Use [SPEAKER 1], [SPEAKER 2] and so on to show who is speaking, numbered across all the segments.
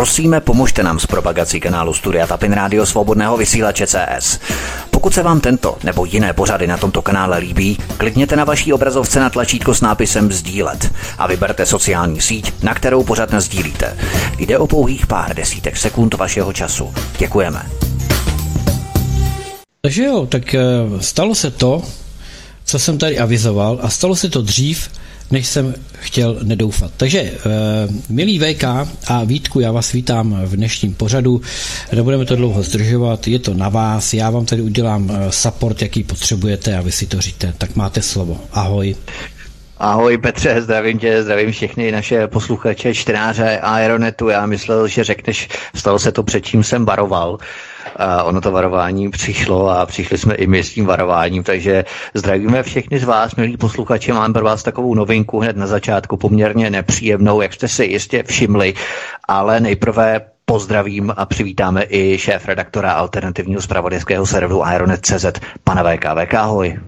[SPEAKER 1] Prosíme, pomožte nám s propagací kanálu Studia Tapin Rádio Svobodného vysílače CS. Pokud se vám tento nebo jiné pořady na tomto kanále líbí, klikněte na vaší obrazovce na tlačítko s nápisem Sdílet a vyberte sociální síť, na kterou pořád sdílíte. Jde o pouhých pár desítek sekund vašeho času. Děkujeme.
[SPEAKER 2] Takže jo, tak eh, stalo se to, co jsem tady avizoval a stalo se to dřív, než jsem chtěl nedoufat. Takže, uh, milý VK a Vítku, já vás vítám v dnešním pořadu. Nebudeme to dlouho zdržovat, je to na vás. Já vám tady udělám uh, support, jaký potřebujete a vy si to říte. Tak máte slovo. Ahoj.
[SPEAKER 1] Ahoj Petře, zdravím tě, zdravím všechny naše posluchače, čtenáře Aeronetu. Já myslel, že řekneš, stalo se to předtím jsem varoval. A ono to varování přišlo a přišli jsme i my s tím varováním, takže zdravíme všechny z vás, milí posluchači. Mám pro vás takovou novinku hned na začátku, poměrně nepříjemnou, jak jste si jistě všimli, ale nejprve pozdravím a přivítáme i šéf redaktora alternativního zpravodajského serveru Aeronet.cz, pana VK. VK, ahoj.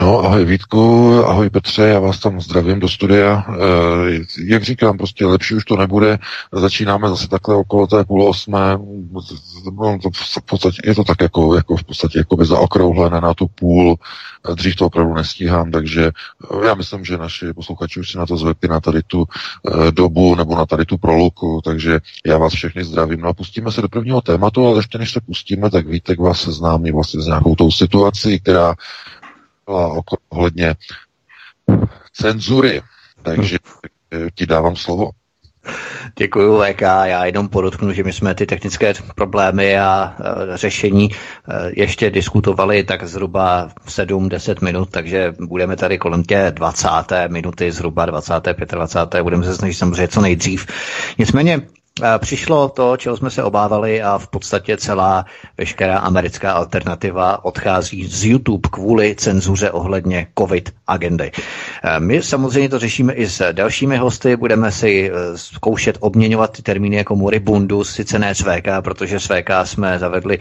[SPEAKER 3] No, ahoj Vítku, ahoj Petře, já vás tam zdravím do studia. E, jak říkám, prostě lepší už to nebude. Začínáme zase takhle okolo té půl osmé. No, to v podstatě, je to tak jako, jako v podstatě jako by zaokrouhlené na tu půl. Dřív to opravdu nestíhám, takže eh, já myslím, že naši posluchači už si na to zvykli na tady tu e, dobu nebo na tady tu proluku, takže já vás všechny zdravím. No a pustíme se do prvního tématu, ale ještě než se pustíme, tak Vítek vás seznámí vlastně s nějakou tou situací, která ohledně cenzury. Takže ti dávám slovo.
[SPEAKER 1] Děkuji, VK. Já jenom podotknu, že my jsme ty technické problémy a e, řešení e, ještě diskutovali tak zhruba 7-10 minut, takže budeme tady kolem tě 20. minuty, zhruba 20. 25. Budeme se snažit samozřejmě co nejdřív. Nicméně Přišlo to, čeho jsme se obávali a v podstatě celá veškerá americká alternativa odchází z YouTube kvůli cenzuře ohledně COVID agendy. My samozřejmě to řešíme i s dalšími hosty, budeme si e, zkoušet obměňovat ty termíny jako moribundus, sice ne SVK, protože SVK jsme zavedli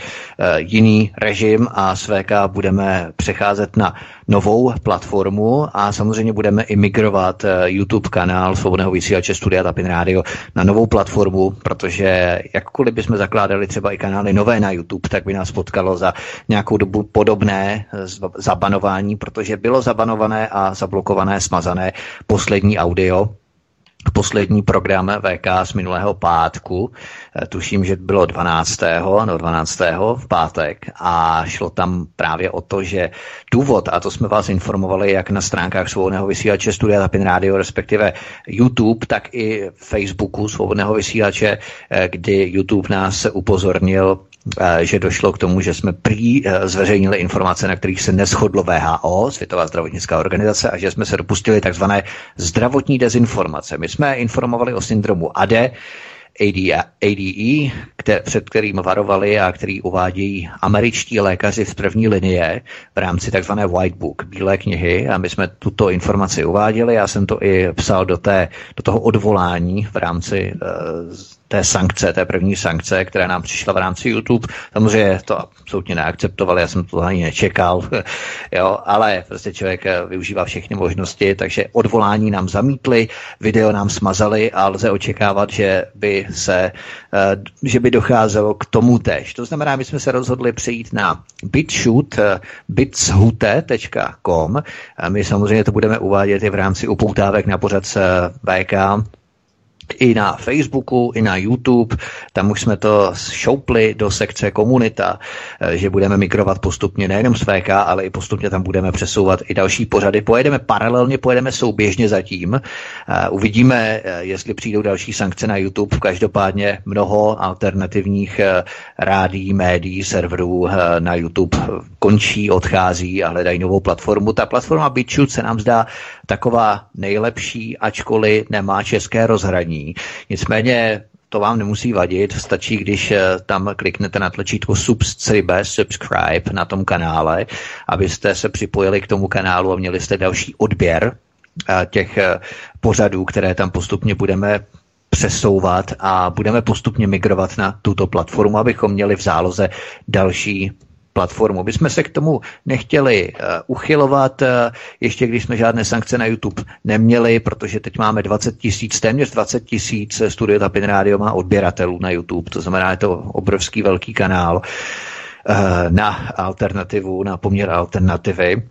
[SPEAKER 1] jiný režim a SVK budeme přecházet na novou platformu a samozřejmě budeme i migrovat eh, YouTube kanál Svobodného vysílače Studia Tapin Radio na novou platformu, protože jakkoliv bychom zakládali třeba i kanály nové na YouTube, tak by nás potkalo za nějakou dobu podobné eh, zabanování, protože bylo zabanované a zablokované, smazané poslední audio poslední program VK z minulého pátku, eh, tuším, že bylo 12. ano 12. v pátek a šlo tam právě o to, že důvod, a to jsme vás informovali jak na stránkách svobodného vysílače Studia Tapin Radio, respektive YouTube, tak i Facebooku svobodného vysílače, eh, kdy YouTube nás upozornil že došlo k tomu, že jsme prý eh, zveřejnili informace, na kterých se neschodlo VHO, Světová zdravotnická organizace, a že jsme se dopustili takzvané zdravotní dezinformace. My jsme informovali o syndromu ADE, ADE, které, před kterým varovali a který uvádějí američtí lékaři z první linie v rámci tzv. White Book, Bílé knihy a my jsme tuto informaci uváděli, já jsem to i psal do, té, do toho odvolání v rámci uh, té sankce, té první sankce, která nám přišla v rámci YouTube. Samozřejmě to absolutně neakceptovali, já jsem to ani nečekal, jo, ale prostě člověk eh, využívá všechny možnosti, takže odvolání nám zamítli, video nám smazali a lze očekávat, že by se, eh, že by docházelo k tomu tež. To znamená, my jsme se rozhodli přejít na bitshoot, eh, bitshute.com. My samozřejmě to budeme uvádět i v rámci upoutávek na pořad VK, i na Facebooku, i na YouTube. Tam už jsme to šoupli do sekce komunita, eh, že budeme migrovat postupně nejenom z VK, ale i postupně tam budeme přesouvat i další pořady. Pojedeme paralelně, pojedeme souběžně zatím. Eh, uvidíme, eh, jestli přijdou další sankce na YouTube. Každopádně mnoho alternativních rádí, médií, serverů na YouTube končí, odchází a hledají novou platformu. Ta platforma BitChute se nám zdá taková nejlepší, ačkoliv nemá české rozhraní. Nicméně to vám nemusí vadit, stačí, když eh, tam kliknete na tlačítko subscribe, subscribe na tom kanále, abyste se připojili k tomu kanálu a měli jste další odběr eh, těch eh, pořadů, které tam postupně budeme přesouvat a budeme postupně migrovat na tuto platformu, abychom měli v záloze další platformu. My jsme se k tomu nechtěli uh, uchylovat, uh, ještě když jsme žádné sankce na YouTube neměli, protože teď máme 20 tisíc, téměř 20 tisíc Studio Tapin Radio má odběratelů na YouTube, to znamená, je to obrovský velký kanál uh, na alternativu, na poměr alternativy.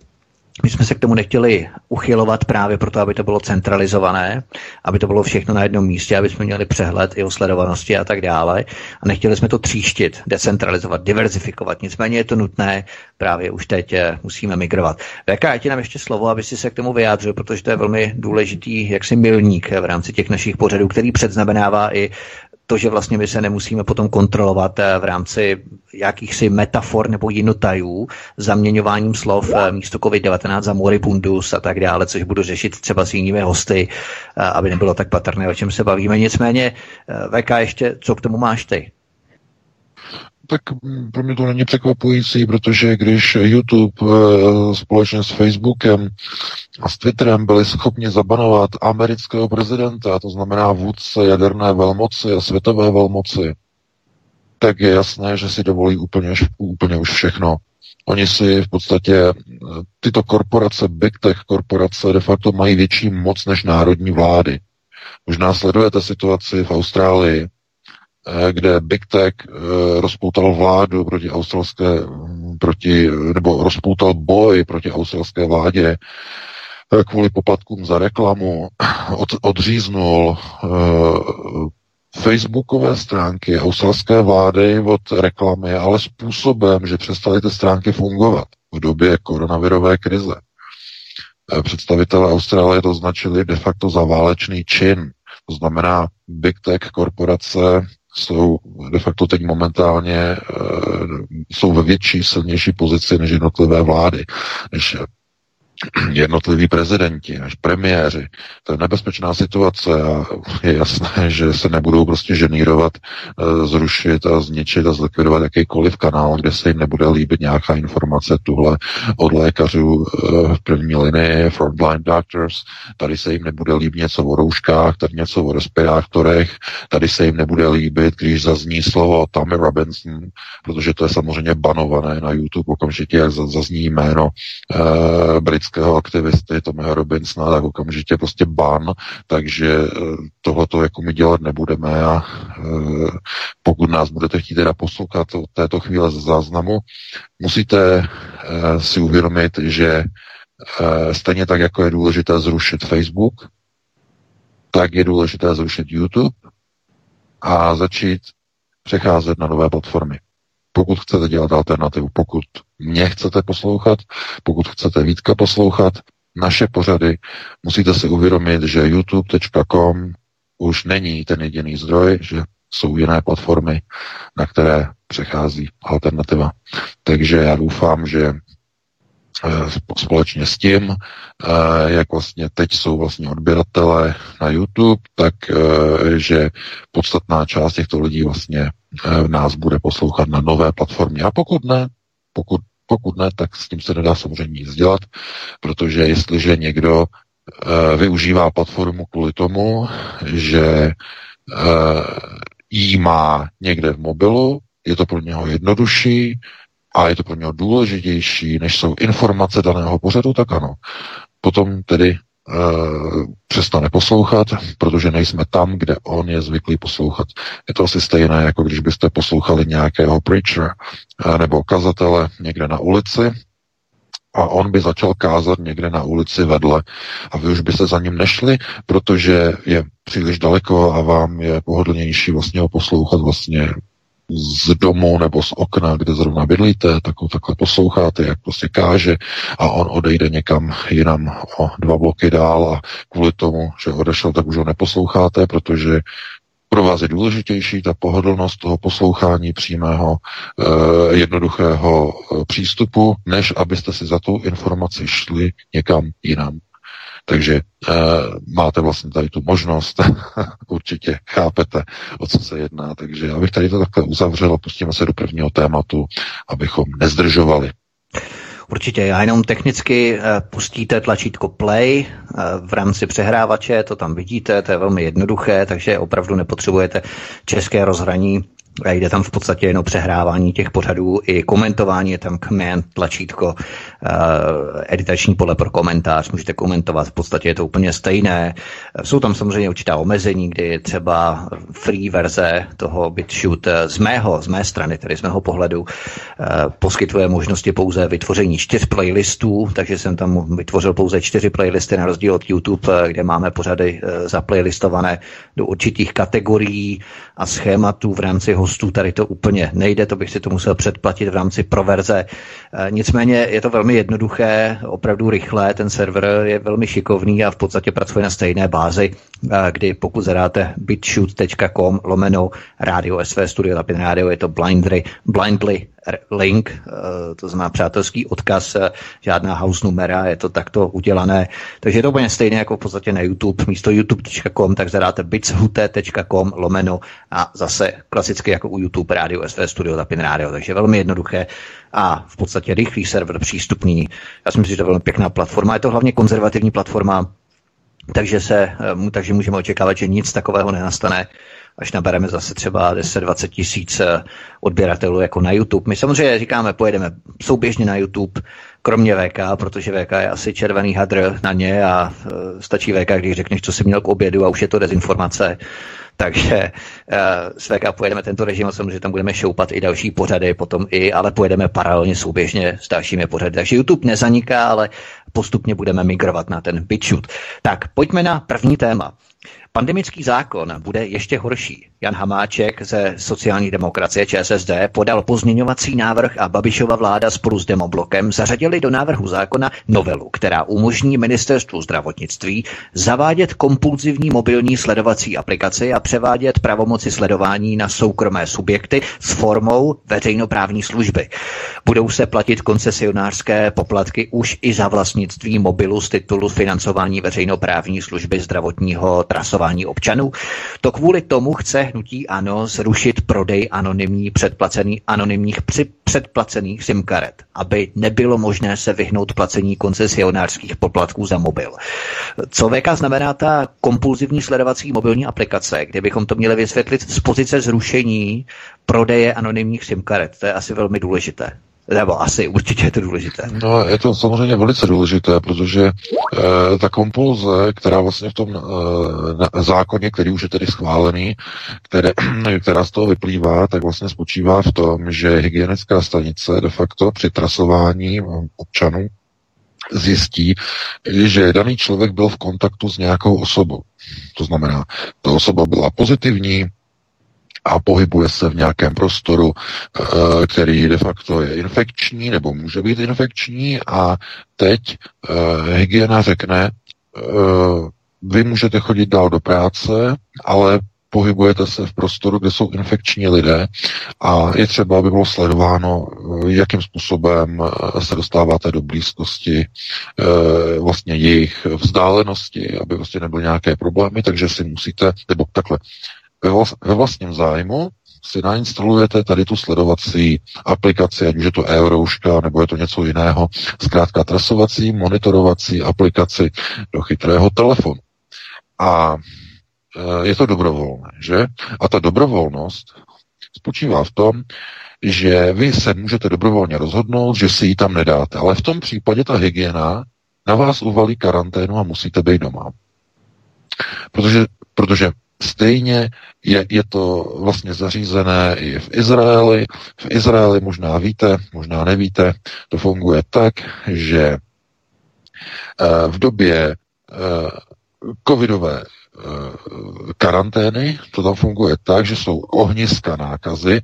[SPEAKER 1] My jsme se k tomu nechtěli uchylovat právě proto, aby to bylo centralizované, aby to bylo všechno na jednom místě, aby jsme měli přehled i o sledovanosti a tak dále. A nechtěli jsme to tříštit, decentralizovat, diverzifikovat. Nicméně je to nutné, právě už teď eh, musíme migrovat. VK, já ti nám ještě slovo, aby si se k tomu vyjádřil, protože to je velmi důležitý jaksi milník v rámci těch našich pořadů, který předznamenává i to, že vlastně my se nemusíme potom kontrolovat eh, v rámci jakýchsi metafor nebo jinotajů, zaměňováním slov eh, místo COVID-19 za moribundus a tak dále, což budu řešit třeba s jinými hosty, eh, aby nebylo tak patrné, o čem se bavíme. Nicméně, VK, ještě co k tomu máš ty?
[SPEAKER 3] Tak pro mě to není překvapující, protože když YouTube eh, společně s Facebookem a s Twitterem byli schopni zabanovat amerického prezidenta, to znamená vůdce jaderné velmoci a světové velmoci, tak je jasné, že si dovolí úplně, úplně už všechno. Oni si v podstatě, eh, tyto korporace, big tech korporace, de facto mají větší moc než národní vlády. Možná sledujete situaci v Austrálii, kde Big Tech eh, rozpoutal vládu proti australské, mm, proti, nebo rozpoutal boj proti australské vládě eh, kvůli poplatkům za reklamu, od, odříznul facebookové stránky australské vlády od reklamy, ale způsobem, že přestaly ty stránky fungovat v době koronavirové krize. Představitelé Austrálie to značili de facto za válečný čin. To znamená, Big Tech korporace jsou de facto teď momentálně e, jsou ve větší, silnější pozici než jednotlivé vlády, než jednotliví prezidenti, až premiéři. To je nebezpečná situace a je jasné, že se nebudou prostě ženírovat, eh, zrušit a zničit a zlikvidovat jakýkoliv kanál, kde se jim nebude líbit nějaká informace. Tuhle od lékařů eh, v první linii, frontline doctors, tady se jim nebude líbit něco o rouškách, tady něco o respirátorech, tady se jim nebude líbit, když zazní slovo Tommy Robinson, protože to je samozřejmě banované na YouTube okamžitě, jak zazní jméno uh, britské politického aktivisty Tomeho Robinsona, tak okamžitě prostě ban, takže eh, tohle to jako my dělat nebudeme a eh, pokud nás budete chtít teda poslouchat od této chvíle z záznamu, musíte eh, si uvědomit, že stejně tak, jako je důležité zrušit Facebook, tak je důležité zrušit YouTube a začít přecházet na nové platformy. Pokud chcete dělat alternativu, pokud mě chcete poslouchat, pokud chcete Vítka poslouchat, naše pořady, musíte si uvědomit, že youtube.com už není ten jediný zdroj, že jsou jiné platformy, na které přechází alternativa. Takže já doufám, že Eh, společně s tím, eh, jak vlastně teď jsou vlastně odběratele na YouTube, tak eh, že podstatná část těchto lidí vlastně nás bude poslouchat na nové platformě. A pokud ne, pokud, pokud ne, tak s tím se nedá samozřejmě nic dělat, protože jestliže někdo využívá platformu kvůli tomu, že jí má někde v mobilu, je to pro něho jednodušší, a je to pro něho důležitější, než jsou informace daného pořadu, tak ano. Potom tedy přestane poslouchat, protože nejsme tam, kde on je zvyklý poslouchat. Je to asi stejné, jako když byste poslouchali nějakého preacher uh, nebo kazatele někde na ulici, a on by začal kázat někde na ulici vedle a vy už byste za ním nešli, protože je příliš daleko a vám je pohodlnější vlastně ho poslouchat vlastně z domu nebo z okna, kde zrovna bydlíte, tak ho takhle posloucháte, jak prostě káže a on odejde někam jinam o dva bloky dál a kvůli tomu, že odešel, tak už ho neposloucháte, protože pro vás je důležitější ta pohodlnost toho poslouchání přímého, eh, jednoduchého eh, přístupu, než abyste si za tu informaci šli někam jinam. Takže e, máte vlastně tady tu možnost, určitě chápete, o co se jedná. Takže já bych tady to takhle uzavřel a pustíme se do prvního tématu, abychom nezdržovali.
[SPEAKER 1] Určitě, já jenom technicky eh, pustíte tlačítko play eh, v rámci přehrávače, to tam vidíte, to je velmi jednoduché, takže opravdu nepotřebujete české rozhraní Jde tam v podstatě jen o přehrávání těch pořadů i komentování, je tam command, tlačítko, editační pole pro komentář, můžete komentovat, v podstatě je to úplně stejné. Jsou tam samozřejmě určitá omezení, kdy je třeba free verze toho BitShoot z mého, z mé strany, tedy z mého pohledu, uh, poskytuje možnosti pouze vytvoření čtyř playlistů, takže jsem tam vytvořil pouze čtyři playlisty na rozdíl od YouTube, kde máme pořady zaplaylistované do určitých kategorií a schématů v rámci hostů. Tady to úplně nejde, to bych si to musel předplatit v rámci proverze. Nicméně je to velmi jednoduché, opravdu rychlé, ten server je velmi šikovný a v podstatě pracuje na stejné bázi, kdy pokud zadáte bitshoot.com lomeno Radio SV Studio Tapin Radio, je to blindly, blindly link, eh, to znamená přátelský odkaz, eh, žádná house numera, je to takto udělané. Takže je to úplně stejné jako v podstatě na YouTube. Místo youtube.com, tak zadáte bitshute.com lomeno a zase klasicky jako u YouTube Radio SV Studio Tapin Radio. Takže velmi jednoduché a v podstatě rychlý server přístupný. Já si myslím, že to je velmi pěkná platforma. Je to hlavně konzervativní platforma, takže, se, eh, takže můžeme očekávat, že nic takového nenastane až nabereme zase třeba 10-20 tisíc eh, odběratelů jako na YouTube. My samozřejmě říkáme, pojedeme souběžně na YouTube, kromě VK, protože VK je asi červený hadr na ně a uh, stačí VK, když řekneš, co jsi měl k obědu a už je to dezinformace. Takže uh, s VK pojedeme tento režim a samozřejmě tam budeme šoupat i další pořady, potom i, ale pojedeme paralelně souběžně s dalšími pořady. Takže YouTube nezaniká, ale postupně budeme migrovat na ten BitChute. Tak pojďme na první téma. Pandemický zákon bude ještě horší. Jan Hamáček ze sociální demokracie ČSSD podal pozměňovací návrh a Babišova vláda spolu s Demoblokem zařadili do návrhu zákona novelu, která umožní ministerstvu zdravotnictví zavádět kompulzivní mobilní sledovací aplikaci a převádět pravomoci sledování na soukromé subjekty s formou veřejnoprávní služby. Budou se platit koncesionářské poplatky už i za vlastnictví mobilu z titulu financování veřejnoprávní služby zdravotního trasování občanů. To kvůli tomu chce hnutí ANO zrušit prodej anonymní předplacený, anonymních při předplacených SIM karet, aby nebylo možné se vyhnout placení koncesionářských poplatků za mobil. Co VK znamená ta kompulzivní sledovací mobilní aplikace, kdybychom to měli vysvětlit z pozice zrušení prodeje anonymních SIM karet? To je asi velmi důležité. Nebo asi určitě je to důležité.
[SPEAKER 3] No, je to samozřejmě velice důležité, protože e, ta kompulze, která vlastně v tom e, zákoně, který už je tedy schválený, které, která z toho vyplývá, tak vlastně spočívá v tom, že hygienická stanice de facto při trasování občanů zjistí, že daný člověk byl v kontaktu s nějakou osobou. To znamená, ta osoba byla pozitivní, a pohybuje se v nějakém prostoru, eh, který de facto je infekční nebo může být infekční a teď eh, hygiena řekne, eh, vy můžete chodit dál do práce, ale pohybujete se v prostoru, kde jsou infekční lidé a je třeba, aby bylo sledováno, jakým způsobem se dostáváte do blízkosti vlastně jejich vzdálenosti, aby vlastně nebyly nějaké problémy, takže si musíte, nebo takhle, ve vlastním zájmu si nainstalujete tady tu sledovací aplikaci, ať už je to Eurouška, nebo je to něco jiného, zkrátka trasovací, monitorovací aplikaci do chytrého telefonu. A e, je to dobrovolné, že? A ta dobrovolnost spočívá v tom, že vy se můžete dobrovolně rozhodnout, že si ji tam nedáte, ale v tom případě ta hygiena na vás uvalí karanténu a musíte být doma. Protože, protože Stejně je, je to vlastně zařízené i v Izraeli. V Izraeli možná víte, možná nevíte, to funguje tak, že eh, v době eh, covidové eh, karantény, to tam funguje tak, že jsou ohniska nákazy,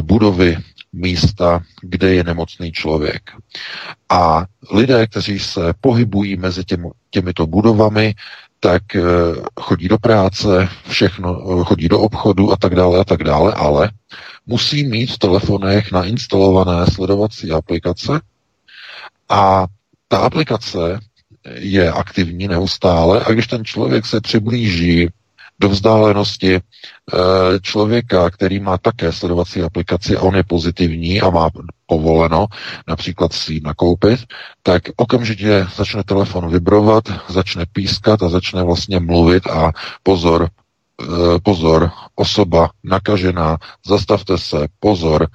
[SPEAKER 3] budovy, místa, kde je nemocný člověk. A lidé, kteří se pohybují mezi těmi, těmito budovami, tak eh, chodí do práce, všechno, eh, chodí do obchodu a tak dále a tak dále, ale musí mít v telefonech nainstalované sledovací aplikace a ta aplikace je aktivní neustále a když ten člověk se přiblíží do vzdálenosti eh, člověka, který má také sledovací aplikaci a on je pozitivní a má povoleno například si nakoupit, tak okamžitě začne telefon vibrovat, začne pískat a začne vlastně mluvit a pozor, pozor, osoba nakažená, zastavte se, pozor.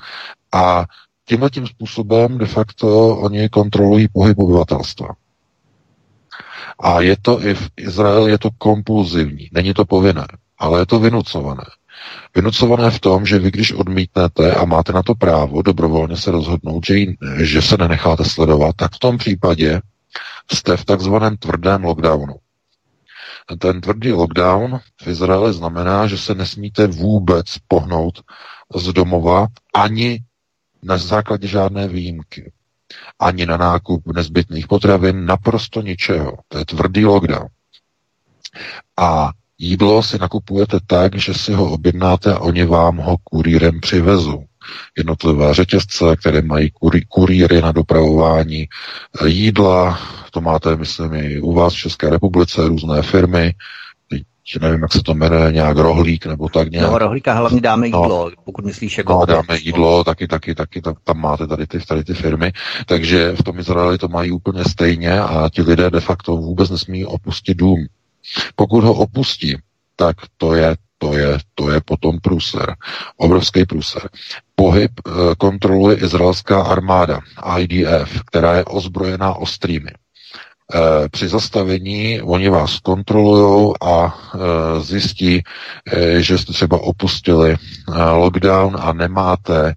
[SPEAKER 3] A tímhle tím způsobem de facto oni kontrolují pohyb obyvatelstva. A je to i v Izraeli je to kompulzivní, není to povinné, ale je to vynucované. Vynucované v tom, že vy, když odmítnete a máte na to právo dobrovolně se rozhodnout, že, že se nenecháte sledovat, tak v tom případě jste v takzvaném tvrdém lockdownu. Ten tvrdý lockdown v Izraeli znamená, že se nesmíte vůbec pohnout z domova ani na základě žádné výjimky. Ani na nákup nezbytných potravin, naprosto ničeho. To je tvrdý lockdown. A jídlo si nakupujete tak, že si ho objednáte a oni vám ho kurýrem přivezou. Jednotlivé řetězce, které mají kurýry na dopravování jídla, to máte, myslím, i u vás v České republice, různé firmy, nevím, jak se to jmenuje, nějak rohlík nebo tak nějak.
[SPEAKER 1] No, rohlíka hlavně dáme no. jídlo, no, pokud myslíš jako...
[SPEAKER 3] No, dáme jídlo, taky, taky, taky, tam, tam máte tady ty, tady ty firmy, takže v tom Izraeli to mají úplně stejně a ti lidé de facto vůbec nesmí opustit dům. Pokud ho opustí, tak to je, to je, to je potom průser. Obrovský průser. Pohyb e, kontroluje izraelská armáda, IDF, která je ozbrojená ostrými. E, při zastavení oni vás kontrolují a e, zjistí, e, že jste třeba opustili lockdown a nemáte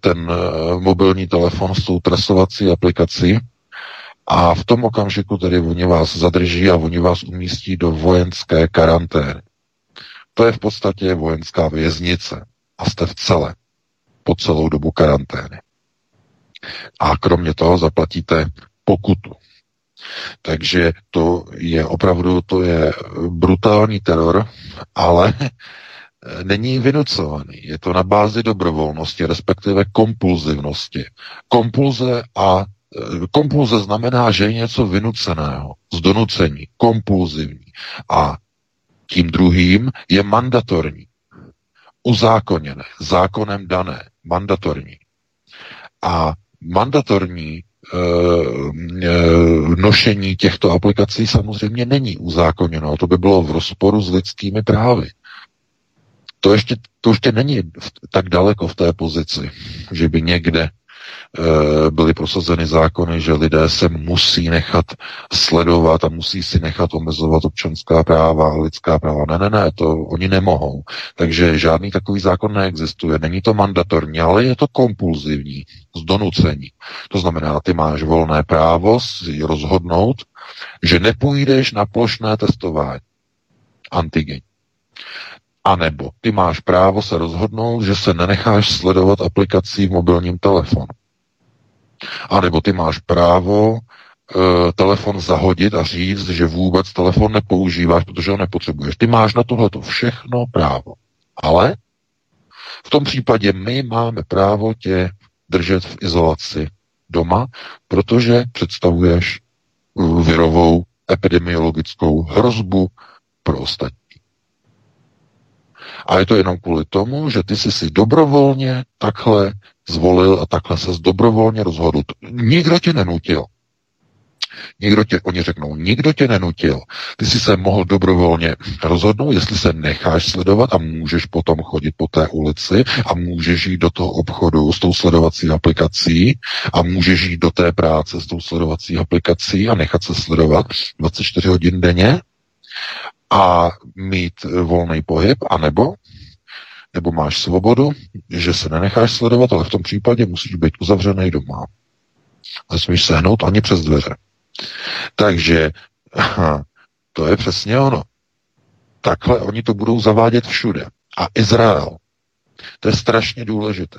[SPEAKER 3] ten mobilní telefon s tou trasovací aplikací, a v tom okamžiku tedy oni vás zadrží a oni vás umístí do vojenské karantény. To je v podstatě vojenská věznice a jste v celé po celou dobu karantény. A kromě toho zaplatíte pokutu. Takže to je opravdu, to je brutální teror, ale není vynucovaný. Je to na bázi dobrovolnosti, respektive kompulzivnosti. Kompulze a Kompulze znamená, že je něco vynuceného, z donucení, kompulzivní. A tím druhým je mandatorní, uzákoněné, zákonem dané, mandatorní. A mandatorní nošení těchto aplikací samozřejmě není uzákoněno. To by bylo v rozporu s lidskými právy. To ještě, to ještě není tak daleko v té pozici, že by někde Eh, byly prosazeny zákony, že lidé se musí nechat sledovat a musí si nechat omezovat občanská práva a lidská práva. Ne, ne, ne, to oni nemohou. Takže žádný takový zákon neexistuje. Není to mandatorní, ale je to kompulzivní, z donucení. To znamená, ty máš volné právo si rozhodnout, že nepůjdeš na plošné testování antigen. A nebo ty máš právo se rozhodnout, že se nenecháš sledovat aplikací v mobilním telefonu. A nebo ty máš právo e, telefon zahodit a říct, že vůbec telefon nepoužíváš, protože ho nepotřebuješ. Ty máš na tohle všechno právo. Ale v tom případě my máme právo tě držet v izolaci doma, protože představuješ virovou epidemiologickou hrozbu pro ostatní. A je to jenom kvůli tomu, že ty jsi si dobrovolně takhle zvolil a takhle se dobrovolně rozhodl. Nikdo tě nenutil. Nikdo tě, oni řeknou, nikdo tě nenutil. Ty jsi se mohl dobrovolně rozhodnout, jestli se necháš sledovat a můžeš potom chodit po té ulici a můžeš jít do toho obchodu s tou sledovací aplikací a můžeš jít do té práce s tou sledovací aplikací a nechat se sledovat 24 hodin denně a mít volný pohyb, anebo nebo máš svobodu, že se nenecháš sledovat, ale v tom případě musíš být uzavřený doma. Nesmíš sehnout ani přes dveře. Takže to je přesně ono. Takhle oni to budou zavádět všude. A Izrael, to je strašně důležité.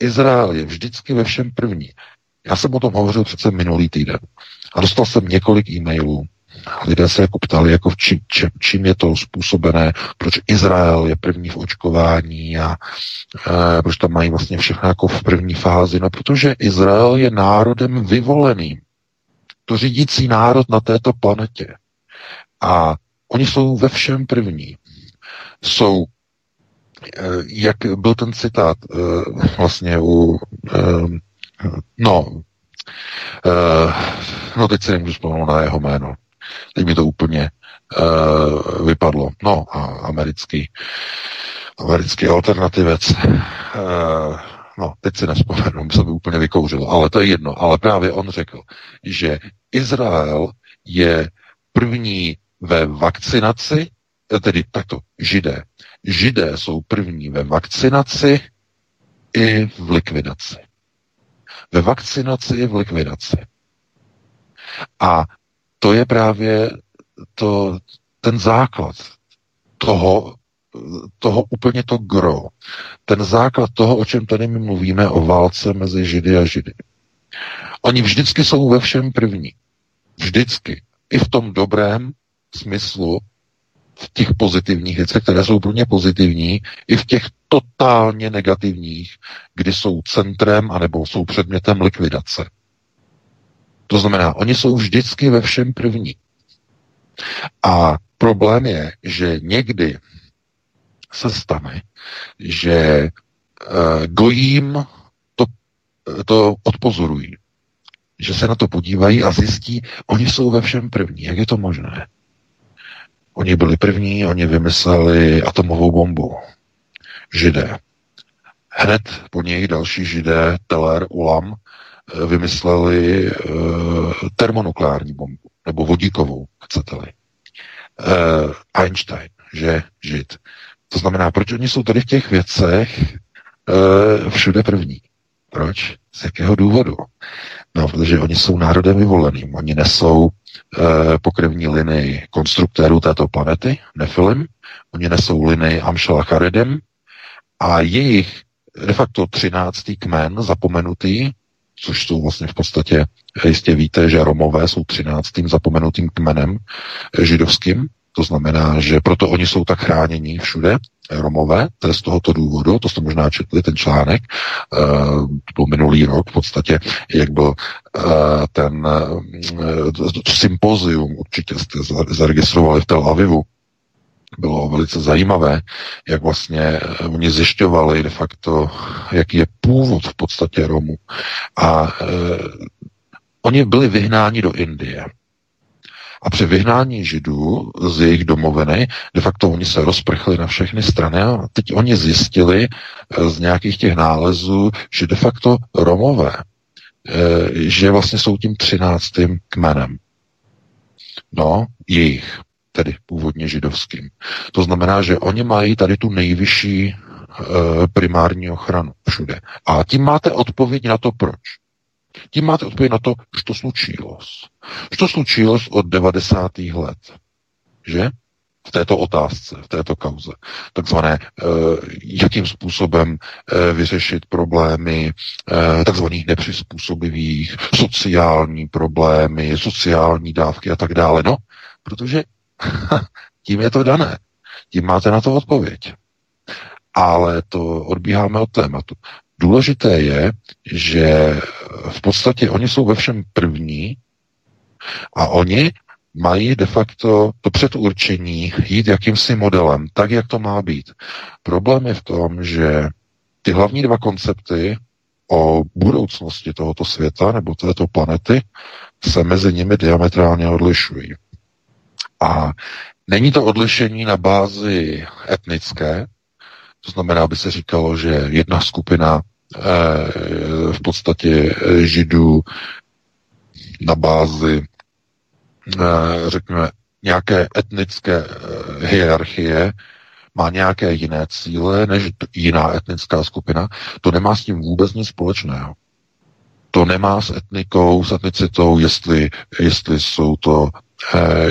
[SPEAKER 3] Izrael je vždycky ve všem první. Já jsem o tom hovořil přece minulý týden a dostal jsem několik e-mailů lidé se jako ptali, jako v čím, čím, čím je to způsobené, proč Izrael je první v očkování a e, proč tam mají vlastně všechno jako v první fázi. No, protože Izrael je národem vyvoleným. To řídící národ na této planetě. A oni jsou ve všem první. Jsou e, jak byl ten citát e, vlastně u e, no, no teď se nemůžu vzpomenout na jeho jméno. Teď mi to úplně vypadlo. No a americký, americký alternativec, e, no teď si nespomenu, se by úplně vykouřil, ale to je jedno. Ale právě on řekl, že Izrael je první ve vakcinaci, tedy takto, židé. Židé jsou první ve vakcinaci i v likvidaci. Ve vakcinaci i v likvidaci. A to je právě to, ten základ toho, toho úplně to gro. Ten základ toho, o čem tady my mluvíme, o válce mezi Židy a Židy. Oni vždycky jsou ve všem první. Vždycky. I v tom dobrém smyslu, v těch pozitivních věcech, které jsou pro ně pozitivní, i v těch totálně negativních, kdy jsou centrem anebo jsou předmětem likvidace. To znamená, oni jsou vždycky ve všem první. A problém je, že někdy se stane, že uh, gojím to, to odpozorují. Že se na to podívají a zjistí, oni jsou ve všem první. Jak je to možné? Oni byli první, oni vymysleli atomovou bombu. Židé. Hned po něj další židé, Teller, Ulam, eh, vymysleli e, termonukleární bombu, nebo vodíkovou, chcete-li. E, Einstein, že žid. To znamená, proč oni jsou tady v těch věcech všude první? Proč? Z jakého důvodu? No, protože oni jsou národem vyvoleným. Oni nesou e, pokrevní linii konstruktérů této planety, Nefilim. Oni nesou linii Amšala Charedem a jejich de facto třináctý kmen zapomenutý, což jsou vlastně v podstatě, jistě víte, že Romové jsou třináctým zapomenutým kmenem židovským, to znamená, že proto oni jsou tak chránění všude, Romové, to je z tohoto důvodu, to jste možná četli, ten článek, uh, to byl minulý rok v podstatě, jak byl uh, ten uh, sympozium, určitě jste zaregistrovali v Tel Avivu, bylo velice zajímavé, jak vlastně oni zjišťovali de facto, jaký je původ v podstatě Romu. A uh, oni byli vyhnáni do Indie. A při vyhnání židů z jejich domoviny, de facto oni se rozprchli na všechny strany a teď oni zjistili eh, z nějakých těch nálezů, že de facto Romové, eh, že vlastně jsou tím třináctým kmenem. No, jejich, tedy původně židovským. To znamená, že oni mají tady tu nejvyšší eh, primární ochranu všude. A tím máte odpověď na to, proč. Tím máte odpověď na to, to slučilo. To slučilo od 90. let. Že? v této otázce, v této kauze. Takzvané, eh, jakým způsobem eh, vyřešit problémy takzvaných nepřizpůsobivých, sociální problémy, sociální dávky a tak dále. No, protože tím je to dané. Tím máte na to odpověď. Ale to odbíháme od tématu. Důležité je, že v podstatě oni jsou ve všem první a oni mají de facto to předurčení jít jakýmsi modelem, tak, jak to má být. Problém je v tom, že ty hlavní dva koncepty o budoucnosti tohoto světa nebo této planety se mezi nimi diametrálně odlišují. A není to odlišení na bázi etnické, to znamená, aby se říkalo, že jedna skupina v podstatě židů na bázi, řekněme, nějaké etnické hierarchie má nějaké jiné cíle než jiná etnická skupina, to nemá s tím vůbec nic společného. To nemá s etnikou, s etnicitou, jestli, jestli jsou to Eh,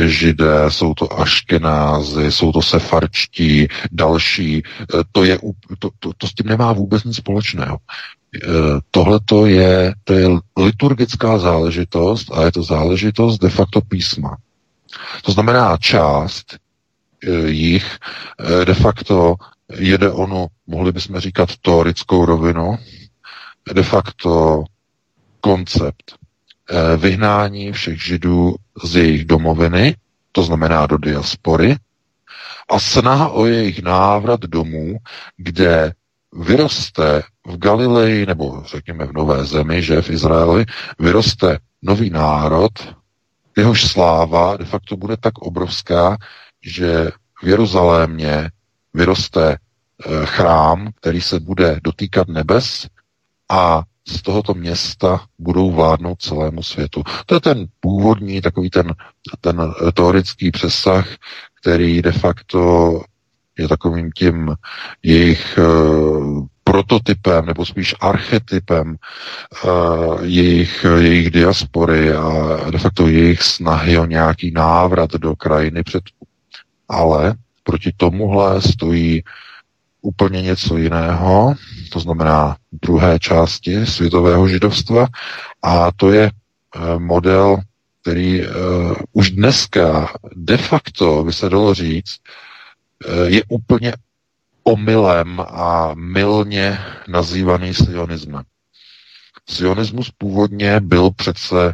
[SPEAKER 3] židé, jsou to aškenázy, jsou to sefarčtí, další. Eh, to, je, to, to, to s tím nemá vůbec nic společného. Eh, Tohle to je, to je liturgická záležitost a je to záležitost de facto písma. To znamená část jich de facto jede onu, mohli bychom říkat, teorickou rovinu, de facto koncept Eh, vyhnání všech židů z jejich domoviny, to znamená do diaspory, a snaha o jejich návrat domů, kde vyroste v Galileji, nebo řekněme v Nové zemi, že v Izraeli, vyroste nový národ, jehož sláva de facto bude tak obrovská, že v Jeruzalémě vyroste eh, chrám, který se bude dotýkat nebes a z tohoto města budou vládnout celému světu. To je ten původní, takový ten, ten teorický přesah, který de facto je takovým tím jejich uh, prototypem, nebo spíš archetypem uh, jejich, jejich diaspory a de facto jejich snahy o nějaký návrat do krajiny před. Ale proti tomuhle stojí úplně něco jiného, to znamená druhé části světového židovstva, a to je uh, model, který uh, už dneska de facto, by se dalo říct, Eh, je úplně omylem a mylně nazývaný sionismem. Sionismus původně byl přece eh,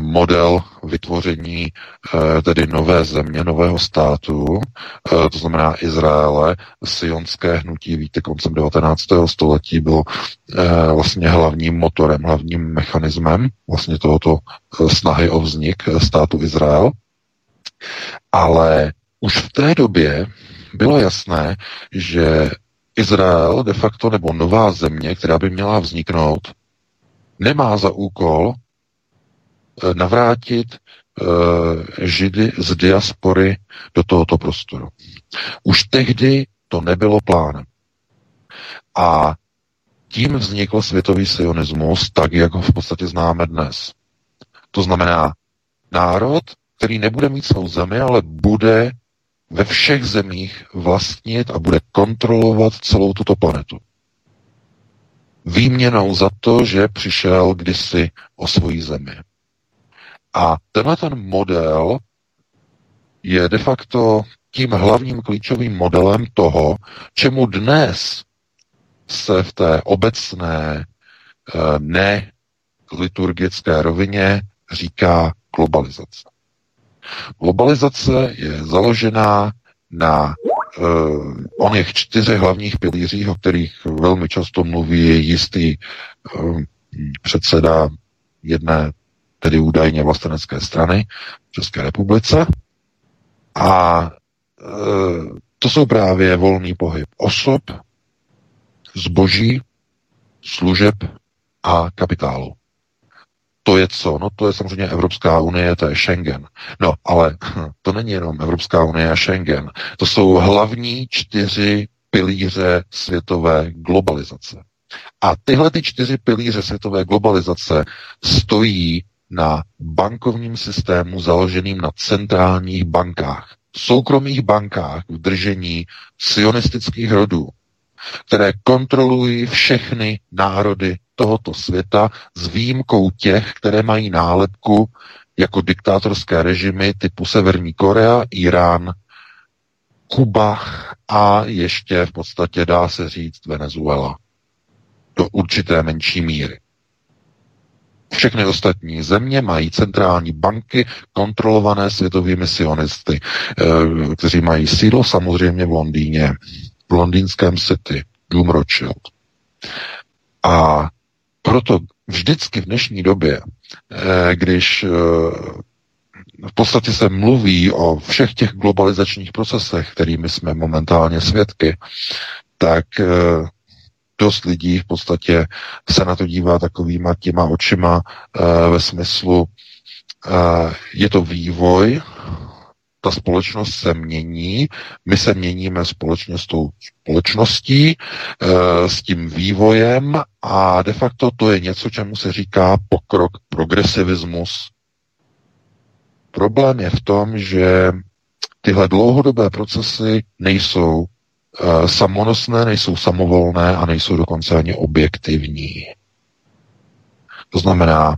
[SPEAKER 3] model vytvoření eh, tedy nové země, nového státu, to znamená Izraele. Sionské hnutí, víte, koncem 19. století bylo vlastně hlavním motorem, hlavním mechanismem vlastně tohoto snahy o vznik státu Izrael. Ale už v té době bylo jasné, že Izrael de facto nebo nová země, která by měla vzniknout, nemá za úkol eh, navrátit uh, židy z diaspory do tohoto prostoru. Už tehdy to nebylo plánem. A tím vznikl světový sionismus, tak jak ho v podstatě známe dnes. To znamená národ, který nebude mít svou zemi, ale bude ve všech zemích vlastnit a bude kontrolovat celou tuto planetu. Výměnou za to, že přišel kdysi o svoji zemi. A tenhle ten model je de facto tím hlavním klíčovým modelem toho, čemu dnes se v té obecné eh, ne liturgické rovině říká globalizace. Globalizace je založená na uh, oněch čtyřech hlavních pilířích, o kterých velmi často mluví jistý uh, předseda jedné, tedy údajně vlastenecké strany v České republice. A uh, to jsou právě volný pohyb osob, zboží, služeb a kapitálu to je co? No to je samozřejmě Evropská unie, to je Schengen. No, ale to není jenom Evropská unie a Schengen. To jsou hlavní čtyři pilíře světové globalizace. A tyhle ty čtyři pilíře světové globalizace stojí na bankovním systému založeným na centrálních bankách, soukromých bankách v držení sionistických rodů, které kontrolují všechny národy tohoto světa s výjimkou těch, které mají nálepku jako diktátorské režimy typu Severní Korea, Irán, Kuba a ještě v podstatě dá se říct Venezuela. Do určité menší míry. Všechny ostatní země mají centrální banky kontrolované světovými sionisty, eh, kteří mají sídlo samozřejmě v Londýně, v londýnském City, Dům Rothschild. A proto vždycky v dnešní době, eh, když eh, v podstatě se mluví o všech těch globalizačních procesech, kterými jsme momentálně svědky, tak dost lidí v podstatě se na to dívá takovýma těma očima ve smyslu, je to vývoj, ta společnost se mění, my se měníme společně s tou společností, e, s tím vývojem a de facto to je něco, čemu se říká pokrok, progresivismus. Problém je v tom, že tyhle dlouhodobé procesy nejsou e, samonosné, nejsou samovolné a nejsou dokonce ani objektivní. To znamená,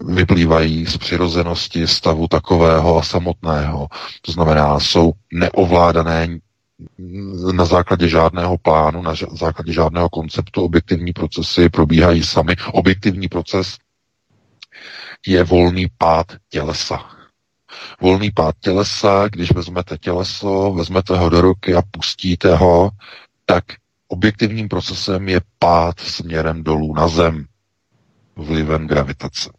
[SPEAKER 3] vyplývají z přirozenosti stavu takového a samotného. To znamená, jsou neovládané na základě žádného plánu, na základě žádného konceptu, objektivní procesy probíhají sami. Objektivní proces je volný pád tělesa. Volný pád tělesa, když vezmete těleso, vezmete ho do ruky a pustíte ho, tak objektivním procesem je pád směrem dolů na zem vlivem gravitace.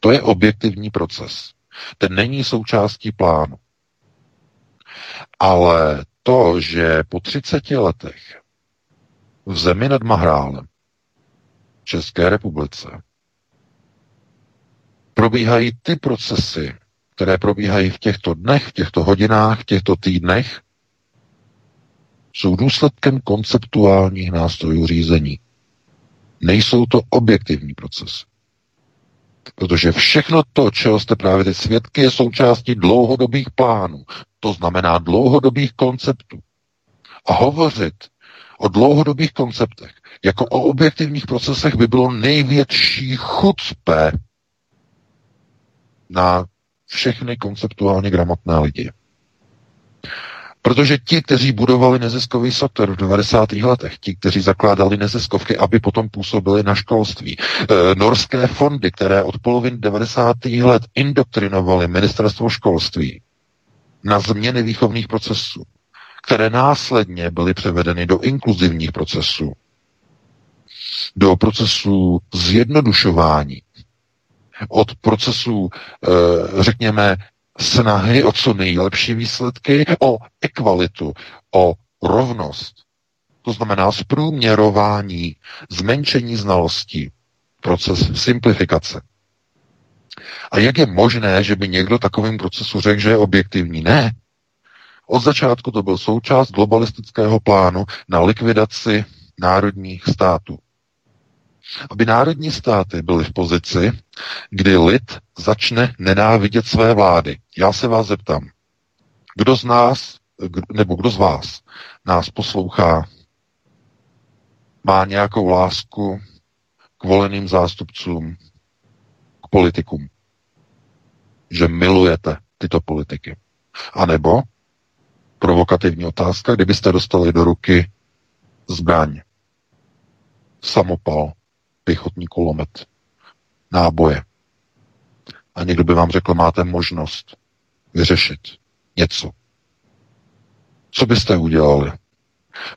[SPEAKER 3] To je objektivní proces. Ten není součástí plánu. Ale to, že po 30 letech v zemi nad Mahrálem, České republice, probíhají ty procesy, které probíhají v těchto dnech, v těchto hodinách, v těchto týdnech, jsou důsledkem konceptuálních nástrojů řízení. Nejsou to objektivní procesy. Protože všechno to, čeho jste právě teď svědky, je součástí dlouhodobých plánů. To znamená dlouhodobých konceptů. A hovořit o dlouhodobých konceptech jako o objektivních procesech by bylo největší chucpe na všechny konceptuálně gramotné lidi. Protože ti, kteří budovali neziskový software v 90. letech, ti, kteří zakládali neziskovky, aby potom působili na školství, e, norské fondy, které od poloviny 90. let indoktrinovaly ministerstvo školství na změny výchovných procesů, které následně byly převedeny do inkluzivních procesů, do procesů zjednodušování, od procesů, e, řekněme, snahy o co nejlepší výsledky, o ekvalitu, o rovnost. To znamená zprůměrování, zmenšení znalostí, proces simplifikace. A jak je možné, že by někdo takovým procesu řekl, že je objektivní? Ne. Od začátku to byl součást globalistického plánu na likvidaci národních států aby národní státy byly v pozici, kdy lid začne nenávidět své vlády. Já se vás zeptám, kdo z nás, nebo kdo z vás nás poslouchá, má nějakou lásku k voleným zástupcům, k politikům, že milujete tyto politiky. A nebo provokativní otázka, kdybyste dostali do ruky zbraň, samopal, pěchotní kulomet, náboje. A někdo by vám řekl, máte možnost vyřešit něco. Co byste udělali?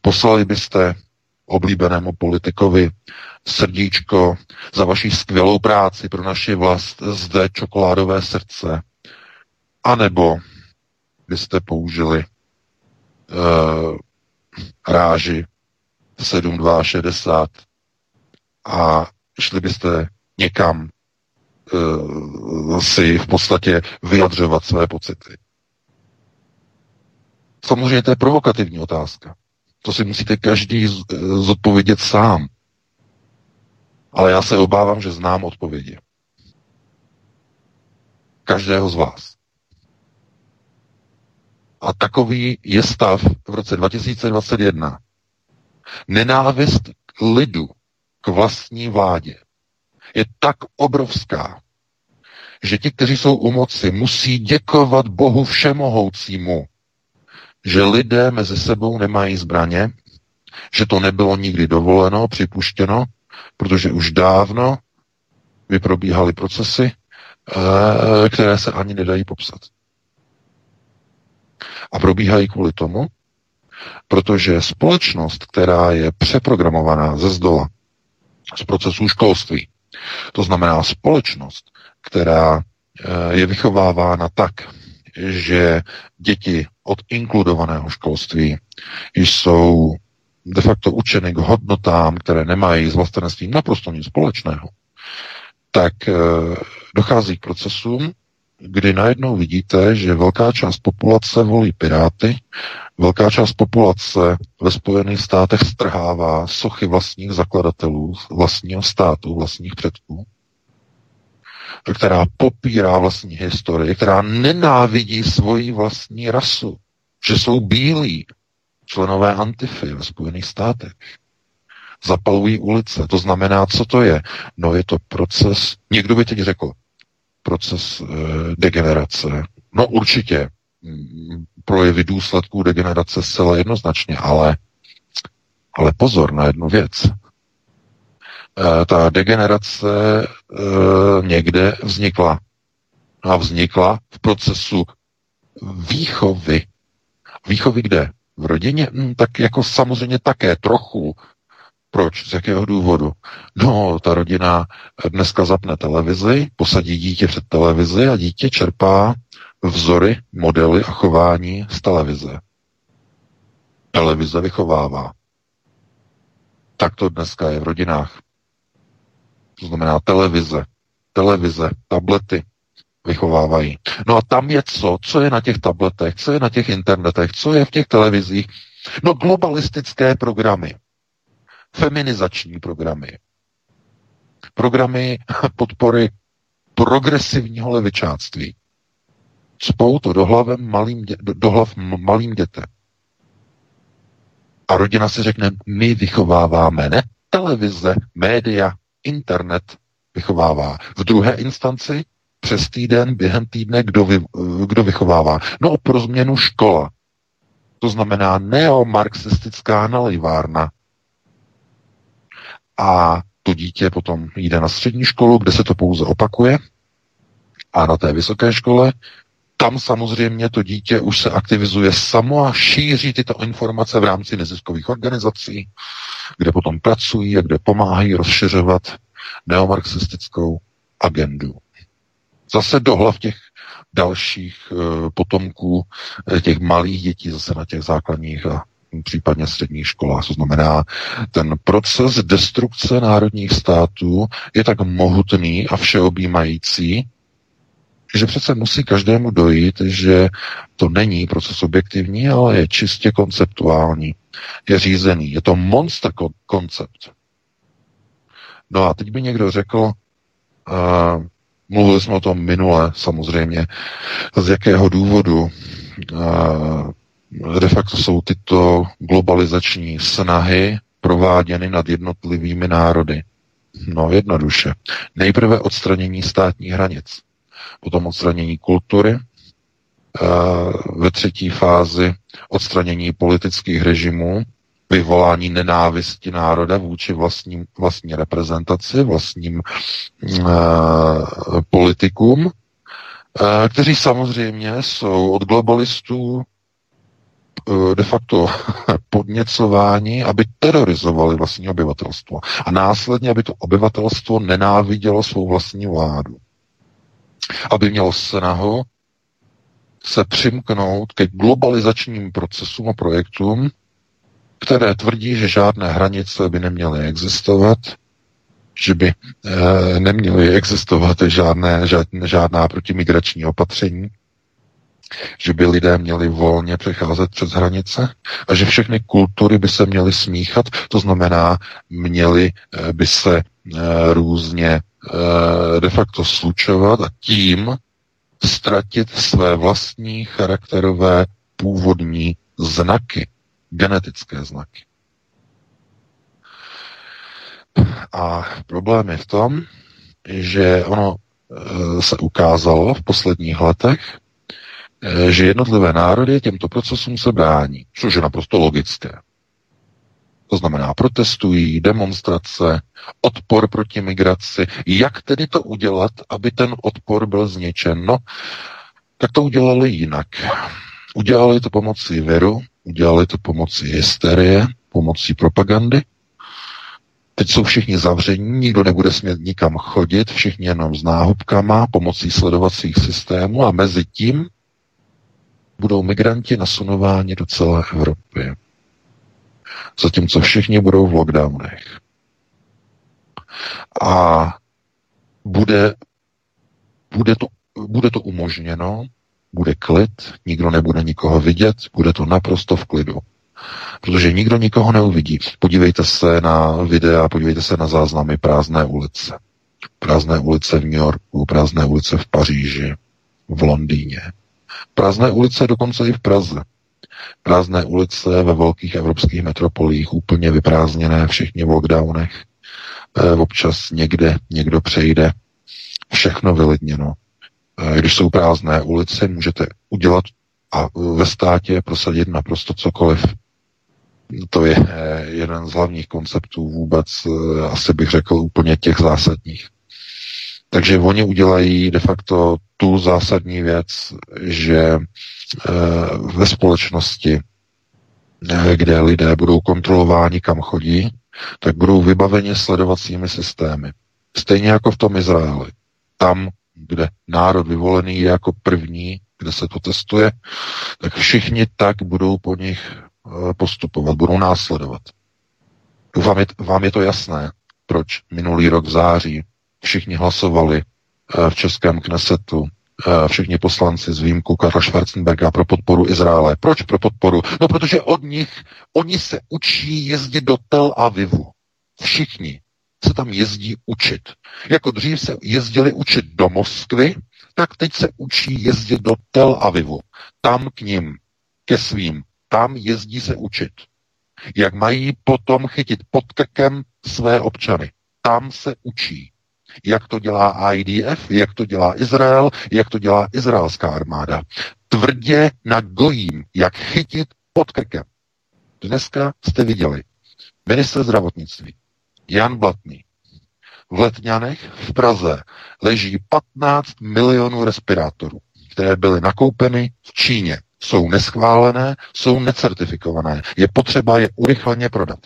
[SPEAKER 3] Poslali byste oblíbenému politikovi srdíčko za vaši skvělou práci pro naši vlast zde čokoládové srdce. A nebo byste použili uh, ráži 7260 a šli byste někam uh, si v podstatě vyjadřovat své pocity. Samozřejmě to je provokativní otázka. To si musíte každý zodpovědět sám. Ale já se obávám, že znám odpovědi. Každého z vás. A takový je stav v roce 2021. Nenávist k lidu k vlastní vládě je tak obrovská, že ti, kteří jsou u moci, musí děkovat Bohu všemohoucímu, že lidé mezi sebou nemají zbraně, že to nebylo nikdy dovoleno, připuštěno, protože už dávno by probíhaly procesy, eh, které se ani nedají popsat. A probíhají kvůli tomu, protože společnost, která je přeprogramovaná ze zdola, z procesů školství. To znamená společnost, která eh, je vychovávána tak, že děti od inkludovaného školství jsou de facto učeny k hodnotám, které nemají s vlastenectvím naprosto nic společného, tak eh, dochází k procesům, kdy najednou vidíte, že velká část populace volí Piráty, velká část populace ve Spojených státech strhává sochy vlastních zakladatelů, vlastního státu, vlastních předků, která popírá vlastní historii, která nenávidí svoji vlastní rasu, že jsou bílí členové Antify ve Spojených státech. Zapalují ulice. To znamená, co to je? No je to proces, někdo by teď řekl, proces e, degenerace. No určitě mm, projevy důsledků degenerace zcela jednoznačně, ale, ale pozor na jednu věc. E, ta degenerace e, někde vznikla. A vznikla v procesu výchovy. Výchovy kde? V rodině? Hm, tak jako samozřejmě také trochu Proč? Z jakého důvodu? No, ta rodina dneska zapne televizi, posadí dítě před televizi a dítě čerpá vzory, modely a chování z televize. Televize vychovává. Tak to dneska je v rodinách. To znamená televize, televize, tablety vychovávají. No a tam je co? Co je na těch tabletech? Co je na těch internetech? Co je v těch televizích? No globalistické programy, feminizační programy, programy podpory progresivního levičáctví. Spou to do, hlavem malým dě, do, hlav malým dětem. A rodina si řekne, my vychováváme, ne televize, média, internet vychovává. V druhé instanci přes týden, během týdne, kdo, vy, kdo vychovává. No pro změnu škola. To znamená neomarxistická nalejvárna. A to dítě potom jde na střední školu, kde se to pouze opakuje. A na té vysoké škole tam samozřejmě to dítě už se aktivizuje samo a šíří tyto informace v rámci neziskových organizací, kde potom pracují a kde pomáhají rozšiřovat neomarxistickou agendu. Zase do hlav těch dalších e, potomků e, těch malých dětí zase na těch základních a případně středních školách. To znamená, ten proces destrukce národních států je tak mohutný a všeobjímající, že přece musí každému dojít, že to není proces objektivní, ale je čistě konceptuální. Je řízený. Je to monster koncept. No a teď by někdo řekl, uh, mluvili jsme o tom minule samozřejmě, z jakého důvodu uh, de facto jsou tyto globalizační snahy prováděny nad jednotlivými národy. No jednoduše. Nejprve odstranění státních hranic potom odstranění kultury, ve třetí fázi odstranění politických režimů, vyvolání nenávisti národa vůči vlastním, vlastní reprezentaci, vlastním uh, politikům, uh, kteří samozřejmě jsou od globalistů de facto podněcováni, aby terorizovali vlastní obyvatelstvo. A následně, aby to obyvatelstvo nenávidělo svou vlastní vládu aby měl snahu se přimknout ke globalizačním procesům a projektům, které tvrdí, že žádné hranice by neměly existovat, že by e, neměly existovat žádné, žádné, žádná protimigrační opatření, že by lidé měli volně přecházet přes hranice a že všechny kultury by se měly smíchat, to znamená, měly e, by se e, různě Eh, de facto slučovat a tím ztratit své vlastní charakterové původní znaky, genetické znaky. A problém je v tom, že ono eh, se ukázalo v posledních letech, eh, že jednotlivé národy těmto procesům se brání, což je naprosto logické. To znamená protestují, demonstrace, odpor proti migraci. Jak tedy to udělat, aby ten odpor byl zničen? No, tak to udělali jinak. Udělali to pomocí viru, udělali to pomocí hysterie, pomocí propagandy. Teď jsou všichni zavření, nikdo nebude smět nikam chodit, všichni jenom s náhubkama, pomocí sledovacích systémů a mezi tím budou migranti nasunováni do celé Evropy zatímco všichni budou v lockdownech. A bude, bude, to, bude to umožněno, bude klid, nikdo nebude nikoho vidět, bude to naprosto v klidu. Protože nikdo nikoho neuvidí. Podívejte se na videa, podívejte se na záznamy prázdné ulice. Prázdné ulice v New Yorku, prázdné ulice v Paříži, v Londýně. Prázdné ulice dokonce i v Praze. Prázdné ulice ve velkých evropských metropolích, úplně vyprázdněné, všichni v lockdownech. E, občas někde někdo přejde, všechno vylidněno. E, když jsou prázdné ulice, můžete udělat a ve státě prosadit naprosto cokoliv. To je e, jeden z hlavních konceptů vůbec, asi bych řekl úplně těch zásadních. Takže oni udělají de facto tu zásadní věc, že eh, ve společnosti, eh, kde lidé budou kontrolováni, kam chodí, tak budou vybaveni sledovacími systémy. Stejně jako v tom Izraeli. Tam, kde národ vyvolený je jako první, kde se to testuje, tak všichni tak budou po nich eh, postupovat, budou následovat. Vám je, vám je to jasné, proč minulý rok v září všichni hlasovali eh, v Českém Knesetu, eh, všichni poslanci z výjimku Karla Schwarzenberga pro podporu Izraele. Proč pro podporu? No, protože od nich, oni se učí jezdit do Tel Avivu. Všichni se tam jezdí učit. Jako dřív se jezdili učit do Moskvy, tak teď se učí jezdit do Tel Avivu. Tam k ním, ke svým. Tam jezdí se učit. Jak mají potom chytit pod krkem své občany. Tam se učí. Jak to dělá IDF, jak to dělá Izrael, jak to dělá izraelská armáda. Tvrdě na gojím, jak chytit pod krkem. Dneska jste viděli minister zdravotnictví Jan Blatný. V Letňanech v Praze leží 15 milionů respirátorů, které byly nakoupeny v Číně. Jsou neschválené, jsou necertifikované. Je potřeba je urychleně prodat.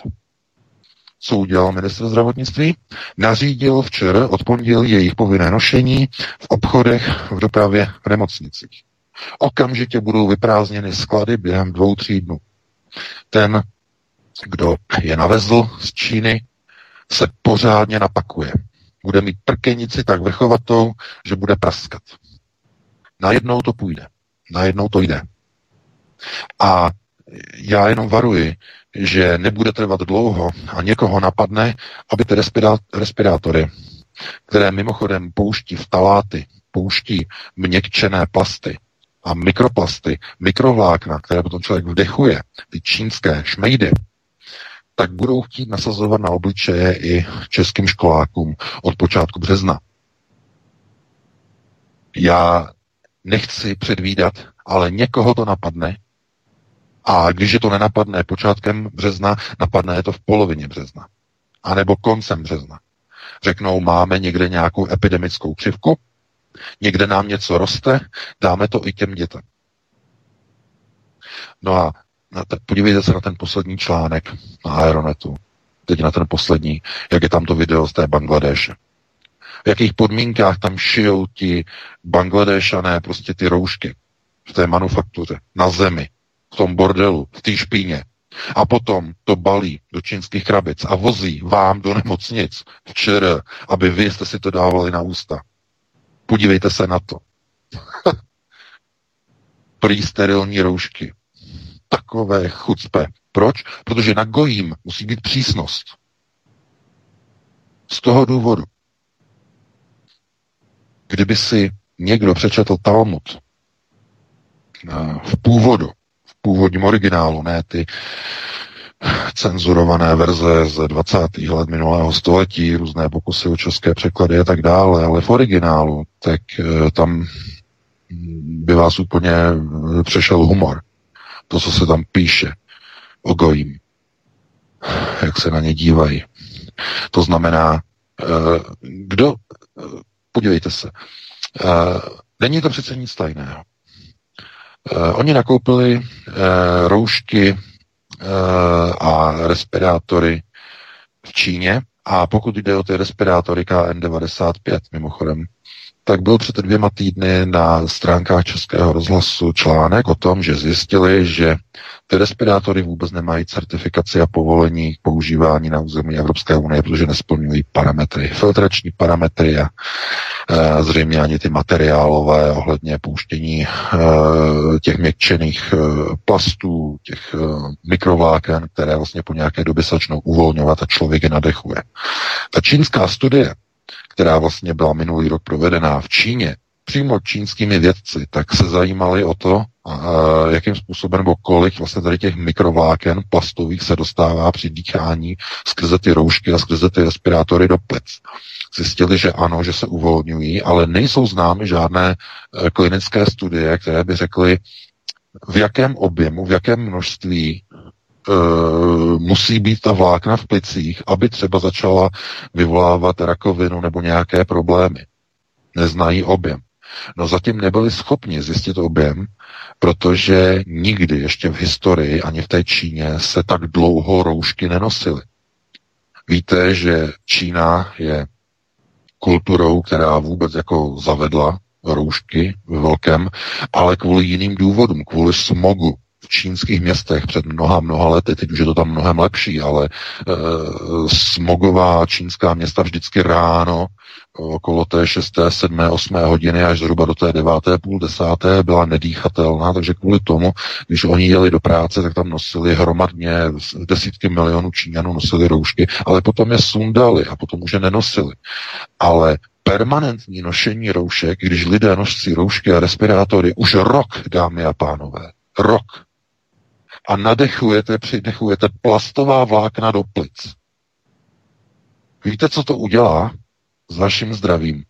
[SPEAKER 3] Co udělal minister zdravotnictví? Nařídil včera od pondělí jejich povinné nošení v obchodech, v dopravě, v nemocnicích. Okamžitě budou vyprázdněny sklady během dvou, tří dnů. Ten, kdo je navezl z Číny, se pořádně napakuje. Bude mít prkenici tak vrchovatou, že bude praskat. Najednou to půjde. Najednou to jde. A já jenom varuji, že nebude trvat dlouho a někoho napadne, aby ty respirátory, které mimochodem pouští vtaláty, pouští měkčené plasty a mikroplasty, mikrovlákna, které potom člověk vdechuje, ty čínské šmejdy, tak budou chtít nasazovat na obličeje i českým školákům od počátku března. Já nechci předvídat, ale někoho to napadne a když je to nenapadne počátkem března, napadne je to v polovině března. A nebo koncem března. Řeknou, máme někde nějakou epidemickou křivku, někde nám něco roste, dáme to i těm dětem. No a tak podívejte se na ten poslední článek na Aeronetu. Teď na ten poslední, jak je tam to video z té Bangladeše. V jakých podmínkách tam šijou ti Bangladešané prostě ty roušky v té manufaktuře, na zemi, v tom bordelu, v té špíně. A potom to balí do čínských krabic a vozí vám do nemocnic včera, aby vy jste si to dávali na ústa. Podívejte se na to. Prý sterilní roušky takové chucpe. Proč? Protože na gojím musí být přísnost. Z toho důvodu. Kdyby si někdo přečetl Talmud eh, v původu, původním originálu, ne ty cenzurované verze z 20. let minulého století, různé pokusy o české překlady a tak dále, ale v originálu, tak eh, tam by vás úplně přešel humor to, co se tam píše o gojím, jak se na ně dívají. To znamená, eh, kdo, eh, podívejte se, eh, není to přece nic tajného. Oni nakoupili roušky a respirátory v Číně. A pokud jde o ty respirátory KN95, mimochodem, tak byl před dvěma týdny na stránkách Českého rozhlasu článek o tom, že zjistili, že ty respirátory vůbec nemají certifikaci a povolení k používání na území Evropské unie, protože nesplňují parametry, filtrační parametry a e, zřejmě ani ty materiálové ohledně pouštění e, těch měkčených e, plastů, těch e, mikrovláken, které vlastně po nějaké době začnou uvolňovat a člověk je nadechuje. Ta čínská studie, která vlastně byla minulý rok provedená v Číně, přímo čínskými vědci, tak se zajímali o to, jakým způsobem nebo kolik vlastně tady těch mikrovláken plastových se dostává při dýchání skrze ty roušky a skrze ty respirátory do plec. Zjistili, že ano, že se uvolňují, ale nejsou známy žádné e, klinické studie, které by řekly, v jakém objemu, v jakém množství musí být ta vlákna v plicích, aby třeba začala vyvolávat rakovinu nebo nějaké problémy. Neznají objem. No zatím nebyli schopni zjistit objem, protože nikdy ještě v historii ani v té Číně se tak dlouho roušky nenosily. Víte, že Čína je kulturou, která vůbec jako zavedla roušky ve velkém, ale kvůli jiným důvodům, kvůli smogu v čínských městech před mnoha, mnoha lety, teď už je to tam mnohem lepší, ale e, smogová čínská města vždycky ráno okolo té 6., 7., 8. hodiny až zhruba do té 9., půl desáté byla nedýchatelná, takže kvůli tomu, když oni jeli do práce, tak tam nosili hromadně desítky milionů Číňanů nosili roušky, ale potom je sundali a potom už je nenosili. Ale permanentní nošení roušek, když lidé nosí roušky a respirátory už rok, dámy a pánové, rok, a nadechujete, přidechujete plastová vlákna do plic. Víte, co to udělá s vaším zdravím?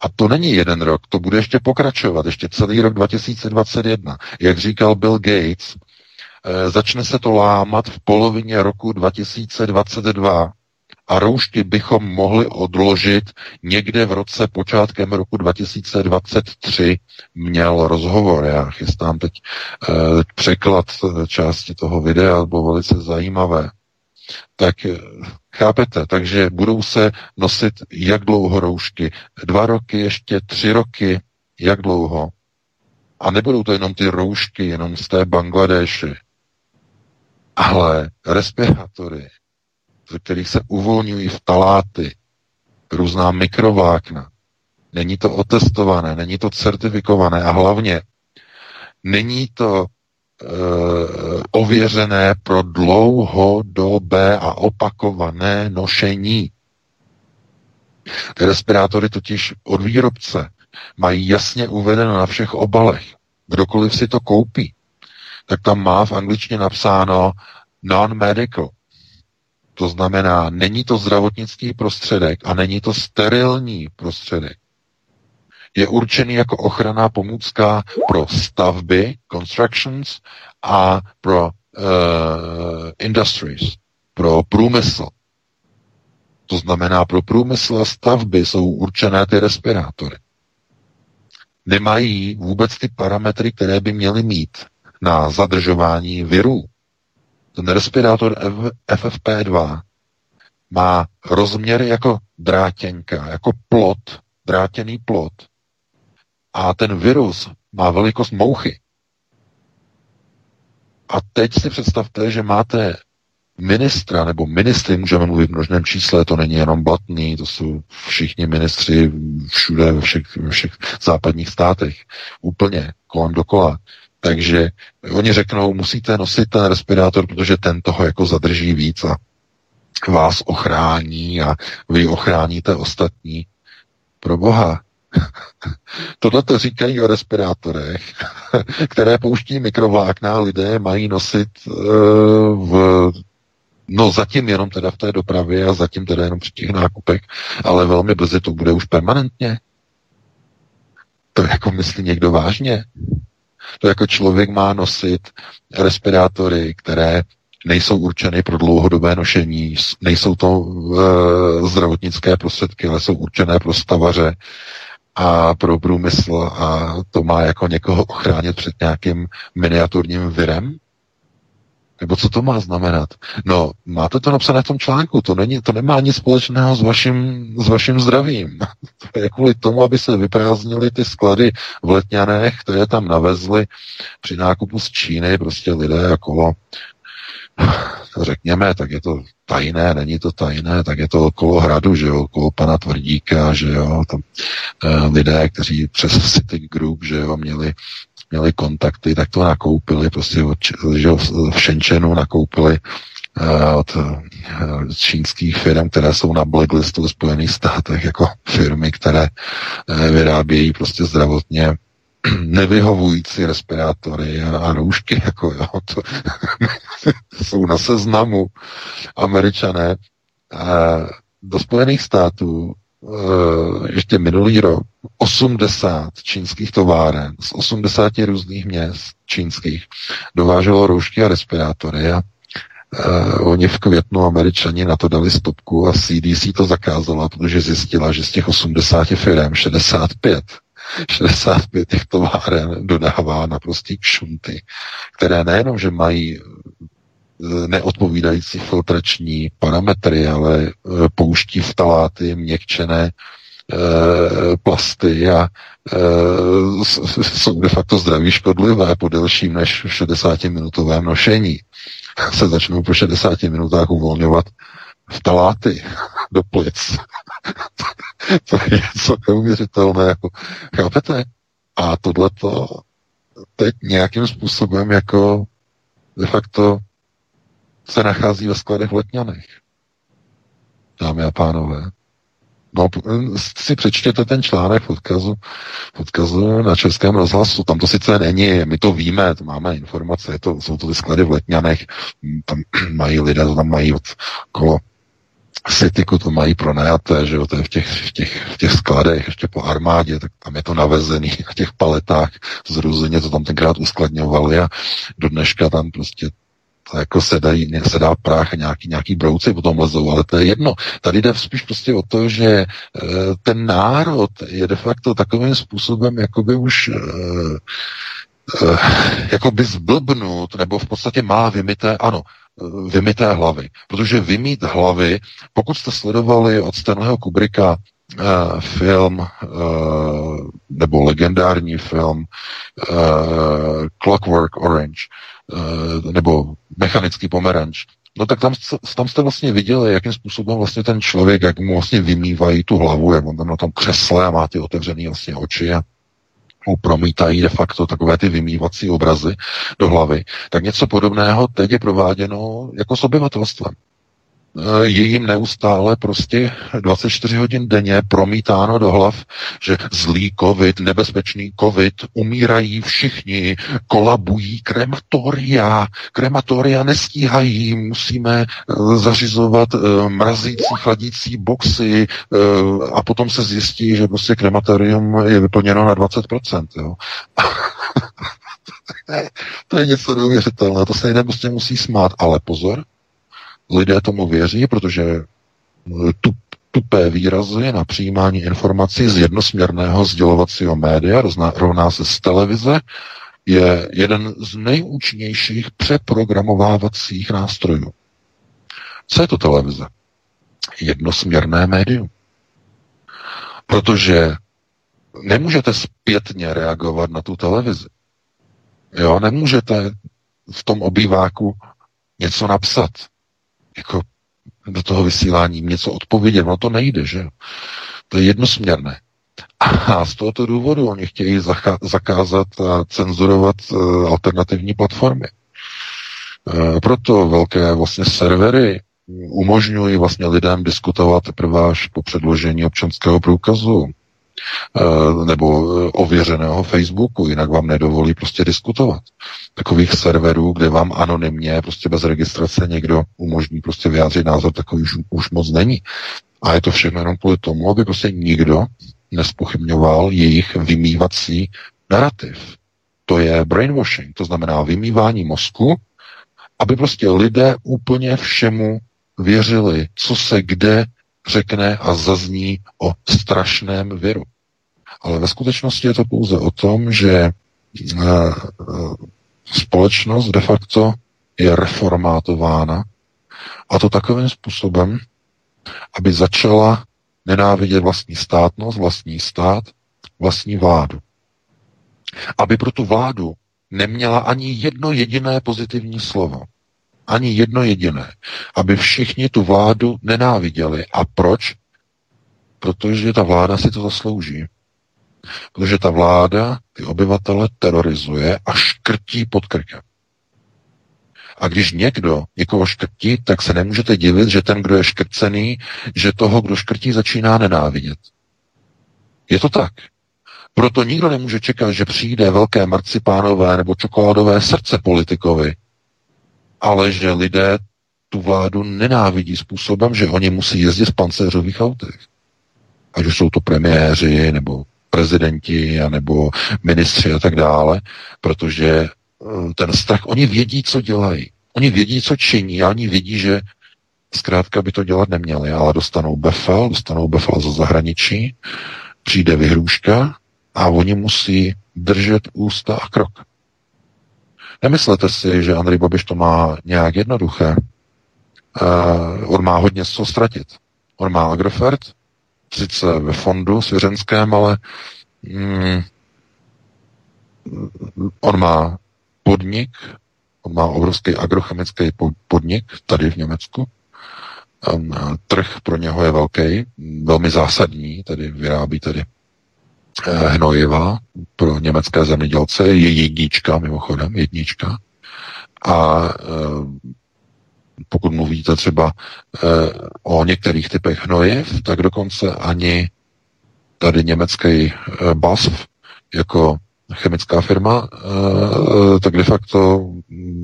[SPEAKER 3] A to není jeden rok, to bude ještě pokračovat, ještě celý rok 2021. Jak říkal Bill Gates, eh, začne se to lámat v polovině roku 2022 a roušky bychom mohli odložit někde v roce počátkem roku 2023. Měl rozhovor, já chystám teď eh, překlad části toho videa, bylo velice zajímavé. Tak eh, chápete, takže budou se nosit jak dlouho roušky? Dva roky, ještě tři roky, jak dlouho? A nebudou to jenom ty roušky, jenom z té Bangladeše, ale respirátory, ze kterých se uvolňují vtaláty, různá mikrovákna. Není to otestované, není to certifikované a hlavně není to e, ověřené pro dlouhodobé a opakované nošení. Ty respirátory totiž od výrobce mají jasně uvedeno na všech obalech. Kdokoliv si to koupí, tak tam má v angličtině napsáno non-medical. To znamená, není to zdravotnický prostředek a není to sterilní prostředek. Je určený jako ochranná pomůcka pro stavby, constructions a pro uh, industries, pro průmysl. To znamená, pro průmysl a stavby jsou určené ty respirátory. Nemají vůbec ty parametry, které by měly mít na zadržování virů. Ten respirátor FFP2 má rozměry jako drátěnka, jako plot, drátěný plot. A ten virus má velikost mouchy. A teď si představte, že máte ministra nebo ministry, můžeme mluvit v množném čísle, to není jenom Blatný, to jsou všichni ministři všude ve všech, všech západních státech, úplně kolem dokola. Takže oni řeknou, musíte nosit ten respirátor, protože ten toho jako zadrží víc a vás ochrání a vy ochráníte ostatní. Pro Boha. Tohle to říkají o respirátorech, které pouští mikrovlákna, lidé mají nosit uh, v No zatím jenom teda v té dopravě a zatím teda jenom při těch nákupech, ale velmi brzy to bude už permanentně. To jako myslí někdo vážně? To jako člověk má nosit respirátory, které nejsou určeny pro dlouhodobé nošení, nejsou to e, zdravotnické prostředky, ale jsou určené pro stavaře a pro průmysl a to má jako někoho ochránit před nějakým miniaturním virem? Nebo co to má znamenat? No, máte to napsané v tom článku, to, není, to nemá nic společného s vaším, s vaším zdravím. to je kvůli tomu, aby se vyprázdnily ty sklady v Letňanech, které tam navezli při nákupu z Číny, prostě lidé okolo, řekněme, tak je to tajné, není to tajné, tak je to okolo hradu, že jo, okolo pana Tvrdíka, že jo, tam eh, lidé, kteří přes City Group, že jo, měli měli kontakty, tak to nakoupili, prostě od, že v Shenzhenu nakoupili uh, od uh, čínských firm, které jsou na blacklistu v Spojených státech, jako firmy, které uh, vyrábějí prostě zdravotně nevyhovující respirátory a, roušky, jako jo, to jsou na seznamu američané. Do Spojených států Eh, ještě minulý rok 80 čínských továren z 80 různých měst čínských dováželo roušky a respirátory a Uh, oni v květnu američani na to dali stopku a CDC to zakázala, protože zjistila, že z těch 80 firm 65 65 těch továren dodává naprostý kšunty, které nejenom, že mají neodpovídající filtrační parametry, ale pouští vtaláty měkčené plasty a jsou de facto zdraví škodlivé po delším než 60-minutovém nošení. Se začnou po 60 minutách uvolňovat vtaláty do plic. to je něco neuvěřitelné. Jako, chápete? A tohleto teď nějakým způsobem jako de facto se nachází ve skladech v Letňanech. Dámy a pánové. No, si přečtěte ten článek odkazu, odkazu na Českém rozhlasu. Tam to sice není, my to víme, to máme informace, to, jsou to ty sklady v Letňanech, tam mají lidé, tam mají od kolo Cityku to mají pronajaté, že jo, to je v těch, v, těch, v těch skladech, ještě po armádě, tak tam je to navezený v těch paletách, zruzeně to tam tenkrát uskladňovali a do dneška tam prostě jako se, dají, se dá prach a nějaký, nějaký brouci potom lezou, ale to je jedno. Tady jde spíš prostě o to, že e, ten národ je de facto takovým způsobem jakoby už e, e, jakoby zblbnut, nebo v podstatě má vymité, ano, vymité hlavy. Protože vymít hlavy, pokud jste sledovali od Stanleyho Kubricka film nebo legendární film Clockwork Orange nebo Mechanický pomeranč, No tak tam, tam jste vlastně viděli, jakým způsobem vlastně ten člověk, jak mu vlastně vymývají tu hlavu, jak on tam na tom křesle a má ty otevřené vlastně oči a mu promítají de facto takové ty vymývací obrazy do hlavy, tak něco podobného teď je prováděno jako s obyvatelstvem. Eh, je jim neustále prostě 24 hodin denně promítáno do hlav, že zlý covid, nebezpečný covid, umírají všichni, kolabují krematoria, krematoria nestíhají, musíme eh, zařizovat eh, mrazící, chladící boxy a potom se zjistí, že prostě krematorium je vyplněno na 20%. Jo. to je něco neuvěřitelného, to se lidé prostě musí smát, ale pozor, lidé tomu věří, protože eh, tu, tupé výrazy na přijímání informací z jednosměrného sdělovacího média rovná se z televize je jeden z nejúčinnějších přeprogramovávacích nástrojů. Co je to televize? Jednosměrné médium. Protože nemůžete zpětně reagovat na tu televizi. Jo, nemůžete v tom obýváku něco napsat jako do toho vysílání něco odpovědět. No to nejde, že To je jednosměrné. A z tohoto důvodu oni chtějí zakázat a cenzurovat e, alternativní platformy. E, proto velké vlastně servery umožňují vlastně lidem diskutovat teprve až po předložení občanského průkazu. Eh, nebo eh, ověřeného Facebooku, jinak vám nedovolí prostě diskutovat. Takových serverů, kde vám anonymně, prostě bez registrace někdo umožní prostě vyjádřit názor, takový už, už moc není. A je to všechno jenom kvůli tomu, aby prostě nikdo nespochybňoval jejich vymývací narrativ. To je brainwashing, to znamená vymývání mozku, aby prostě lidé úplně všemu věřili, co se kde řekne a zazní o strašném viru. Ale ve skutečnosti je to pouze o tom, že eh, společnost de facto je reformátována a to takovým způsobem, aby začala nenávidět vlastní státnost, vlastní stát, vlastní vládu. Aby pro tu vládu neměla ani jedno jediné pozitivní slovo. Ani jedno jediné. Aby všichni tu vládu nenáviděli. A proč? Protože ta vláda si to zaslouží. Protože ta vláda ty obyvatele terorizuje a škrtí pod krkem. A když někdo někoho škrtí, tak se nemůžete divit, že ten, kdo je škrcený, že toho, kdo škrtí, začíná nenávidět. Je to tak. Proto nikdo nemůže čekat, že přijde velké marcipánové nebo čokoládové srdce politikovi, ale že lidé tu vládu nenávidí způsobem, že oni musí jezdit v pancéřových autech. Ať už jsou to premiéři, nebo prezidenti, nebo ministři a tak dále, protože eh, ten strach, oni vědí, co dělají. Oni vědí, co činí a oni vědí, že zkrátka by to dělat neměli, ale dostanou befel, dostanou befel za zahraničí, přijde vyhrůžka a oni musí držet ústa a krok. Nemyslete si, že Andrej Babiš to má nějak jednoduché. Uh, on má hodně co ztratit. On má Agrofert, sice ve fondu svěřenském, ale mm, on má podnik, on má obrovský agrochemický podnik tady v Německu. Um, trh pro něho je velký, velmi zásadní, tedy vyrábí tedy hnojiva pro německé zemědělce, je jednička mimochodem, jednička. A eh, pokud mluvíte třeba eh, o některých typech hnojiv, tak dokonce ani tady německý eh, BASF jako chemická firma, eh, tak de facto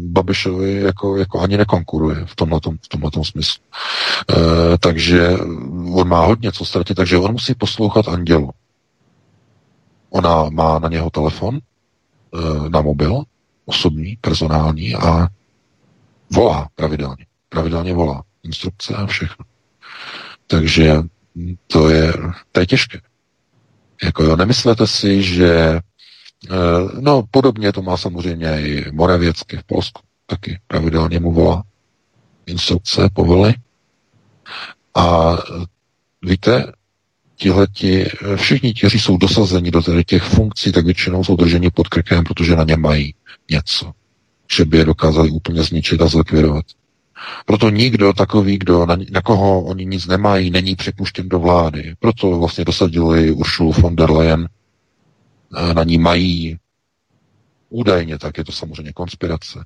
[SPEAKER 3] Babišovi jako, jako ani nekonkuruje v tomhle v tomhletom smyslu. Takže on má hodně co ztratit, takže on musí poslouchat Andělu. Ona má na něho telefon, na mobil, osobní, personální a volá pravidelně. Pravidelně volá. Instrukce a všechno. Takže to je, to je těžké. Jako jo, nemyslete si, že eh, no podobně to má samozřejmě i Moravěcky v Polsku. Taky pravidelně mu volá instrukce, povely. A víte, tihleti, všichni, kteří jsou dosazeni do těch funkcí, tak většinou jsou drženi pod krkem, protože na ně mají něco že by je dokázali úplně zničit a zlikvidovat. Proto nikdo takový, kdo na, na koho oni nic nemají, není připuštěn do vlády. Proto vlastně dosadili Ursulu von der Leyen. Na ní mají údajně, tak je to samozřejmě konspirace,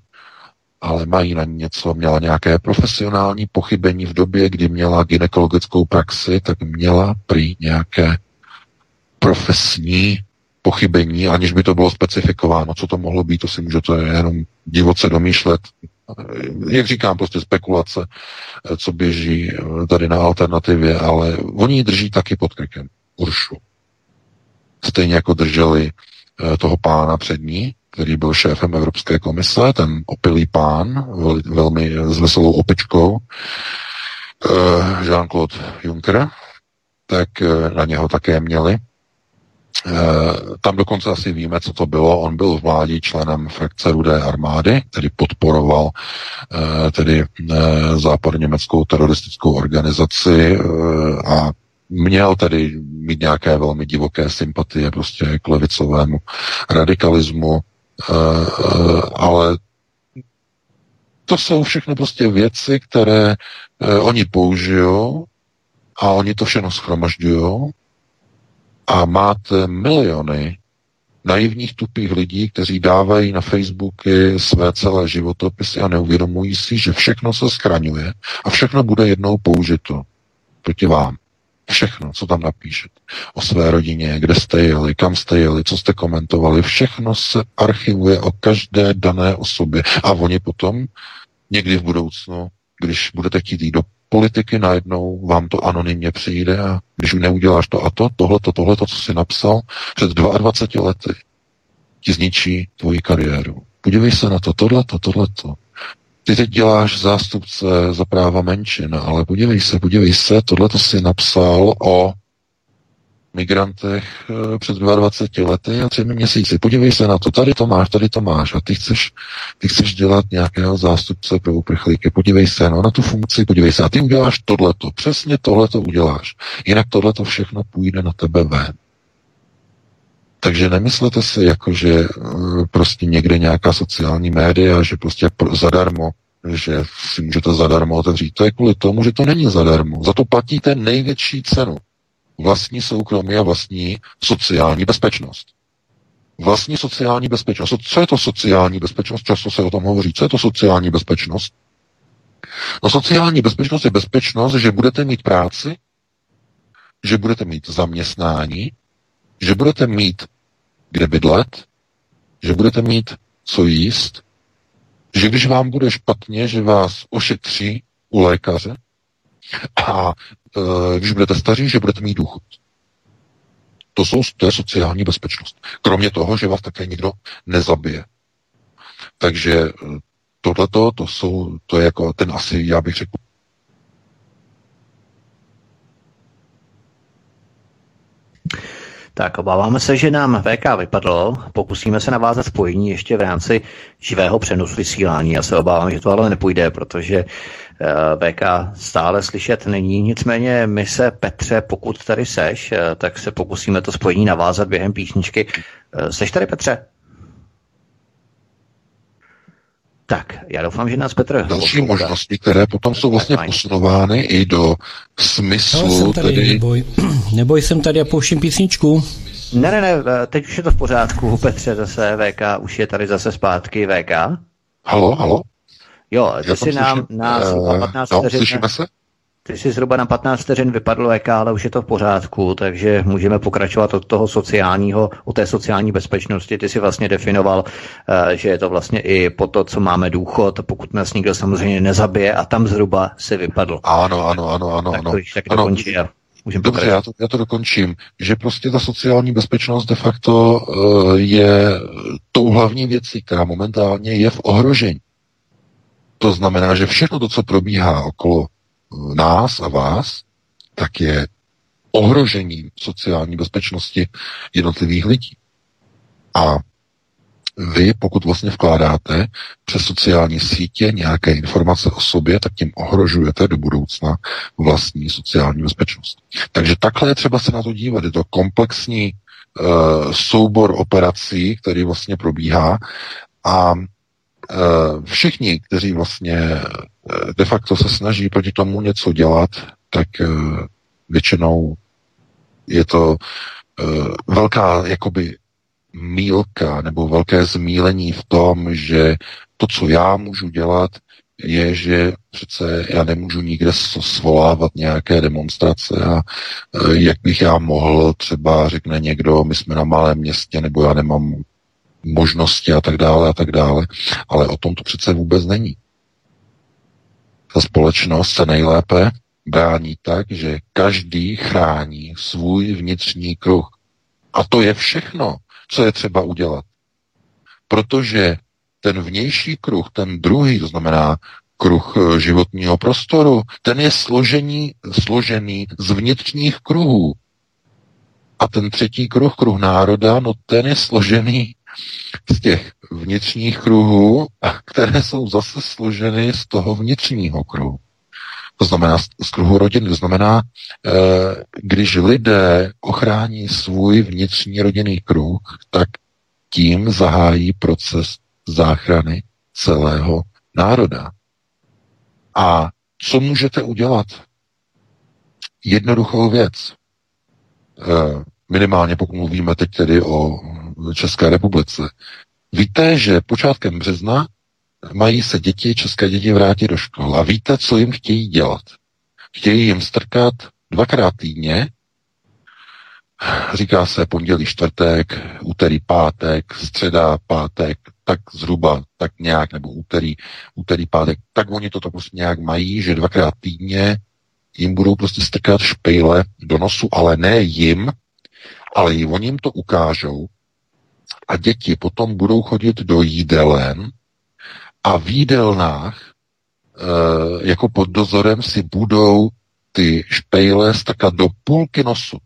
[SPEAKER 3] ale mají na ní něco, měla nějaké profesionální pochybení v době, kdy měla ginekologickou praxi, tak měla prý nějaké profesní pochybení, aniž by to bylo specifikováno, co to mohlo být, to si můžete jenom divoce domýšlet. Jak říkám, prostě spekulace, co běží tady na alternativě, ale oni ji drží taky pod krkem, Uršu. Stejně jako drželi eh, toho pána před ní, který byl šéfem Evropské komise, ten opilý pán, velmi s veselou opičkou, eh, Jean-Claude Juncker, tak eh, na něho také měli Eh, tam dokonce asi víme, co to bylo. On byl v vládě členem frakce Rudé armády, který podporoval tedy eh, německou teroristickou organizaci a měl tedy mít nějaké velmi divoké sympatie prostě k levicovému radikalismu, ale to jsou všechno prostě věci, které oni použijou a oni to všechno schromažďují a máte miliony naivních tupých lidí, kteří dávají na Facebooky své celé životopisy a neuvědomují si, že všechno se schraňuje a všechno bude jednou použito proti vám. Všechno, co tam napíšete o své rodině, kde jste jeli, kam jste jeli, co jste komentovali, všechno se archivuje o každé dané osobě. A oni potom někdy v budoucnu, když budete chtít jít do politiky, najednou vám to anonymně přijde a když neuděláš to a to, tohleto, tohleto, co jsi napsal před 22 lety, ti zničí tvoji kariéru. Podívej se na to, tohleto, tohleto. Ty teď děláš zástupce za práva menšin, ale podívej se, podívej se, tohleto si napsal o migrantech eh, před 22 lety a třemi měsíci. Podívej se na to, tady to máš, tady to máš a ty chceš, ty chceš dělat nějakého zástupce pro uprchlíky. Podívej se no, na tu funkci, podívej se a ty uděláš tohleto, přesně tohleto uděláš. Jinak tohleto všechno půjde na tebe ven. Takže nemyslete si, jako že eh, prostě někde nějaká sociální média, že prostě zadarmo že si můžete zadarmo otevřít. To je kvůli tomu, že to není zadarmo. Za to platíte největší cenu vlastní soukromí a vlastní sociální bezpečnost. Vlastní sociální bezpečnost. Co je to sociální bezpečnost? Často se o tom hovoří. Co je to sociální bezpečnost? No sociální bezpečnost je bezpečnost, že budete mít práci, že budete mít zaměstnání, že budete mít kde bydlet, že budete mít co jíst, že když vám bude špatně, že vás ošetří u lékaře a Eh, když budete staří, že budete mít důchod. To, jsou, to je sociální bezpečnost. Kromě toho, že vás také nikdo nezabije. Takže eh, tohleto, to jsou, to je jako ten asi, já bych řekl,
[SPEAKER 1] Tak obáváme se, že nám VK vypadlo. Pokusíme se navázat spojení ještě v rámci živého přenosu vysílání. Já se obávám, že to ale nepůjde, protože eh, VK stále slyšet není. Nicméně my se, Petře, pokud tady seš, eh, tak se pokusíme to spojení navázat během písničky. Eh, seš tady, Petře? Tak, já doufám, že nás Petr...
[SPEAKER 3] Další možnosti, které potom jsou vlastně posunovány i do smyslu... No,
[SPEAKER 2] jsem tady, tedy... neboj. neboj, jsem tady a pouštím písničku.
[SPEAKER 1] Ne, ne, ne, teď už je to v pořádku, Petře, zase VK, už je tady zase zpátky VK.
[SPEAKER 3] Halo, halo?
[SPEAKER 1] Jo, ty si nám, nás uh, 15
[SPEAKER 3] no, slyšíme se?
[SPEAKER 1] Ty jsi zhruba na 15 vteřin vypadl EK, ale už je to v pořádku, takže můžeme pokračovat od toho sociálního, o té sociální bezpečnosti. Ty si vlastně definoval, eh, že je to vlastně i po to, co máme důchod, pokud nás nikdo samozřejmě nezabije a tam zhruba se vypadl.
[SPEAKER 3] Ano, ano, ano, ano.
[SPEAKER 1] Tak
[SPEAKER 3] ano.
[SPEAKER 1] to tak ano. dokončí a
[SPEAKER 3] Můžeme Dobře, já to, já to dokončím. Že prostě ta sociální bezpečnost de facto uh, je tou hlavní věcí, která momentálně je v ohrožení. To znamená, že všechno to, co probíhá okolo nás a vás, tak je ohrožením sociální bezpečnosti jednotlivých lidí. A vy, pokud vlastně vkládáte přes sociální sítě nějaké informace o sobě, tak tím ohrožujete do budoucna vlastní sociální bezpečnost. Takže takhle je třeba se na to dívat. Je to komplexní uh, soubor operací, který vlastně probíhá a uh, všichni, kteří vlastně de facto se snaží proti tomu něco dělat, tak eh, většinou je to eh, velká jakoby mílka nebo velké zmílení v tom, že to, co já můžu dělat, je, že přece já nemůžu nikde svolávat nějaké demonstrace a jak bych já mohl, třeba řekne někdo, my jsme na malém městě, nebo já nemám možnosti a tak dále a tak dále, ale o tom to přece vůbec není ta společnost se nejlépe brání tak, že každý chrání svůj vnitřní kruh. A to je všechno, co je třeba udělat. Protože ten vnější kruh, ten druhý, to znamená kruh eh, životního prostoru, ten je složení, složený z vnitřních kruhů. A ten třetí kruh, kruh národa, no ten je složený z těch vnitřních kruhů, které jsou zase složeny z toho vnitřního kruhu. To znamená z kruhu rodiny. To znamená, eh, když lidé ochrání svůj vnitřní rodinný kruh, tak tím zahájí proces záchrany celého národa. A co můžete udělat? Jednoduchou věc. Eh, minimálně pokud mluvíme teď tedy o České republice. Víte, že počátkem března mají se děti, české děti vrátit do škol. A víte, co jim chtějí dělat? Chtějí jim strkat dvakrát týdně, říká se pondělí, čtvrtek, úterý, pátek, středa, pátek, tak zhruba, tak nějak, nebo úterý, úterý, pátek, tak oni to prostě nějak mají, že dvakrát týdně jim budou prostě strkat špejle do nosu, ale ne jim, ale i oni jim to ukážou a děti potom budou chodit do jídelen a v jídelnách e, jako pod dozorem si budou ty špejle strkat do půlky nosu.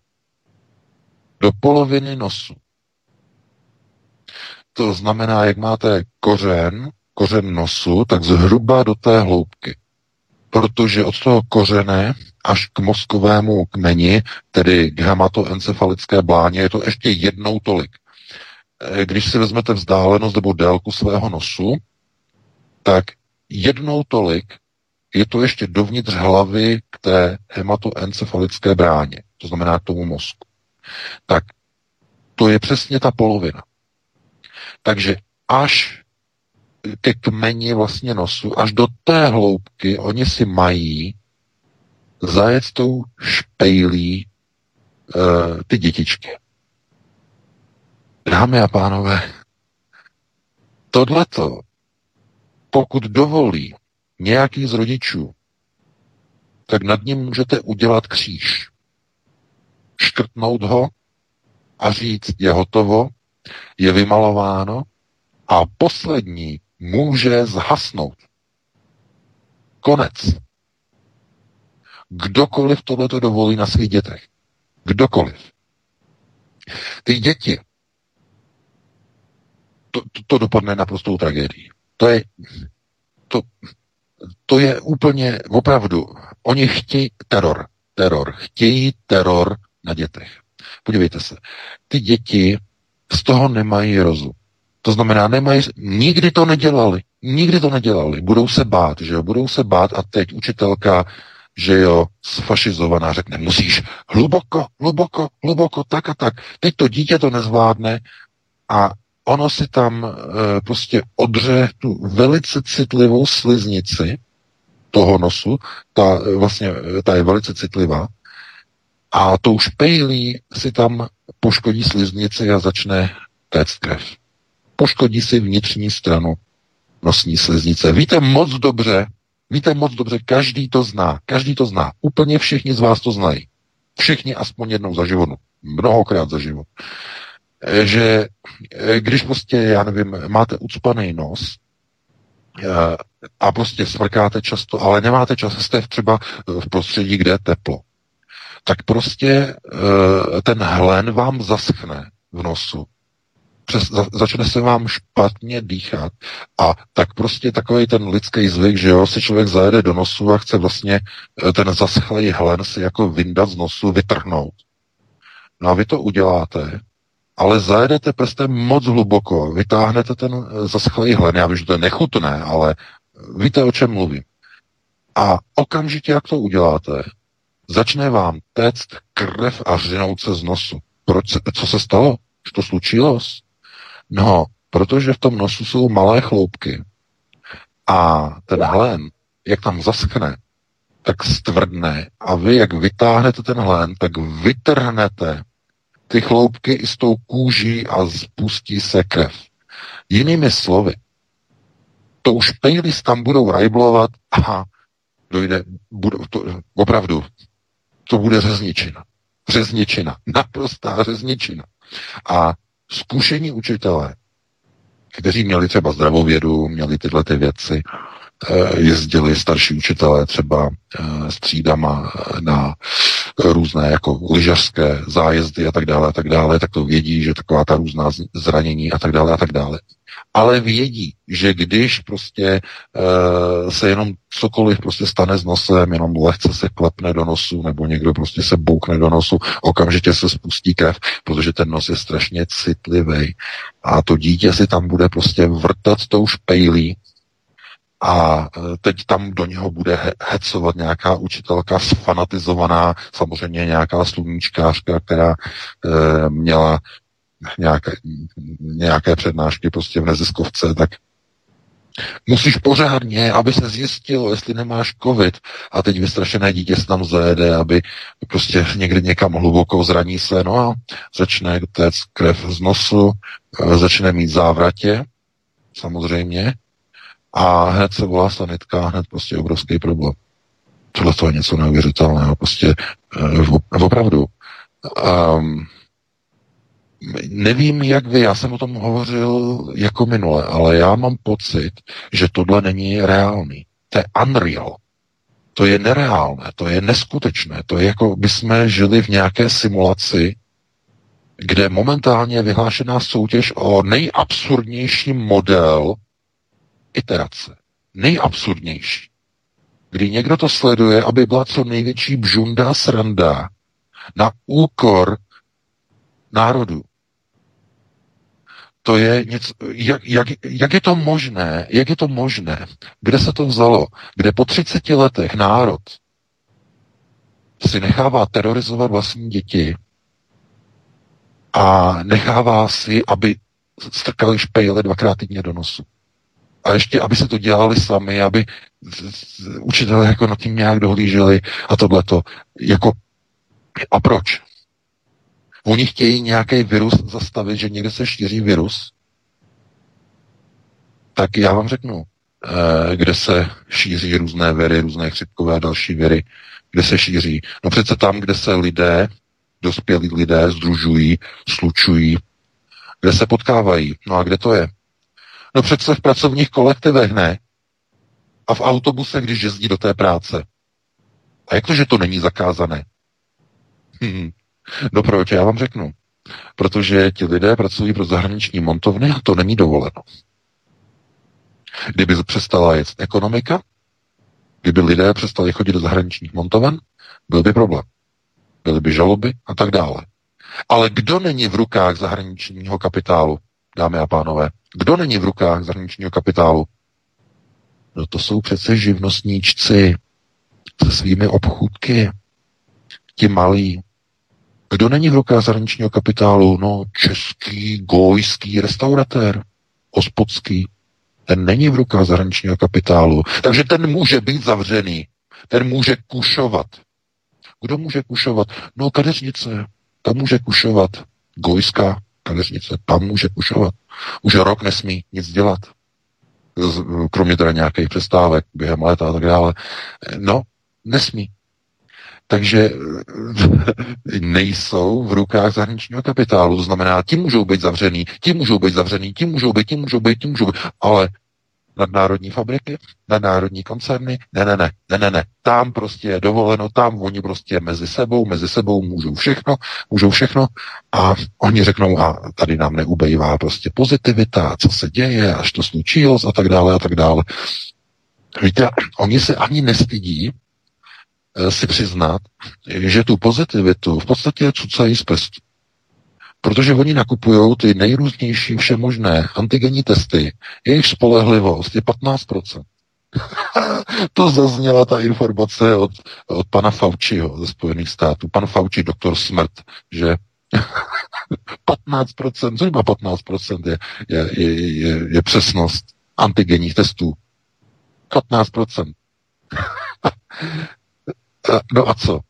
[SPEAKER 3] Do poloviny nosu. To znamená, jak máte kořen, kořen nosu, tak zhruba do té hloubky. Protože od toho kořene až k mozkovému kmeni, tedy k hematoencefalické bláně, je to ještě jednou tolik. Eh, když si vezmete vzdálenost nebo délku svého nosu, tak jednou tolik je to ještě dovnitř hlavy k té hematoencefalické bráně, to znamená k tomu mozku. Tak to je přesně ta polovina. Takže až ke kmeni vlastně nosu, až do té hloubky oni si mají zajet tou špejlí uh, ty dětičky. Dámy a pánové, tohleto, pokud dovolí nějaký z rodičů, tak nad ním můžete udělat kříž. Škrtnout ho a říct, je hotovo, je vymalováno a poslední může zhasnout. Konec. Kdokoliv tohleto dovolí na svých dětech. Kdokoliv. Ty děti, to, to, to dopadne naprostou tragédií. To je, to, to je úplně opravdu, oni chtějí teror, teror, chtějí teror na dětech. Podívejte se, ty děti z toho nemají rozum. To znamená, nemají, nikdy to nedělali, nikdy to nedělali, budou se bát, že jo, budou se bát a teď učitelka, že jo, sfašizovaná řekne, musíš hluboko, hluboko, hluboko, tak a tak. Teď to dítě to nezvládne a ono si tam e, prostě odře tu velice citlivou sliznici toho nosu, ta vlastně, ta je velice citlivá, a tou špejlí si tam poškodí sliznici a začne téct krev. Poškodí si vnitřní stranu nosní sliznice. Víte moc dobře, víte moc dobře, každý to zná, každý to zná. Úplně všichni z vás to znají. Všichni aspoň jednou za život. Mnohokrát za život. Že eh, když prostě, já nevím, máte ucpaný nos, eh, a prostě smrkáte často, ale nemáte čas, jste třeba v prostředí, kde je teplo tak prostě eh, ten hlen vám zaschne v nosu. Přes, začne se vám špatně dýchat a tak prostě takový ten lidský zvyk, že jo, si člověk zajede do nosu a chce vlastně ten zaschlý hlen si jako vyndat z nosu, vytrhnout. No a vy to uděláte, ale zajedete prstem moc hluboko, vytáhnete ten eh, zaschlý hlen, já vím, že to je nechutné, ale víte, o čem mluvím. A okamžitě, jak to uděláte, začne vám téct krev a řinout se z nosu. Proč se, co se stalo? Co slučilo? No, protože v tom nosu jsou malé chloupky a ten hlen, jak tam zaschne, tak stvrdne a vy, jak vytáhnete ten hlen, tak vytrhnete ty chloupky i s tou kůží a spustí se krev. Jinými slovy, to už pejlis tam budou rajblovat a dojde, budou, to, opravdu, to bude řezničina. Řezničina. Naprostá řezničina. A zkušení učitelé, kteří měli třeba zdravovědu, měli tyhle ty věci, eh, jezdili starší učitelé třeba eh, s třídama na různé jako lyžařské zájezdy a tak dále a tak dále, tak to vědí, že taková ta různá zranění a tak dále a tak dále ale vědí, že když prostě uh, se jenom cokoliv prostě stane s nosem, jenom lehce se klepne do nosu, nebo někdo prostě se boukne do nosu, okamžitě se spustí krev, protože ten nos je strašně citlivý. A to dítě si tam bude prostě vrtat tou špejlí, a eh, teď tam do něho bude hecovat nějaká učitelka sfanatizovaná, samozřejmě nějaká sluníčkářka, která e, měla nějaké, nějaké přednášky prostě v neziskovce, tak musíš pořádně, aby se zjistilo, jestli nemáš covid. A teď vystrašené dítě se tam zajede, aby prostě někdy někam hluboko zraní se, no a začne téct krev z nosu, eh, začne mít závratě, samozřejmě, a hned se volá sanitka, hned prostě obrovský problém. Tohle to je něco neuvěřitelného, prostě eh, opravdu. Um, nevím, jak vy, já jsem o tom hovořil jako minule, ale já mám pocit, že tohle není reálný. To je unreal. To je nereálné, to je neskutečné. To je jako by jsme žili v nějaké simulaci, kde momentálně je vyhlášená soutěž o nejabsurdnější model iterace. Nejabsurdnější. Kdy někdo to sleduje, aby byla co největší bžunda sranda na úkor národu to je něco, jak, jak, jak je to možné, jak je to možné, kde se to vzalo, kde po 30 letech národ si nechává terorizovat vlastní děti a nechává si, aby strkali špejle dvakrát týdně do nosu. A ještě, aby se to dělali sami, aby učitelé jako nad tím nějak dohlíželi a tohleto. Jako, a proč? Oni chtějí nějaký virus zastavit, že někde se šíří virus. Tak já vám řeknu, eh, kde se šíří různé viry, různé chřipkové a další viry, kde se šíří. No přece tam, kde se lidé, dospělí lidé združují, slučují, kde se potkávají. No a kde to je? No přece v pracovních kolektivech ne. A v autobuse, když jezdí do té práce. A jak to, že to není zakázané? Hmm. No proč? Já vám řeknu. Protože ti lidé pracují pro zahraniční montovny a to není dovoleno. Kdyby přestala jet ekonomika, kdyby lidé přestali chodit do zahraničních montoven, byl by problém. Byly by žaloby a tak dále. Ale kdo není v rukách zahraničního kapitálu, dámy a pánové? Kdo není v rukách zahraničního kapitálu? No to jsou přece živnostníčci se svými obchůdky, ti malí. Kdo není v rukách zahraničního kapitálu? No český, gojský restauratér, hospodský. Ten není v rukách zahraničního kapitálu. Takže ten může být zavřený. Ten může kušovat. Kdo může kušovat? No kadeřnice. Tam může kušovat. Gojská kadeřnice. Tam může kušovat. Už rok nesmí nic dělat. Kromě teda nějakých přestávek během léta a tak dále. No, nesmí. Takže nejsou v rukách zahraničního kapitálu. To znamená, ti můžou být zavřený, ti můžou být zavřený, ti můžou být, ti můžou být, ti můžou být, ale nadnárodní fabriky, nadnárodní koncerny, ne, ne, ne, ne, ne, ne, tam prostě je dovoleno, tam oni prostě mezi sebou, mezi sebou můžou všechno, můžou všechno a oni řeknou, a tady nám neubejvá prostě pozitivita, co se děje, až to slučilo a tak dále a tak dále. Víte, oni se ani nestydí eh, si přiznat, že tu pozitivitu v podstatě cucají z prstu. Protože oni nakupují ty nejrůznější všemožné antigenní testy, jejich spolehlivost je 15%. to zazněla ta informace od, od pana Fauciho ze Spojených států. Pan Fauci, doktor smrt, že 15%, zhruba 15% je, je, je, je, je přesnost antigenních testů. 15%. no a co?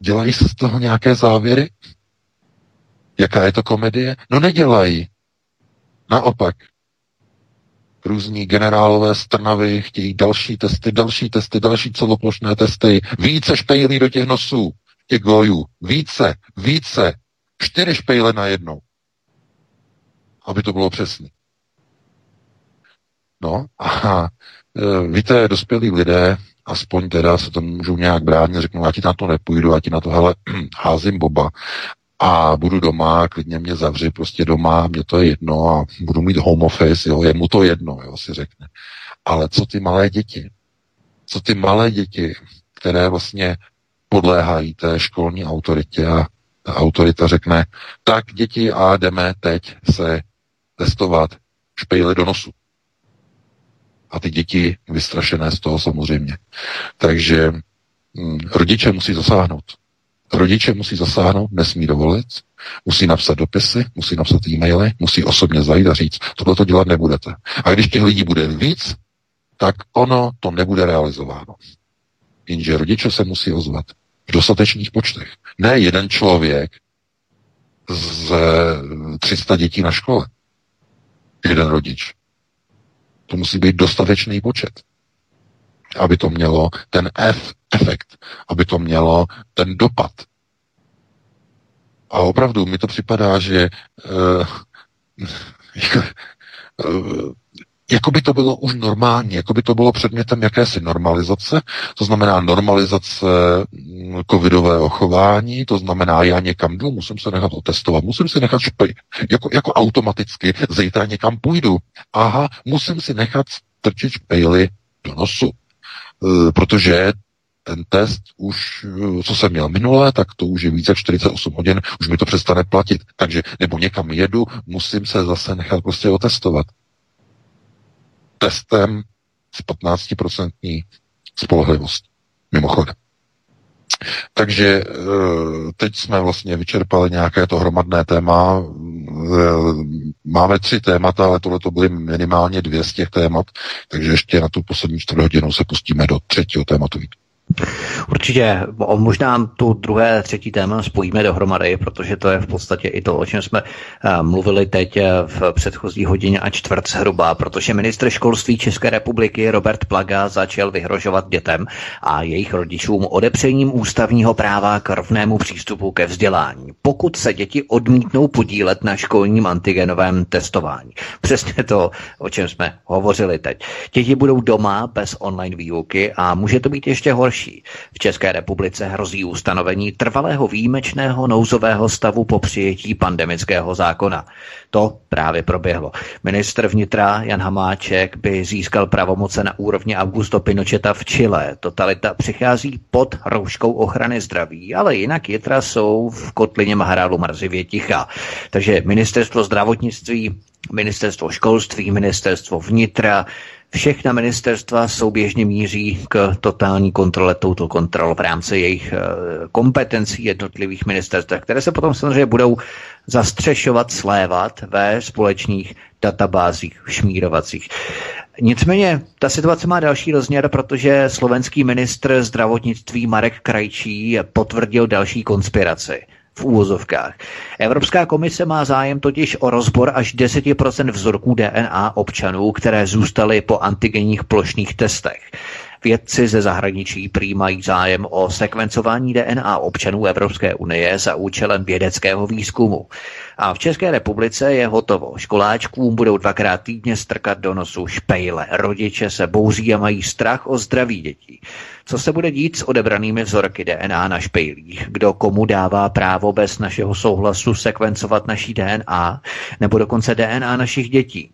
[SPEAKER 3] Dělají se z toho nějaké závěry? Jaká je to komedie? No nedělají. Naopak. Různí generálové strnavy chtějí další testy, další testy, další celoplošné testy, více špejlí do těch nosů, těch gojů, více, více, čtyři špejle na jednou. Aby to bylo přesné. No a e, víte, dospělí lidé, aspoň teda se to můžou nějak bránit, řeknou, já ti na to nepůjdu, já ti na to, hele, házím boba a budu doma, klidně mě zavři prostě doma, mě to je jedno a budu mít home office, jo, je mu to jedno, jo, si řekne. Ale co ty malé děti? Co ty malé děti, které vlastně podléhají té školní autoritě a ta autorita řekne, tak děti a jdeme teď se testovat špejly do nosu. A ty děti vystrašené z toho samozřejmě. Takže hm, rodiče musí zasáhnout. Rodiče musí zasáhnout, nesmí dovolit, musí napsat dopisy, musí napsat e-maily, musí osobně zajít a říct, tohle to dělat nebudete. A když těch lidí bude víc, tak ono to nebude realizováno. Jenže rodiče se musí ozvat v dostatečných počtech. Ne jeden člověk z 300 dětí na škole. Jeden rodič. To musí být dostatečný počet aby to mělo ten F efekt, aby to mělo ten dopad. A opravdu mi to připadá, že uh, jako by to bylo už normální, jako by to bylo předmětem jakési normalizace, to znamená normalizace mm, covidového chování, to znamená, já někam jdu, musím se nechat otestovat, musím si nechat špej, jako, jako automaticky, zítra někam půjdu, aha, musím si nechat strčit špejly do nosu. Eh, protože ten test už, eh, co jsem měl minule, tak to už je více jak 48 hodin, už mi to přestane platit. Takže nebo někam jedu, musím se zase nechat prostě otestovat. Testem s 15% spolehlivost. Mimochodem. Takže eh, teď jsme vlastně vyčerpali nějaké to hromadné téma. Eh, máme tři témata, ale tohle to byly minimálně dvě z těch témat, takže ještě na tu poslední čtvrt hodinu se pustíme do třetího tématu.
[SPEAKER 1] Určitě, možná tu druhé, třetí téma spojíme dohromady, protože to je v podstatě i to, o čem jsme eh, mluvili teď eh, v předchozí hodině a čtvrt zhruba, protože ministr školství České republiky Robert Plaga začal vyhrožovat dětem a jejich rodičům odepřením ústavního práva k rovnému přístupu ke vzdělání, pokud se děti odmítnou podílet na školním antigenovém testování. Přesně to, o čem jsme hovořili teď. Děti budou doma bez online výuky a může to být ještě horší další. V České republice hrozí ustanovení trvalého výjimečného nouzového stavu po přijetí pandemického zákona. To právě proběhlo. Ministr vnitra Jan Hamáček by získal pravomoce na úrovni Augusto Pinocheta v Chile. Totalita přichází pod rouškou ochrany zdraví, ale jinak jitra jsou v kotlině Maharálu mrzivě ticha. Takže ministerstvo zdravotnictví, ministerstvo školství, ministerstvo vnitra, Všechna ministerstva souběžně míří k totální kontrole touto kontrol v rámci jejich eh, kompetencí jednotlivých ministerstv, které se potom samozřejmě budou zastřešovat, slévat ve společných databázích šmírovacích. Nicméně ta situace má další rozměr, protože slovenský ministr zdravotnictví Marek Krajčí potvrdil další konspiraci v úvozovkách. Evropská komise má zájem totiž o rozbor až 10% vzorků DNA občanů, které zůstaly po antigenních plošných testech. Vědci ze zahraničí přijímají zájem o sekvencování DNA občanů Evropské unie za účelem vědeckého výzkumu. A v České republice je hotovo. Školáčkům budou dvakrát týdně strkat do nosu špejle. Rodiče se bouří a mají strach o zdraví dětí. Co se bude dít s odebranými vzorky DNA na špejlích? Kdo komu dává právo bez našeho souhlasu sekvencovat naší DNA nebo dokonce DNA našich dětí?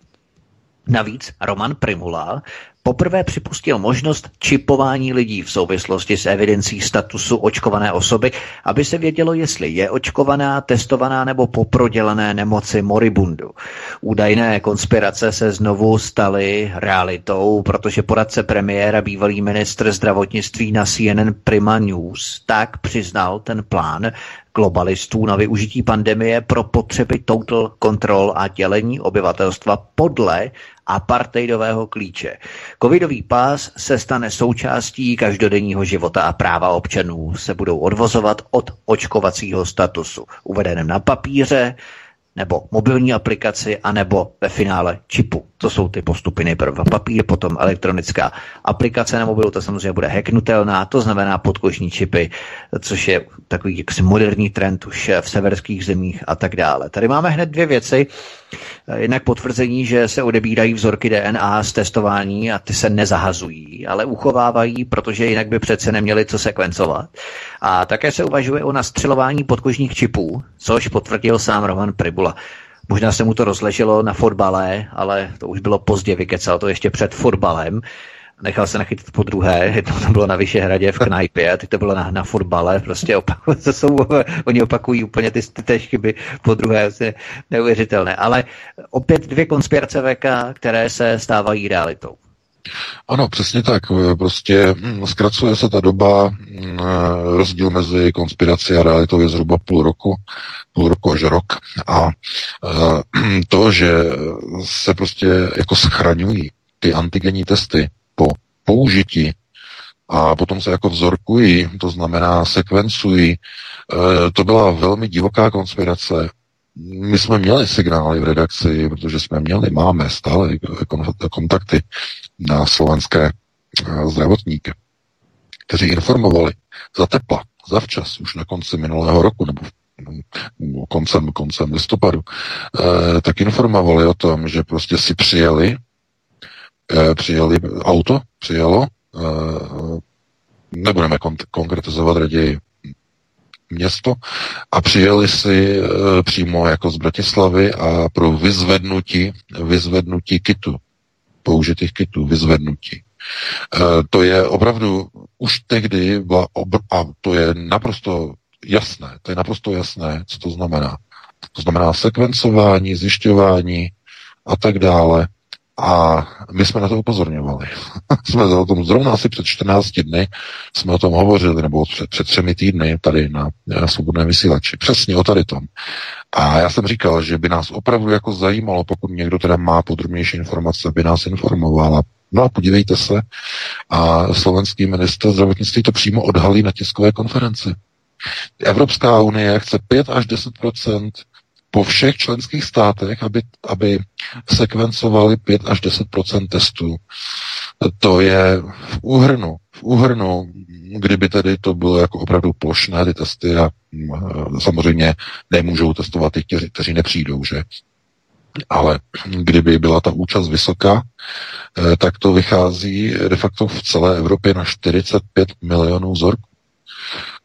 [SPEAKER 1] Navíc Roman Primula poprvé připustil možnost čipování lidí v souvislosti s evidencí statusu očkované osoby, aby se vědělo, jestli je očkovaná, testovaná nebo poprodělané nemoci moribundu. Údajné konspirace se znovu staly realitou, protože poradce premiéra, bývalý ministr zdravotnictví na CNN Prima News, tak přiznal ten plán globalistů na využití pandemie pro potřeby total control a dělení obyvatelstva podle apartheidového klíče. Covidový pás se stane součástí každodenního života a práva občanů se budou odvozovat od očkovacího statusu, uvedeném na papíře, nebo mobilní aplikaci, anebo ve finále čipu. To jsou ty postupy nejprve papír, potom elektronická aplikace na mobilu, to samozřejmě bude hacknutelná, to znamená podkožní čipy, což je takový jaksi moderní trend už v severských zemích a tak dále. Tady máme hned dvě věci. Jednak potvrzení, že se odebírají vzorky DNA z testování a ty se nezahazují, ale uchovávají, protože jinak by přece neměli co sekvencovat. A také se uvažuje o nastřelování podkožních čipů, což potvrdil sám Roman Pribula. Možná se mu to rozleželo na fotbale, ale to už bylo pozdě, vykecal to ještě před fotbalem. Nechal se nachytit po druhé, to bylo na Vyšehradě v knajpě, a teď to bylo na, na fotbale, prostě opakují, to jsou, oni opakují úplně ty, ty též chyby po druhé, je neuvěřitelné. Ale opět dvě konspirace VK, které se stávají realitou.
[SPEAKER 3] Ano, přesně tak. Prostě hm, zkracuje se ta doba, hm, rozdíl mezi konspirací a realitou je zhruba půl roku, půl roku až rok. A hm, to, že se prostě jako schraňují ty antigenní testy po použití a potom se jako vzorkují, to znamená sekvencují, to byla velmi divoká konspirace. My jsme měli signály v redakci, protože jsme měli, máme stále kontakty na slovenské e, zdravotníky, kteří informovali za tepla, za včas, už na konci minulého roku, nebo koncem, koncem listopadu, e, tak informovali o tom, že prostě si přijeli Eh, přijeli auto, přijelo, eh, nebudeme kon- konkretizovat raději město a přijeli si e, přímo jako z Bratislavy a pro vyzvednutí, vyzvednutí kitu, použitých kitů, vyzvednutí. E, to je opravdu už tehdy byla obr- a to je naprosto jasné, to je naprosto jasné, co to znamená. To znamená sekvencování, zjišťování a tak dále. A my jsme na to upozorňovali. jsme o tom zrovna asi před 14 dny jsme o tom hovořili, nebo před, před třemi týdny tady na, na svobodné vysílači. Přesně o tady tom. A já jsem říkal, že by nás opravdu jako zajímalo, pokud někdo teda má podrobnější informace, by nás informovala. No a podívejte se, a slovenský minister zdravotnictví to přímo odhalí na tiskové konferenci. Evropská unie chce 5 až 10 po všech členských státech, aby, aby sekvencovali 5 až 10% testů. To je v úhrnu, v úhrnu, kdyby tedy to bylo jako opravdu plošné ty testy a samozřejmě nemůžou testovat ty, kteří, kteří nepřijdou, že? Ale kdyby byla ta účast vysoká, eh, tak to vychází de facto v celé Evropě na 45 milionů vzorků.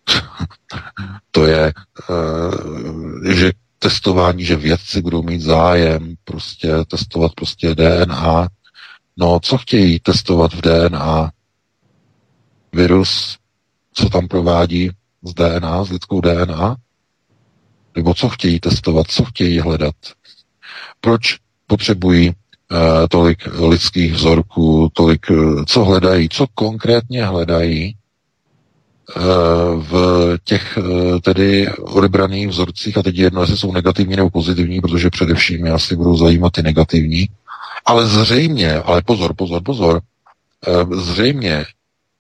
[SPEAKER 3] to je, eh, že testování, že vědci budou mít zájem prostě testovat prostě DNA. No, co chtějí testovat v DNA? Virus, co tam provádí z DNA, s lidskou DNA? Nebo co chtějí testovat, co chtějí hledat? Proč potřebují uh, tolik lidských vzorků, tolik, uh, co hledají, co konkrétně hledají v těch uh, tedy odebraných vzorcích, a teď jedno, jestli jsou negativní nebo pozitivní, protože především mě asi budou zajímat ty negativní, ale zřejmě, ale pozor, pozor, pozor, uh, zřejmě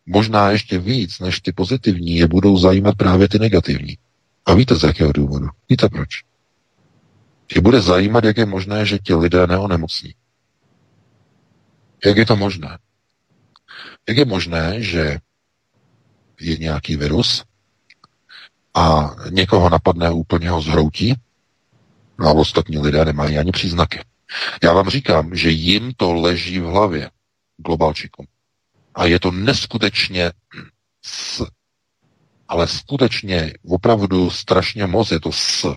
[SPEAKER 3] možná ještě víc než ty pozitivní je budou zajímat právě ty negativní. A víte z jakého důvodu? Víte proč? Je bude zajímat, jak je možné, že ti lidé neonemocní. Jak je to možné? Jak je možné, že je nějaký virus a někoho napadne úplně ho zhroutí, no a ostatní lidé nemají ani příznaky. Já vám říkám, že jim to leží v hlavě, globalčikům. A je to neskutečně s. Ale skutečně, opravdu strašně moc je to s.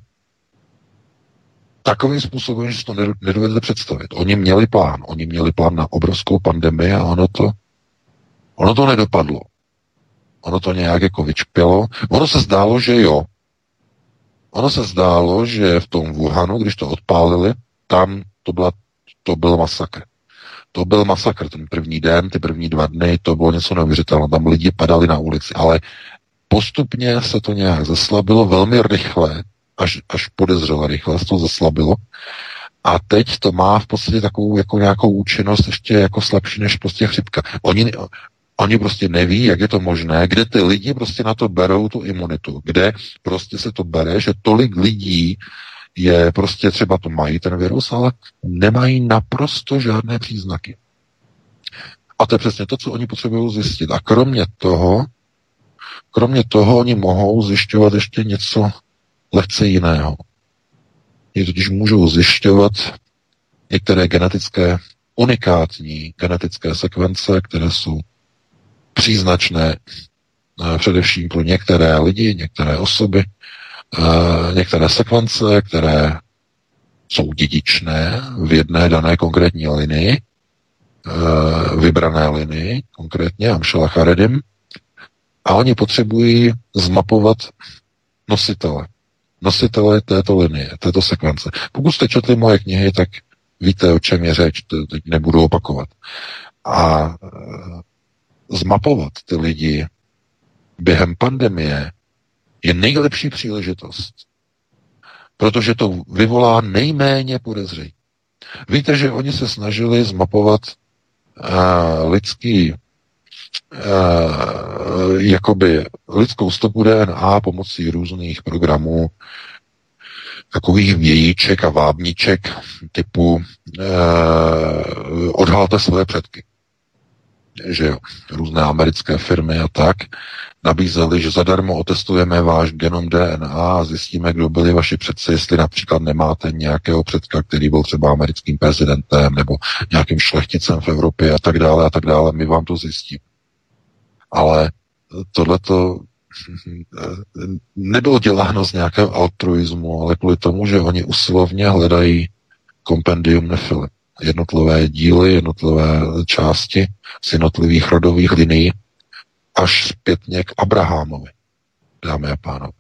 [SPEAKER 3] Takovým způsobem, že si to nedovedete představit. Oni měli plán. Oni měli plán na obrovskou pandemii a ono to, ono to nedopadlo. Ono to nějak jako vyčpělo. Ono se zdálo, že jo. Ono se zdálo, že v tom Wuhanu, když to odpálili, tam to, byla, to byl masakr. To byl masakr ten první den, ty první dva dny, to bylo něco neuvěřitelného. Tam lidi padali na ulici, ale postupně se to nějak zeslabilo velmi rychle, až, až podezřele rychle se to zeslabilo. A teď to má v podstatě takovou jako nějakou účinnost ještě jako slabší než prostě chřipka. Oni, oni prostě neví, jak je to možné, kde ty lidi prostě na to berou tu imunitu, kde prostě se to bere, že tolik lidí je prostě třeba to mají ten virus, ale nemají naprosto žádné příznaky. A to je přesně to, co oni potřebují zjistit. A kromě toho, kromě toho oni mohou zjišťovat ještě něco lehce jiného. Oni totiž můžou zjišťovat některé genetické, unikátní genetické sekvence, které jsou příznačné eh, především pro některé lidi, některé osoby, Eh, některé sekvence, které jsou dědičné v jedné dané konkrétní linii, eh, vybrané linii, konkrétně Amšela Charedim, a oni potřebují zmapovat nositele. Nositele této linie, této sekvence. Pokud jste četli moje knihy, tak víte, o čem je řeč, teď nebudu opakovat. A zmapovat ty lidi během pandemie je nejlepší příležitost, protože to vyvolá nejméně podezření. Víte, že oni se snažili zmapovat uh, lidský uh, jakoby lidskou stopu DNA pomocí různých programů, takových vějíček a vábniček typu uh, odhalte své předky. Že jo, různé americké firmy a tak nabízeli, že zadarmo otestujeme váš genom DNA a zjistíme, kdo byli vaši předci, jestli například nemáte nějakého předka, který byl třeba americkým prezidentem nebo nějakým šlechticem v Evropě a tak dále a tak dále. My vám to zjistíme. Ale tohleto nebylo děláno z nějakého altruismu, ale kvůli tomu, že oni usilovně hledají kompendium nefily. Jednotlivé díly, jednotlivé části z jednotlivých rodových linií, až zpětně k Abrahamovi, dámy a pánové.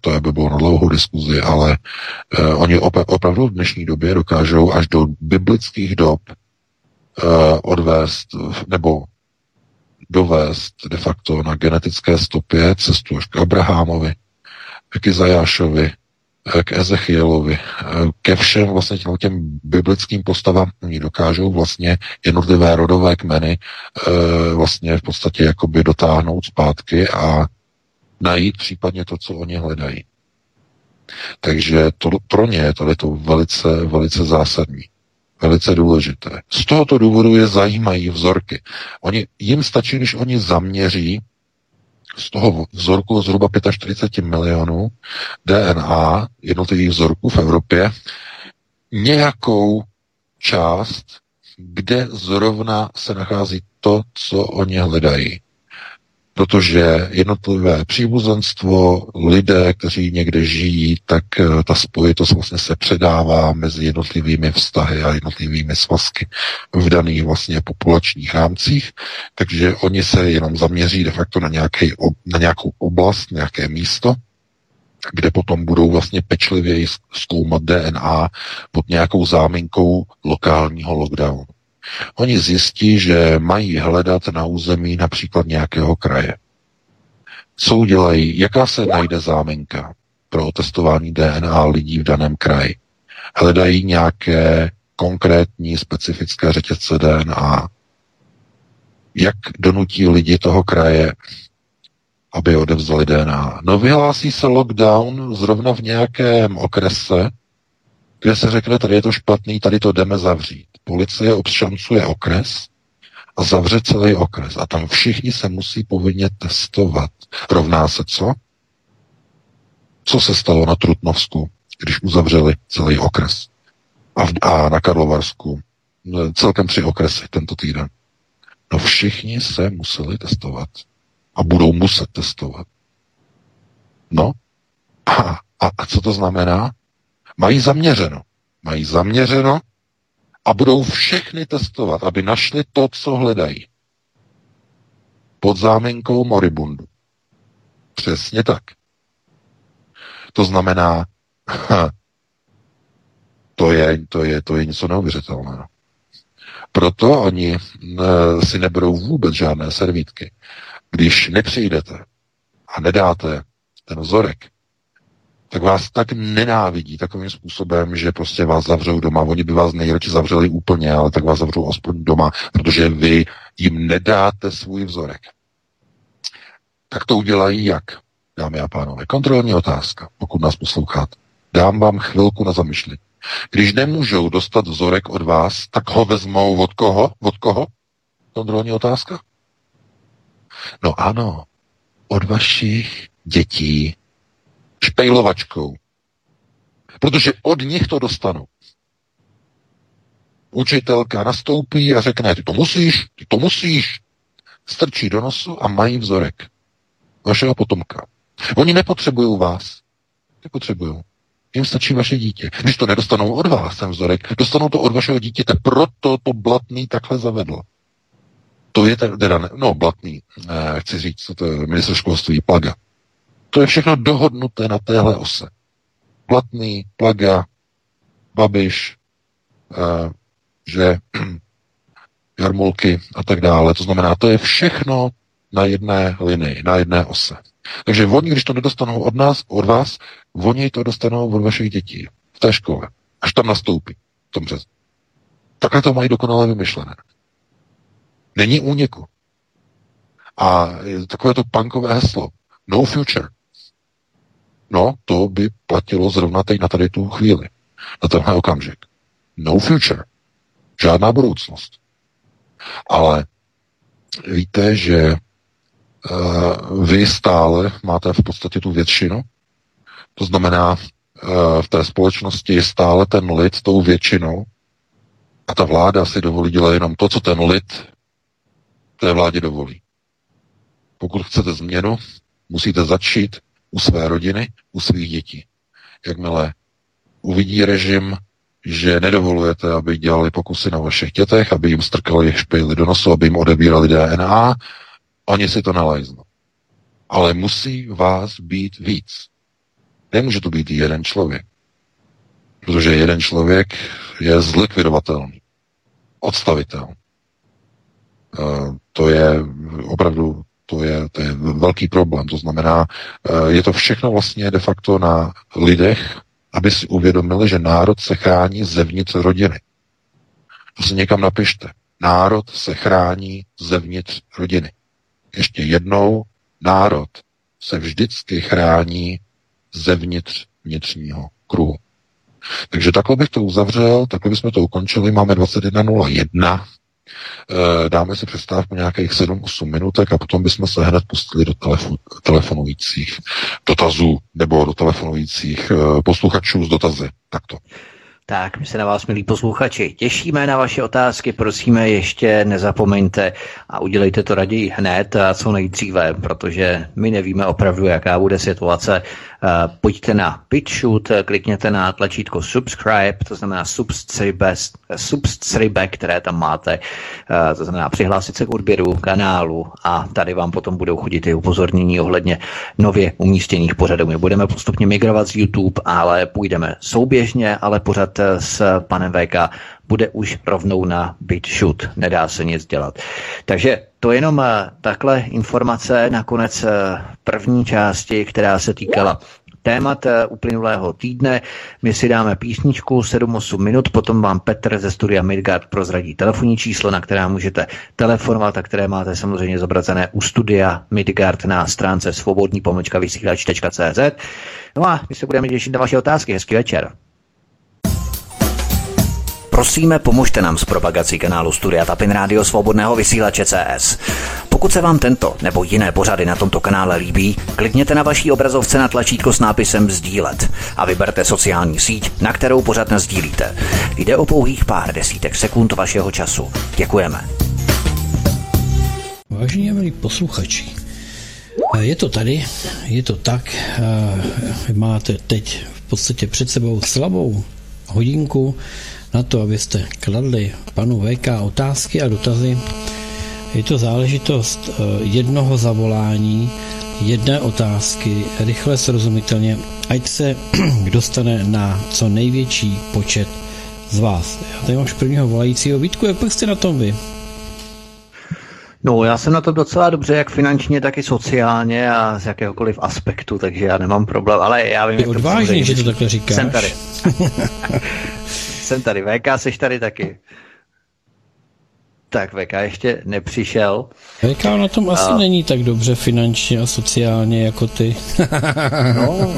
[SPEAKER 3] To by bylo na dlouhou diskuzi, ale uh, oni op- opravdu v dnešní době dokážou až do biblických dob uh, odvést nebo dovést de facto na genetické stopě cestu až k Abrahamovi, k Izajášovi, k Ezechielovi, eh, ke všem vlastně těm, biblickým postavám, oni dokážou vlastně jednotlivé rodové kmeny eh, vlastně v podstatě jakoby dotáhnout zpátky a najít případně to, co oni hledají. Takže to, pro ně je to velice, velice zásadní. Velice důležité. Z tohoto důvodu je zajímají vzorky. Oni, jim stačí, když oni zaměří z toho vzorku zhruba 45 milionů DNA jednotlivých vzorků v Evropě, nějakou část, kde zrovna se nachází to, co oni hledají protože jednotlivé příbuzenstvo, lidé, kteří někde žijí, tak eh, ta spojitost vlastně se předává mezi jednotlivými vztahy a jednotlivými svazky v daných vlastně populačních rámcích, takže oni se jenom zaměří de facto na, nějaký, na nějakou oblast, nějaké místo, kde potom budou vlastně pečlivěji zkoumat DNA pod nějakou záminkou lokálního lockdownu. Oni zjistí, že mají hledat na území například nějakého kraje. Co udělají? Jaká se najde záminka pro testování DNA lidí v daném kraji? Hledají nějaké konkrétní specifické řetězce DNA. Jak donutí lidi toho kraje, aby odevzali DNA? No vyhlásí se lockdown zrovna v nějakém okrese, kde se řekne, tady je to špatný, tady to jdeme zavřít. Policie obšancuje okres a zavře celý okres. A tam všichni se musí povinně testovat. Rovná se co? Co se stalo na Trutnovsku, když uzavřeli celý okres? A, v, a na Karlovarsku celkem tři okresy tento týden. No všichni se museli testovat. A budou muset testovat. No. A, a, a co to znamená? Mají zaměřeno. Mají zaměřeno a budou všechny testovat, aby našli to, co hledají. Pod záminkou moribundu. Přesně tak. To znamená, to je, to je, to je něco neuvěřitelného. Proto oni e, si neberou vůbec žádné servítky. Když nepřijdete a nedáte ten vzorek, tak vás tak nenávidí takovým způsobem, že prostě vás zavřou doma. Oni by vás nejradši zavřeli úplně, ale tak vás zavřou aspoň doma, protože vy jim nedáte svůj vzorek. Tak to udělají jak, dámy a pánové? Kontrolní otázka, pokud nás posloucháte. Dám vám chvilku na zamyšlení. Když nemůžou dostat vzorek od vás, tak ho vezmou od koho? Od koho? Kontrolní otázka? No ano, od vašich dětí, špejlovačkou. Protože od nich to dostanou. Učitelka nastoupí a řekne, ty to musíš, ty to musíš. Strčí do nosu a mají vzorek vašeho potomka. Oni nepotřebují vás. Nepotřebují. Jim stačí vaše dítě. Když to nedostanou od vás, ten vzorek, dostanou to od vašeho dítěte. Proto to Blatný takhle zavedl. To je teda, no Blatný, eh, chci říct, to je minister školství, Plaga. To je všechno dohodnuté na téhle ose. Platný, Plaga, Babiš, uh, že Jarmulky a tak dále. To znamená, to je všechno na jedné linii, na jedné ose. Takže oni, když to nedostanou od nás, od vás, oni to dostanou od vašich dětí v té škole, až tam nastoupí v tom březnu. Takhle to mají dokonale vymyšlené. Není úniku. A takové to punkové heslo. No future. No, to by platilo zrovna teď na tady tu chvíli, na tenhle okamžik. No future. Žádná budoucnost. Ale víte, že uh, vy stále máte v podstatě tu většinu. To znamená, uh, v té společnosti je stále ten lid tou většinou a ta vláda si dovolí dělat jenom to, co ten lid té vládě dovolí. Pokud chcete změnu, musíte začít u své rodiny, u svých dětí. Jakmile uvidí režim, že nedovolujete, aby dělali pokusy na vašich dětech, aby jim strkali špejly do nosu, aby jim odebírali DNA, oni si to nalajznou. Ale musí vás být víc. Nemůže to být jeden člověk. Protože jeden člověk je zlikvidovatelný, odstavitelný. Uh, to je opravdu to je, to je velký problém. To znamená, eh, je to všechno vlastně de facto na lidech, aby si uvědomili, že národ se chrání zevnitř rodiny. To si někam napište. Národ se chrání zevnitř rodiny. Ještě jednou, národ se vždycky chrání zevnitř vnitřního kruhu. Takže takhle bych to uzavřel, takhle bychom to ukončili. Máme 21.01. Eh, dáme si přestávku nějakých 7-8 minutek a potom bychom se hned pustili do telefon, telefonujících dotazů nebo do telefonujících eh, posluchačů z dotazy. Takto.
[SPEAKER 1] Tak, my se na vás, milí posluchači, těšíme na vaše otázky, prosíme ještě nezapomeňte a udělejte to raději hned a co nejdříve, protože my nevíme opravdu, jaká bude situace. Eh, pojďte na BitShoot, klikněte na tlačítko subscribe, to znamená subscribe, které tam máte, eh, to znamená přihlásit se k odběru kanálu a tady vám potom budou chodit i upozornění ohledně nově umístěných pořadů. My budeme postupně migrovat z YouTube, ale půjdeme souběžně, ale pořád s panem VK bude už rovnou na BitShoot. Nedá se nic dělat. Takže to jenom eh, takhle informace na konec eh, první části, která se týkala témat eh, uplynulého týdne. My si dáme písničku 7-8 minut, potom vám Petr ze studia Midgard prozradí telefonní číslo, na které můžete telefonovat a které máte samozřejmě zobrazené u studia Midgard na stránce svobodní pomlčka. No a my se budeme těšit na vaše otázky. Hezký večer. Prosíme, pomožte nám s propagací kanálu Studia Tapin Rádio Svobodného vysílače CS. Pokud se vám tento nebo jiné pořady na tomto kanále líbí, klikněte na vaší obrazovce na tlačítko s nápisem Sdílet a vyberte sociální síť, na kterou pořád sdílíte. Jde o pouhých pár desítek sekund vašeho času. Děkujeme.
[SPEAKER 2] Vážení milí posluchači, je to tady, je to tak, máte teď v podstatě před sebou slabou hodinku na to, abyste kladli panu VK otázky a dotazy. Je to záležitost eh, jednoho zavolání, jedné otázky, rychle srozumitelně, ať se dostane na co největší počet z vás. Já tady mám už prvního volajícího. Vítku, jak pak jste na tom vy?
[SPEAKER 1] No, já jsem na to docela dobře, jak finančně, tak i sociálně a z jakéhokoliv aspektu, takže já nemám problém, ale já vím,
[SPEAKER 2] Ty jak odvážný, to že to takhle říkáš.
[SPEAKER 1] Jsem tady. jsem tady. VK, jsi tady taky. Tak VK ještě nepřišel.
[SPEAKER 2] VK na tom asi a... není tak dobře finančně a sociálně jako ty.
[SPEAKER 1] no,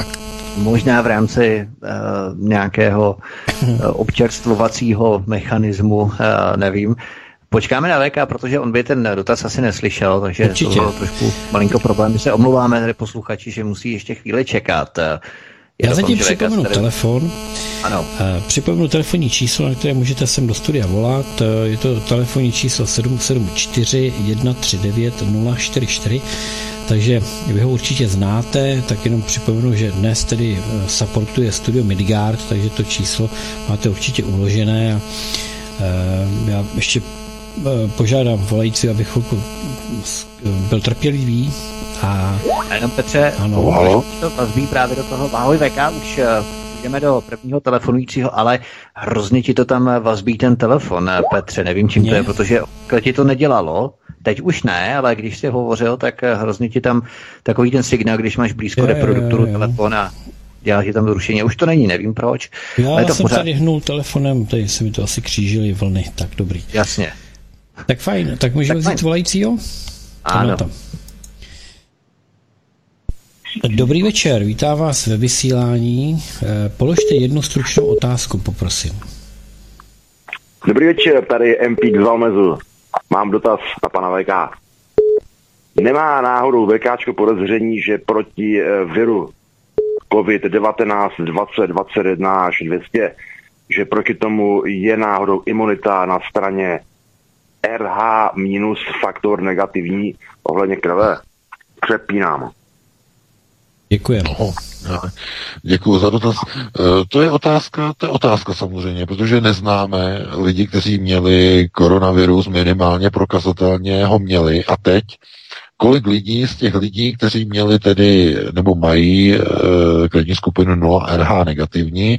[SPEAKER 1] možná v rámci uh, nějakého uh, občerstvovacího mechanismu, uh, nevím. Počkáme na VK, protože on by ten dotaz asi neslyšel, takže Určitě. to bylo trošku malinko problém. My se omlouváme tady posluchači, že musí ještě chvíli čekat.
[SPEAKER 2] Já zatím připomenu tady... telefon.
[SPEAKER 1] Ano.
[SPEAKER 2] Připomenu telefonní číslo, na které můžete sem do studia volat. Je to telefonní číslo 774 139 044. Takže vy ho určitě znáte, tak jenom připomenu, že dnes tedy e, supportuje studio Midgard, takže to číslo máte určitě uložené a já ještě požádám volající, aby chvilku byl trpělivý a...
[SPEAKER 1] a jenom Petře,
[SPEAKER 3] ano. Halo?
[SPEAKER 1] to vazbí právě do toho, ahoj VK, už uh, jdeme do prvního telefonujícího, ale hrozně ti to tam vazbí ten telefon, eh, Petře, nevím čím Mě? to je, protože ti to nedělalo, Teď už ne, ale když jsi hovořil, tak eh, hrozně ti tam takový ten signál, když máš blízko je, reproduktoru telefona, dělá ti tam zrušení. Už to není, nevím proč.
[SPEAKER 2] Já ale to jsem pořád... tady hnul telefonem, tady se mi to asi křížily vlny, tak dobrý.
[SPEAKER 1] Jasně.
[SPEAKER 2] Tak fajn, tak můžeme vzít volajícího?
[SPEAKER 1] Ano.
[SPEAKER 2] Dobrý večer, vítám vás ve vysílání. Eh, položte jednu stručnou otázku, poprosím.
[SPEAKER 4] Dobrý večer, tady MP z Valmezu. Mám dotaz na pana VK. Nemá náhodou VKčko podezření, že proti eh, viru COVID-19 20, 21 až 200, že proti tomu je náhodou imunita na straně RH minus faktor negativní ohledně krve? Přepínám.
[SPEAKER 2] Děkuji.
[SPEAKER 3] No, děkuji za dotaz. E, to je otázka, to je otázka samozřejmě, protože neznáme lidi, kteří měli koronavirus, minimálně prokazatelně ho měli a teď kolik lidí z těch lidí, kteří měli tedy, nebo mají e, kreditní skupinu 0 RH negativní,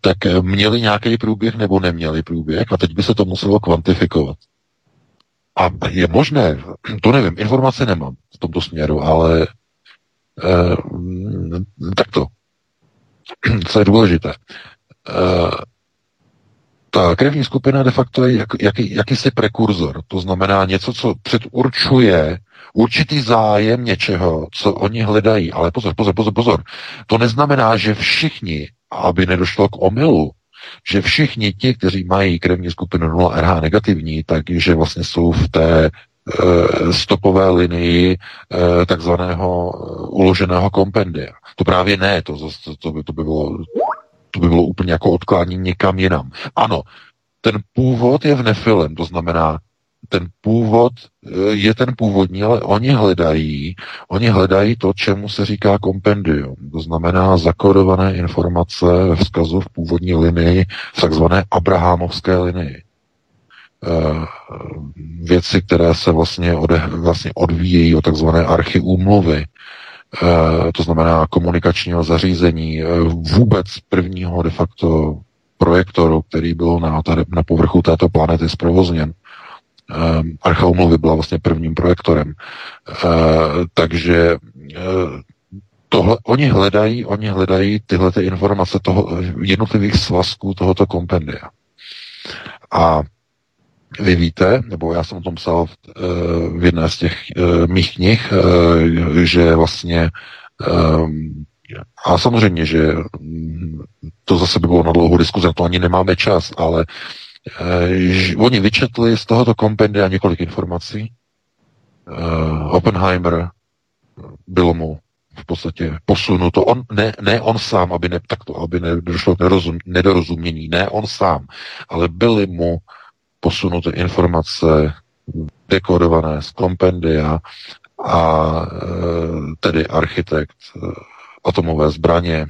[SPEAKER 3] tak měli nějaký průběh nebo neměli průběh a teď by se to muselo kvantifikovat. A je možné, to nevím, informace nemám v tomto směru, ale eh, takto. Co je důležité? Eh, ta krevní skupina de facto je jak, jaký, jakýsi prekurzor, to znamená něco, co předurčuje určitý zájem něčeho, co oni hledají. Ale pozor, pozor, pozor, pozor. To neznamená, že všichni, aby nedošlo k omylu, že všichni ti, kteří mají krevní skupinu 0RH negativní, takže vlastně jsou v té e, stopové linii e, takzvaného e, uloženého kompendia. To právě ne, to, to, to, by, to by bylo To by bylo úplně jako odklání někam jinam. Ano, ten původ je v nefilem, to znamená, ten původ eh, je ten původní, ale oni hledají, oni hledají to, čemu se říká kompendium. To znamená zakodované informace ve vzkazu v původní linii, v takzvané abrahamovské linii. Eh, věci, které se vlastně, ode, vlastně odvíjejí o takzvané archy úmluvy, eh, to znamená komunikačního zařízení, vůbec prvního de facto projektoru, který byl na, tady, na povrchu této planety zprovozněn. Ehm, Archa umluvy byla vlastně prvním projektorem. Ehm, takže ehm, tohle, oni hledají, oni hledají tyhle ty informace toho, jednotlivých svazků tohoto kompendia. A vy víte, nebo já jsem o tom psal v, v jedné z těch mých knih, že vlastně a samozřejmě, že to zase by bylo na dlouhou diskuzi, na to ani nemáme čas, ale Eh, oni vyčetli z tohoto kompendia několik informací. Uh, Oppenheimer bylo mu v podstatě posunuto. On, ne, ne on sám, aby ne, takto, aby nedošlo k nerozum, nedorozumění, ne on sám, ale byly mu posunuty informace dekodované z kompendia a e, tedy architekt atomové zbraně.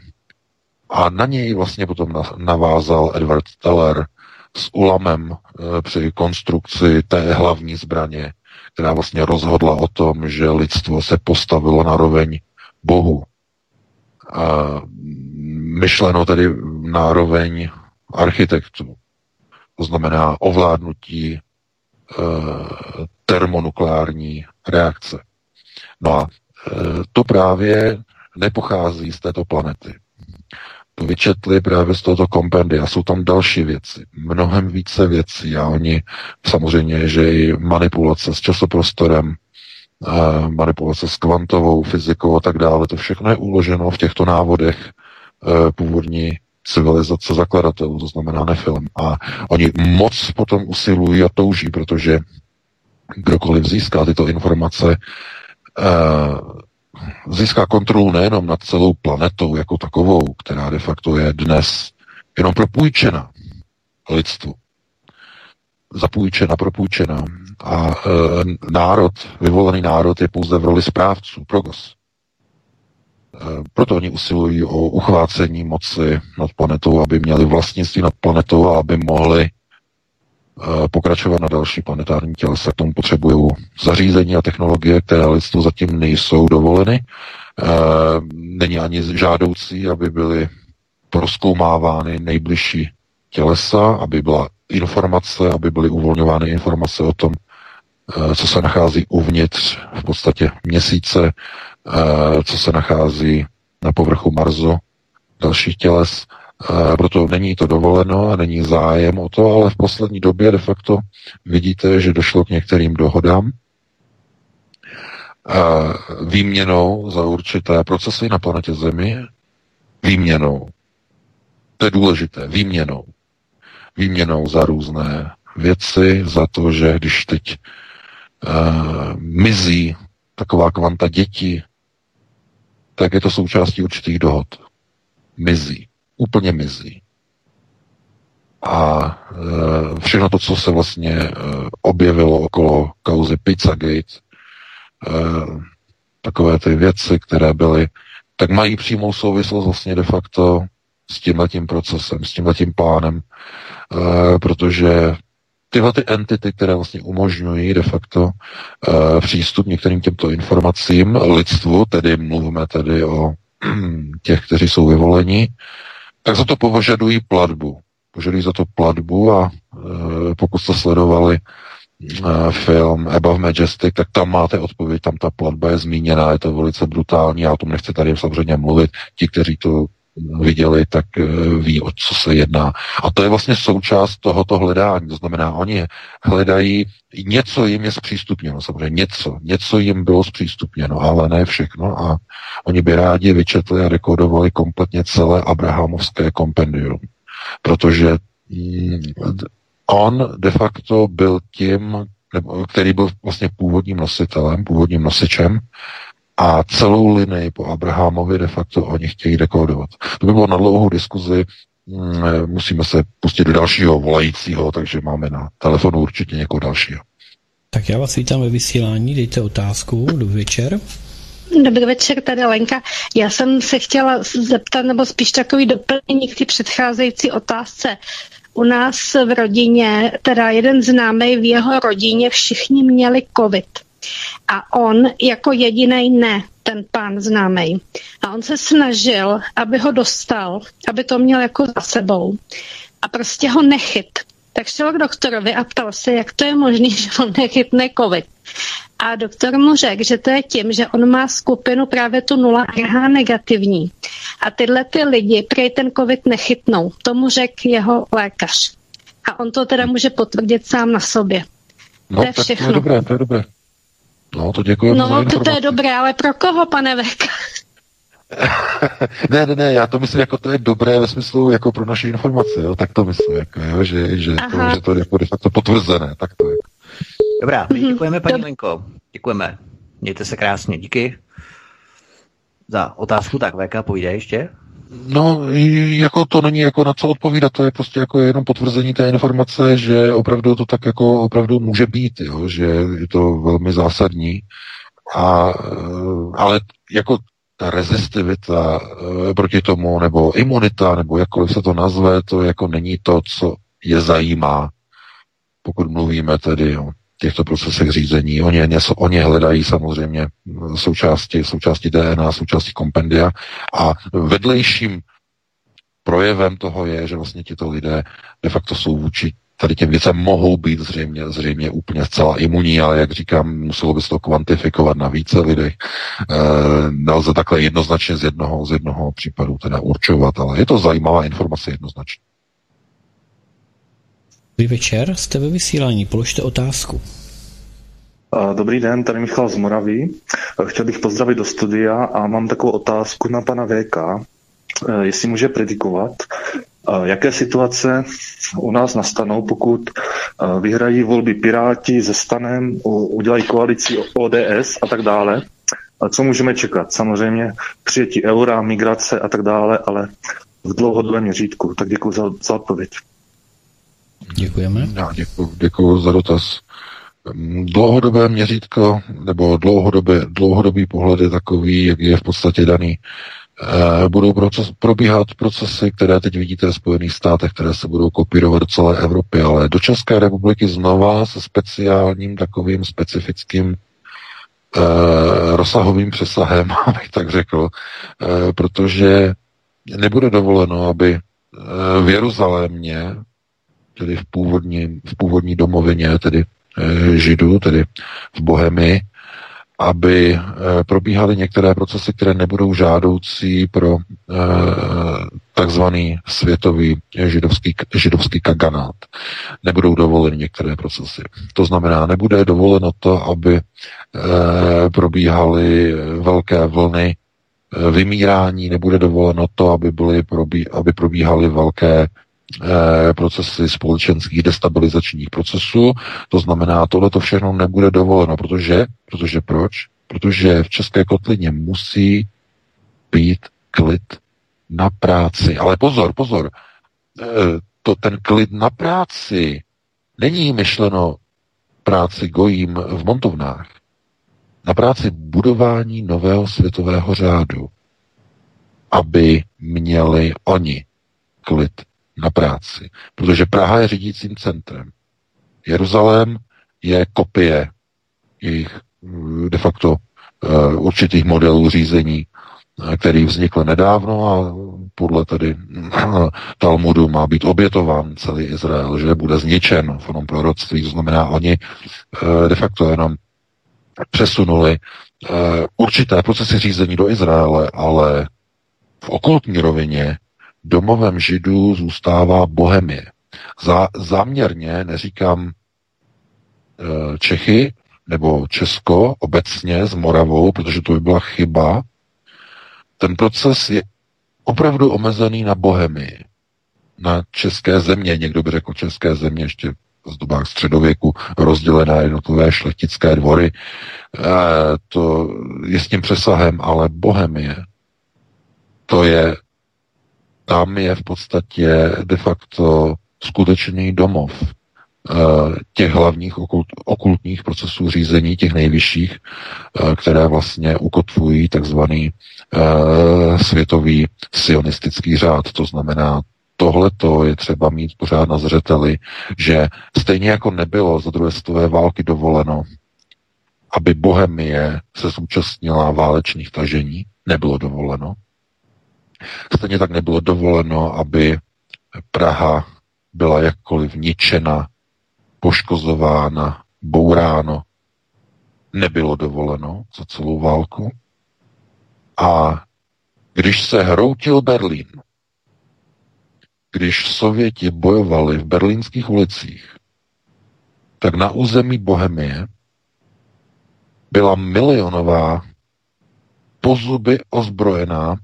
[SPEAKER 3] A na něj vlastně potom navázal Edward Teller, s Ulamem e, při konstrukci té hlavní zbraně, která vlastně rozhodla o tom, že lidstvo se postavilo na roveň Bohu. A myšleno tedy na roveň architektů. To znamená ovládnutí e, termonukleární reakce. No a e, to právě nepochází z této planety vyčetli právě z tohoto kompendia. Jsou tam další věci, mnohem více věcí a oni samozřejmě, že i manipulace s časoprostorem, manipulace s kvantovou fyzikou a tak dále, to všechno je uloženo v těchto návodech e, původní civilizace zakladatelů, to znamená nefilm. A oni moc potom usilují a touží, protože kdokoliv získá tyto informace, e, získá kontrolu nejenom nad celou planetou jako takovou, která de facto je dnes jenom propůjčena lidstvu. Zapůjčena, propůjčena. A e, národ, vyvolený národ je pouze v roli správců, progos. E, proto oni usilují o uchvácení moci nad planetou, aby měli vlastnictví nad planetou a aby mohli pokračovat na další planetární tělesa. K tomu potřebují zařízení a technologie, které lidstvu zatím nejsou dovoleny. Eh, není ani žádoucí, aby byly proskoumávány nejbližší tělesa, aby byla informace, aby byly uvolňovány informace o tom, eh, co se nachází uvnitř v podstatě měsíce, co se nachází na povrchu Marsu, dalších těles, proto není to dovoleno a není zájem o to, ale v poslední době de facto vidíte, že došlo k některým dohodám výměnou za určité procesy na planetě Zemi, výměnou. To je důležité, výměnou. Výměnou za různé věci, za to, že když teď uh, mizí taková kvanta dětí, tak je to součástí určitých dohod. Mizí úplně mizí. A e, všechno to, co se vlastně e, objevilo okolo kauzy Pizzagate, e, takové ty věci, které byly, tak mají přímou souvislost vlastně de facto s tímhletím procesem, s tímhletím plánem, e, protože tyhle ty entity, které vlastně umožňují de facto e, přístup některým těmto informacím lidstvu, tedy mluvíme tedy o těch, kteří jsou vyvoleni, tak za to požadují platbu. Požadují za to platbu a e, pokud jste sledovali e, film Above Majestic, tak tam máte odpověď, tam ta platba je zmíněna, je to velice brutální, já o tom nechci tady samozřejmě mluvit. Ti, kteří to viděli, tak e, ví, o co se jedná. A to je vlastně součást tohoto hledání. To znamená, oni hledají, něco jim je zpřístupněno, samozřejmě něco, něco jim bylo zpřístupněno, ale ne všechno. A oni by rádi vyčetli a rekodovali kompletně celé Abrahamovské kompendium. Protože mm, on de facto byl tím, který byl vlastně původním nositelem, původním nosičem a celou linii po Abrahamovi de facto oni chtějí dekodovat. To by bylo na dlouhou diskuzi, mm, musíme se pustit do dalšího volajícího, takže máme na telefonu určitě někoho dalšího.
[SPEAKER 2] Tak já vás vítám ve vysílání, dejte otázku, do večer.
[SPEAKER 5] Dobrý večer, tady Lenka. Já jsem se chtěla zeptat, nebo spíš takový doplnění k té předcházející otázce. U nás v rodině, teda jeden známý v jeho rodině, všichni měli covid. A on jako jediný ne, ten pán známý. A on se snažil, aby ho dostal, aby to měl jako za sebou. A prostě ho nechyt. Tak šel k doktorovi a ptal se, jak to je možné, že on nechytne covid. A doktor mu řekl, že to je tím, že on má skupinu právě tu 0 RH negativní. A tyhle ty lidi prej ten covid nechytnou. Tomu řekl jeho lékař. A on to teda může potvrdit sám na sobě.
[SPEAKER 3] No, to je všechno. to je dobré, to je dobré. No, to děkuji.
[SPEAKER 5] No, to, to je dobré, ale pro koho, pane Vek?
[SPEAKER 3] ne, ne, ne, já to myslím, jako to je dobré ve smyslu jako pro naše informace, jo, tak to myslím, jako, jo, že, že, to, že to je jako de facto potvrzené, tak to je.
[SPEAKER 1] Dobrá, my mhm. děkujeme, paní Lenko. Děkujeme. Mějte se krásně. Díky za otázku. Tak VK, půjde ještě?
[SPEAKER 3] No, jako to není jako na co odpovídat, to je prostě jako jenom potvrzení té informace, že opravdu to tak jako opravdu může být, jo, že je to velmi zásadní. A, ale jako ta rezistivita eh, proti tomu, nebo imunita, nebo jakkoliv se to nazve, to jako není to, co je zajímá, pokud mluvíme tedy o těchto procesech řízení. Oni, něco, oni hledají samozřejmě součásti, součásti DNA, součásti kompendia a vedlejším projevem toho je, že vlastně tito lidé de facto jsou vůči tady těm věcem mohou být zřejmě, zřejmě úplně zcela imunní, ale jak říkám, muselo by se to kvantifikovat na více lidech. E, nelze takhle jednoznačně z jednoho, z jednoho případu teda určovat, ale je to zajímavá informace jednoznačně.
[SPEAKER 2] Dobrý večer, jste ve vysílání, položte otázku.
[SPEAKER 6] Dobrý den, tady Michal z Moravy. Chtěl bych pozdravit do studia a mám takovou otázku na pana VK, jestli může predikovat, jaké situace u nás nastanou, pokud vyhrají volby Piráti se Stanem, udělají koalici ODS a tak dále. Co můžeme čekat? Samozřejmě přijetí eura, migrace a tak dále, ale v dlouhodobém měřítku. Tak děkuji za, za odpověď.
[SPEAKER 2] Děkujeme.
[SPEAKER 3] Já děkuji, děkuji za dotaz. Dlouhodobé měřítko nebo dlouhodobé, dlouhodobý pohled je takový, jak je v podstatě daný. E, budou proces, probíhat procesy, které teď vidíte v Spojených státech, které se budou kopírovat do celé Evropy, ale do České republiky znova se speciálním takovým specifickým e, rozsahovým přesahem, abych tak řekl, e, protože nebude dovoleno, aby v Jeruzalémě tedy v původní, v původní domovině, tedy e, židů, tedy v Bohemii, aby e, probíhaly některé procesy, které nebudou žádoucí pro e, takzvaný světový židovský, židovský kaganát. Nebudou dovoleny některé procesy. To znamená, nebude dovoleno to, aby probíhaly velké vlny vymírání, nebude dovoleno to, aby, byly, aby probíhaly velké Eh, procesy společenských destabilizačních procesů. To znamená, tohle to všechno nebude dovoleno, protože, protože proč? Protože v České kotlině musí být klid na práci. Ale pozor, pozor, eh, to ten klid na práci není myšleno práci gojím v montovnách. Na práci budování nového světového řádu, aby měli oni klid na práci. Protože Praha je řídícím centrem. Jeruzalém je kopie jejich de facto uh, určitých modelů řízení, uh, který vznikl nedávno a podle tedy uh, Talmudu má být obětován celý Izrael, že bude zničen v onom proroctví. To znamená, oni de facto jenom přesunuli určité procesy řízení do Izraele, ale v okolní rovině domovem židů zůstává Bohemie. Zá, záměrně neříkám e, Čechy nebo Česko obecně s Moravou, protože to by byla chyba. Ten proces je opravdu omezený na Bohemii, na české země, někdo by řekl české země ještě z dobách středověku rozdělené jednotlivé šlechtické dvory. E, to je s tím přesahem, ale Bohemie, to je tam je v podstatě de facto skutečný domov eh, těch hlavních okult, okultních procesů řízení, těch nejvyšších, eh, které vlastně ukotvují takzvaný uh, světový sionistický řád. To znamená, tohleto je třeba mít pořád na zřeteli, že stejně jako nebylo za druhé světové války dovoleno, aby Bohemie se zúčastnila válečných tažení, nebylo dovoleno. Stejně tak nebylo dovoleno, aby Praha byla jakkoliv ničena, poškozována, bouráno. Nebylo dovoleno za celou válku. A když se hroutil Berlín, když Sověti bojovali v berlínských ulicích, tak na území Bohemie byla milionová pozuby ozbrojená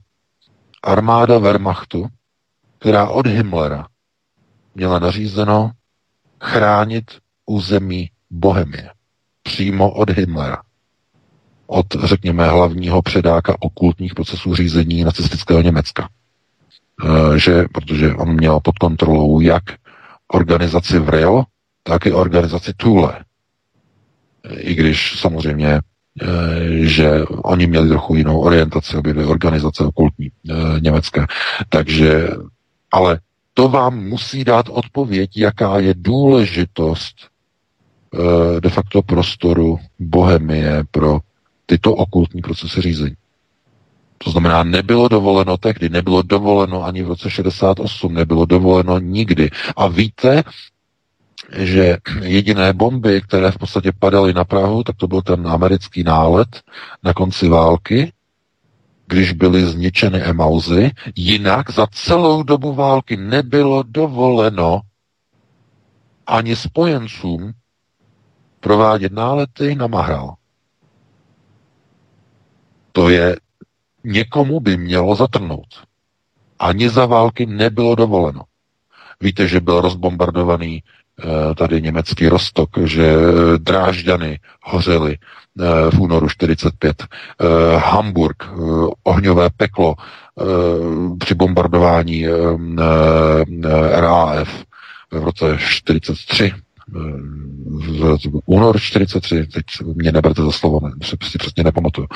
[SPEAKER 3] armáda Wehrmachtu, která od Himmlera měla nařízeno chránit území Bohemie. Přímo od Himmlera. Od, řekněme, hlavního předáka okultních procesů řízení nacistického Německa. E, že, protože on měl pod kontrolou jak organizaci Vril, tak i organizaci Thule. I když samozřejmě e, že oni měli trochu jinou orientaci, obě dvě organizace okultní e, německé. Takže, ale to vám musí dát odpověď, jaká je důležitost e, de facto prostoru Bohemie pro tyto okultní procesy řízení. To znamená, nebylo dovoleno tehdy, nebylo dovoleno ani v roce 68, nebylo dovoleno nikdy. A víte, že jediné bomby, které v podstatě padaly na Prahu, tak to byl ten americký nálet na konci války, když byly zničeny emauzy, jinak za celou dobu války nebylo dovoleno ani spojencům provádět nálety na Mahral. To je, někomu by mělo zatrnout. Ani za války nebylo dovoleno. Víte, že byl rozbombardovaný tady německý Rostok, že Drážďany hořely eh, v únoru 45, eh, Hamburg, ohňové peklo při bombardování RAF v roce 43, v únor 43, teď mě neberte za slovo, ne, si přesně nepamatuju.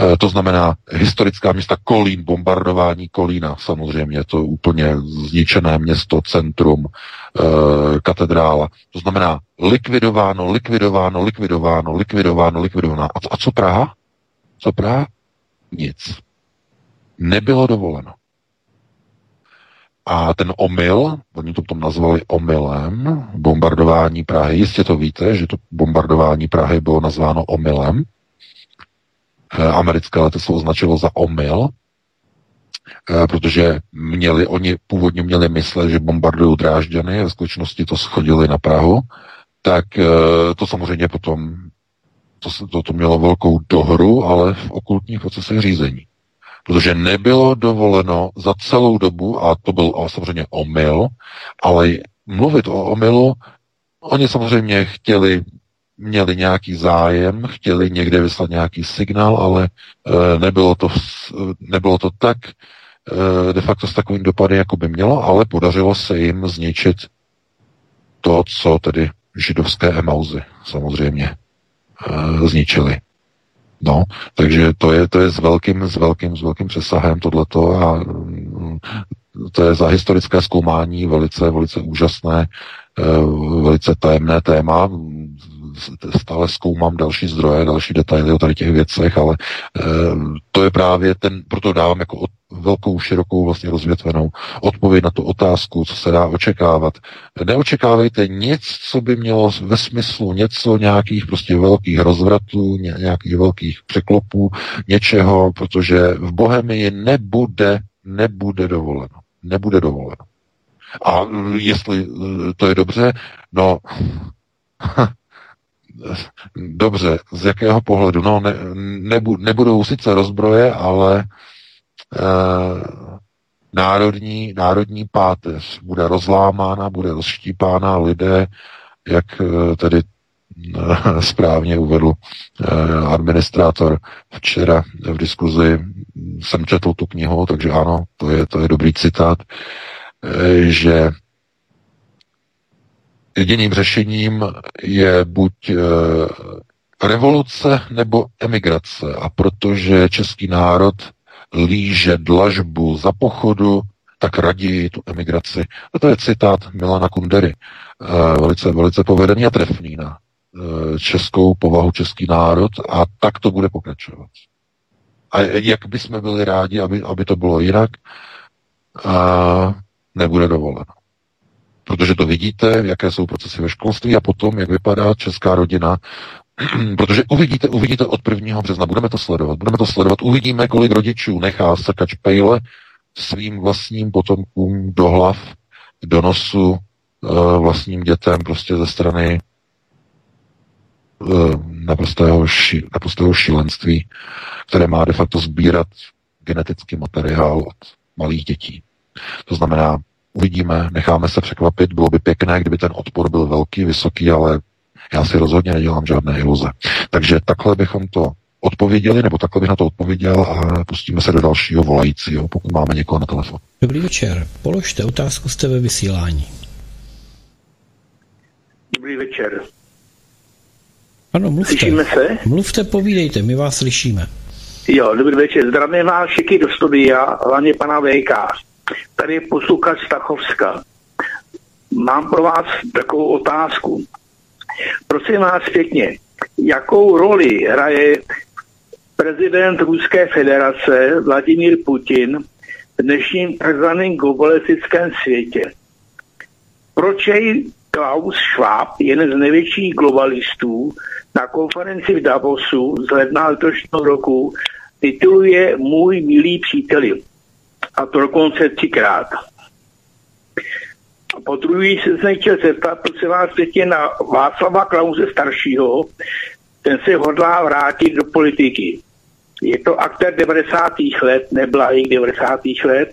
[SPEAKER 3] E, to znamená historická města Kolín, bombardování Kolína, samozřejmě, to úplně zničené město, centrum, e, katedrála. To znamená likvidováno, likvidováno, likvidováno, likvidováno, likvidováno. A co Praha? Co Praha? Nic. Nebylo dovoleno. A ten omyl, oni to potom nazvali omylem, bombardování Prahy, jistě to víte, že to bombardování Prahy bylo nazváno omylem. Eh, americké letectvo označilo za omyl, eh, protože měli, oni původně měli myslet, že bombardují Drážďany, ve skutečnosti to schodili na Prahu, tak eh, to samozřejmě potom to, to, to mělo velkou dohru, ale v okultních procesech řízení protože nebylo dovoleno za celou dobu, a to byl samozřejmě omyl, ale mluvit o omylu, oni samozřejmě chtěli, měli nějaký zájem, chtěli někde vyslat nějaký signál, ale e, nebylo to, nebylo to tak e, de facto s takovým dopady, jako by mělo, ale podařilo se jim zničit to, co tedy židovské emauzy samozřejmě e, zničili. No, takže to je, to je s velkým, s velkým, s velkým přesahem tohleto a mm, to je za historické zkoumání velice, velice úžasné, eh, velice tajemné téma stále zkoumám další zdroje, další detaily o tady těch věcech, ale e, to je právě ten, proto dávám jako od, velkou, širokou vlastně rozvětvenou odpověď na tu otázku, co se dá očekávat. Neočekávejte nic, co by mělo ve smyslu něco nějakých prostě velkých rozvratů, nějakých velkých překlopů, něčeho, protože v Bohemii nebude, nebude dovoleno. Nebude dovoleno. A jestli to je dobře, no Dobře, z jakého pohledu? No, ne, nebu, nebudou sice rozbroje, ale e, národní, národní páteř bude rozlámána, bude rozštípána lidé, jak e, tedy e, správně uvedl administrátor včera v diskuzi jsem četl tu knihu, takže ano, to je, to je dobrý citát, že jediným řešením je buď revoluce nebo emigrace. A protože český národ líže dlažbu za pochodu, tak raději tu emigraci. A to je citát Milana Kundery, eh, velice, velice povedený a trefný na eh, českou povahu, český národ a tak to bude pokračovat. A jak bychom byli rádi, aby, aby to bylo jinak, a nebude dovoleno. Protože to vidíte, jaké jsou procesy ve školství a potom, jak vypadá česká rodina protože uvidíte, uvidíte od 1. března, budeme to sledovat, budeme to sledovat, uvidíme, kolik rodičů nechá strkat špejle svým vlastním potomkům do hlav, do nosu, eh, vlastním dětem prostě ze strany eh, naprostého, ši, naprostého šílenství, které má de facto sbírat genetický materiál od malých dětí. To znamená, uvidíme, necháme se překvapit, bylo by pěkné, kdyby ten odpor byl velký, vysoký, ale já si rozhodně nedělám žádné iluze. Takže takhle bychom to odpověděli, nebo takhle bych na to odpověděl a pustíme se do dalšího volajícího, pokud máme někoho na telefon.
[SPEAKER 2] Dobrý večer. Položte otázku, jste ve vysílání.
[SPEAKER 7] Dobrý večer.
[SPEAKER 2] Ano, mluvte.
[SPEAKER 7] Slyšíme se?
[SPEAKER 2] Mluvte, povídejte, my vás slyšíme.
[SPEAKER 7] Jo, dobrý večer. Zdravím vás všichni do studia, hlavně pana VK. Tady je posluchač Stachovska. Mám pro vás takovou otázku. Prosím vás pěkně, jakou roli hraje prezident Ruské federace Vladimír Putin v dnešním tzv. globalistickém světě? Proč jej Klaus Schwab, jeden z největších globalistů, na konferenci v Davosu z ledna letošního roku tituluje Můj milý příteli. A to dokonce třikrát. A po druhý se jsem chtěl zeptat, prosím vás, pěkně na Václava Klauze staršího, ten se hodlá vrátit do politiky. Je to aktér 90. let, neblahých 90. let,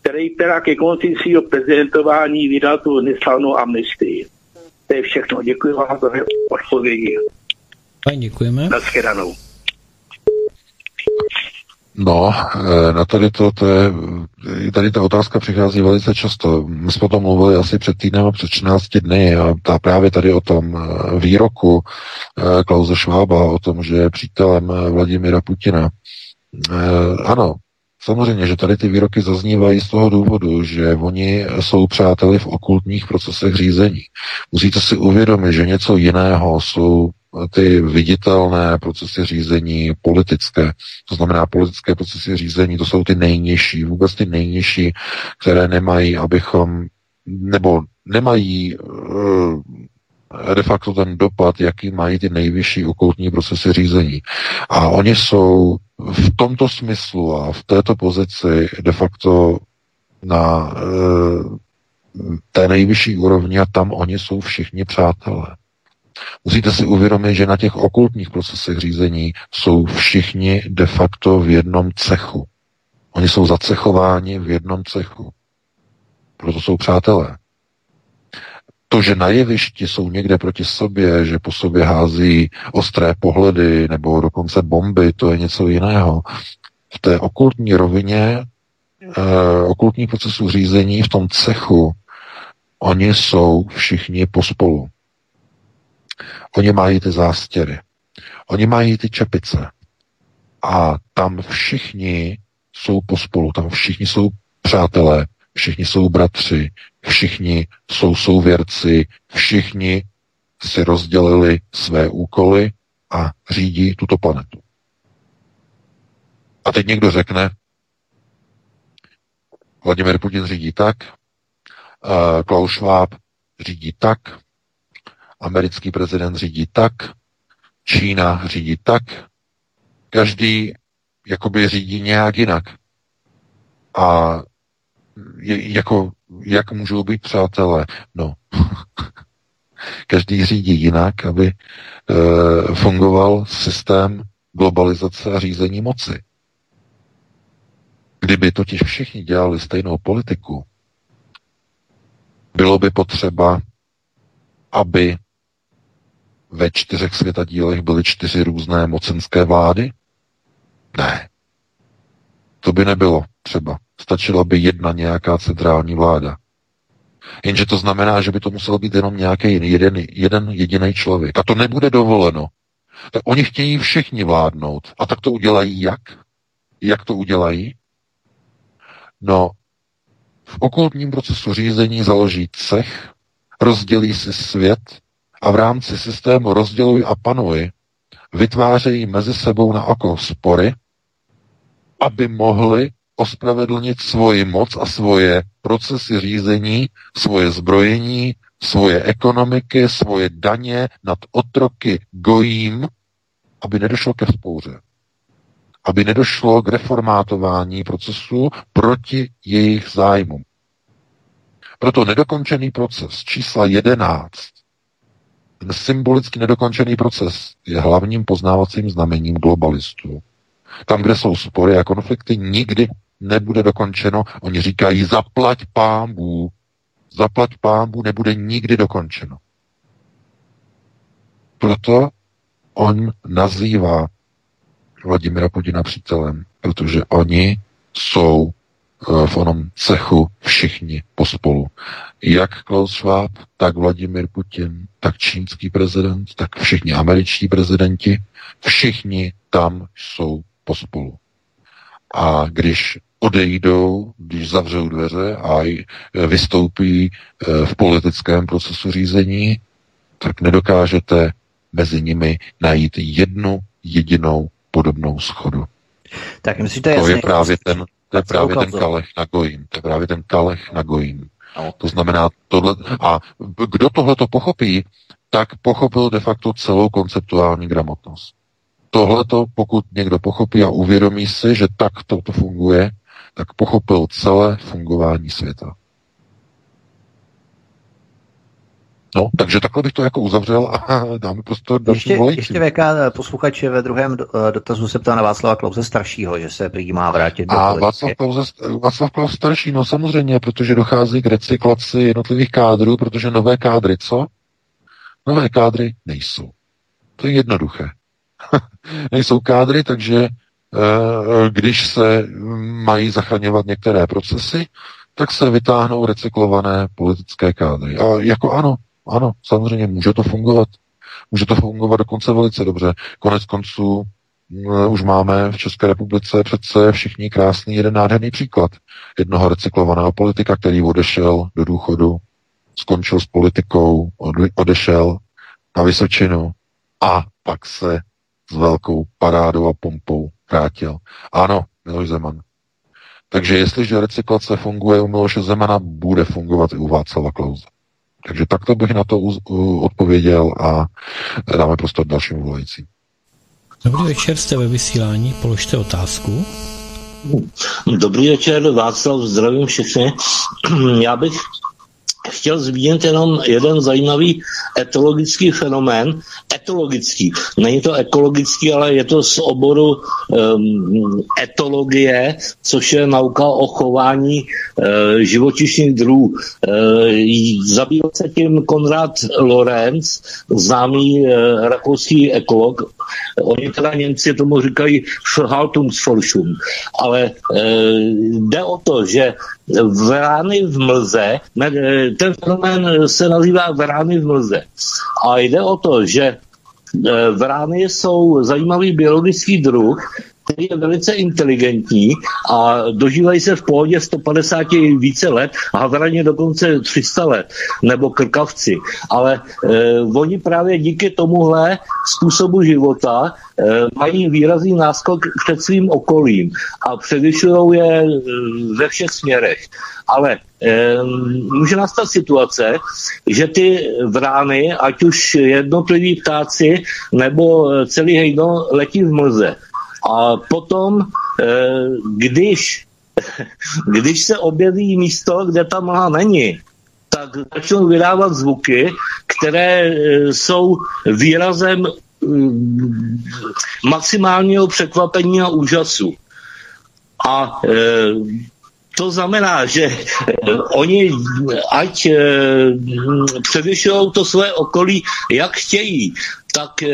[SPEAKER 7] který teda ke konci svého prezidentování vydal tu neslavnou amnestii. To je všechno. Děkuji vám za odpovědi.
[SPEAKER 2] Fajn, děkujeme.
[SPEAKER 7] Naschledanou.
[SPEAKER 3] No, eh, na tady to, to je, tady ta otázka přichází velice často. My jsme o tom mluvili asi před týdnem a před 14 dny a ta právě tady o tom eh, výroku Klauze Švába, o tom, že je přítelem Vladimira Putina. Ano, Samozřejmě, že tady ty výroky zaznívají z toho důvodu, že oni jsou přáteli v okultních procesech řízení. Musíte si uvědomit, že něco jiného jsou ty viditelné procesy řízení politické. To znamená, politické procesy řízení, to jsou ty nejnižší, vůbec ty nejnižší, které nemají, abychom, nebo nemají uh, de facto ten dopad, jaký mají ty nejvyšší okultní procesy řízení. A oni jsou v tomto smyslu a v této pozici de facto na uh, té nejvyšší úrovni a tam oni jsou všichni přátelé. Musíte si uvědomit, že na těch okultních procesech řízení jsou všichni de facto v jednom cechu. Oni jsou zacechováni v jednom cechu. Proto jsou přátelé. To, že na jevišti jsou někde proti sobě, že po sobě hází ostré pohledy nebo dokonce bomby, to je něco jiného. V té okultní rovině, eh, okultní procesu řízení, v tom cechu, oni jsou všichni pospolu. Oni mají ty zástěry. Oni mají ty čepice. A tam všichni jsou pospolu, tam všichni jsou přátelé, všichni jsou bratři, všichni jsou souvěrci, všichni si rozdělili své úkoly a řídí tuto planetu. A teď někdo řekne, Vladimir Putin řídí tak, uh, Klaus Schwab řídí tak, americký prezident řídí tak, Čína řídí tak, každý jakoby řídí nějak jinak. A je, jako, jak můžou být přátelé? No, každý řídí jinak, aby e, fungoval systém globalizace a řízení moci. Kdyby totiž všichni dělali stejnou politiku, bylo by potřeba, aby ve čtyřech světadílech byly čtyři různé mocenské vlády? Ne. To by nebylo třeba. Stačila by jedna nějaká centrální vláda. Jenže to znamená, že by to musel být jenom nějaký jeden, jeden jediný člověk. A to nebude dovoleno. Tak oni chtějí všichni vládnout. A tak to udělají jak? Jak to udělají? No, v okolním procesu řízení založí cech, rozdělí si svět a v rámci systému rozděluj a panuj vytvářejí mezi sebou na oko spory, aby mohli ospravedlnit svoji moc a svoje procesy řízení, svoje zbrojení, svoje ekonomiky, svoje daně nad otroky gojím, aby nedošlo ke spouře. Aby nedošlo k reformátování procesu proti jejich zájmům. Proto nedokončený proces čísla 11, ten symbolicky nedokončený proces je hlavním poznávacím znamením globalistů. Tam, kde jsou spory a konflikty, nikdy nebude dokončeno. Oni říkají, zaplať pámbu. Zaplať pámbu nebude nikdy dokončeno. Proto on nazývá Vladimira Putina přítelem, protože oni jsou v onom cechu všichni pospolu. Jak Klaus Schwab, tak Vladimir Putin, tak čínský prezident, tak všichni američtí prezidenti, všichni tam jsou pospolu. A když odejdou, když zavřou dveře a vystoupí e, v politickém procesu řízení, tak nedokážete mezi nimi najít jednu jedinou podobnou schodu.
[SPEAKER 1] Tak myslím,
[SPEAKER 3] to, to je právě ten, to je právě ten kalech na gojím. To je právě ten kalech na gojím. No. To znamená tohle. A kdo tohle to pochopí, tak pochopil de facto celou konceptuální gramotnost. Tohleto, pokud někdo pochopí a uvědomí si, že tak to funguje, tak pochopil celé fungování světa. No, takže takhle bych to jako uzavřel a dáme prostor dalším
[SPEAKER 1] ještě, Ještě VK posluchač ve druhém dotazu se ptá na Václava Klauze staršího, že se prý má vrátit do
[SPEAKER 3] A Václav Klauze, Václav Klaus starší, no samozřejmě, protože dochází k recyklaci jednotlivých kádrů, protože nové kádry, co? Nové kádry nejsou. To je jednoduché. nejsou kádry, takže Eh, když se mají zachraňovat některé procesy, tak se vytáhnou recyklované politické kádry. A jako ano, ano, samozřejmě může to fungovat. Může to fungovat dokonce velice dobře. Konec konců už máme v České republice přece všichni krásný jeden nádherný příklad jednoho recyklovaného politika, který odešel do důchodu, skončil s politikou, odešel na Vysočinu a pak se s velkou parádou a pompou vrátil. Ano, Miloš Zeman. Takže jestliže recyklace funguje u Miloše Zemana, bude fungovat i u Václava Klauze. Takže takto bych na to odpověděl a dáme prostor dalším volajícím.
[SPEAKER 2] Dobrý večer, jste ve vysílání, položte otázku.
[SPEAKER 8] Dobrý večer, Václav, zdravím všechny. Já bych chtěl zmínit jenom jeden zajímavý etologický fenomén. Etologický. Není to ekologický, ale je to z oboru um, etologie, což je nauka o chování uh, živočišných druhů. Uh, zabýval se tím Konrad Lorenz, známý uh, rakouský ekolog. Oni teda Němci tomu říkají Verhaltungsforschung. Ale uh, jde o to, že vrány v mlze, ten fenomén se nazývá vrány v mlze. A jde o to, že e, vrány jsou zajímavý biologický druh, který je velice inteligentní a dožívají se v pohodě 150 více let a havraně dokonce 300 let, nebo krkavci. Ale eh, oni právě díky tomuhle způsobu života eh, mají výrazný náskok před svým okolím a převyšují je eh, ve všech směrech. Ale eh, může nastat situace, že ty vrány, ať už jednotliví ptáci nebo celý hejno letí v mlze. A potom, eh, když, když se objeví místo, kde ta mlha není, tak začnou vydávat zvuky, které eh, jsou výrazem mm, maximálního překvapení a úžasu. A e, to znamená, že oni ať převyšují to své okolí, jak chtějí, tak e,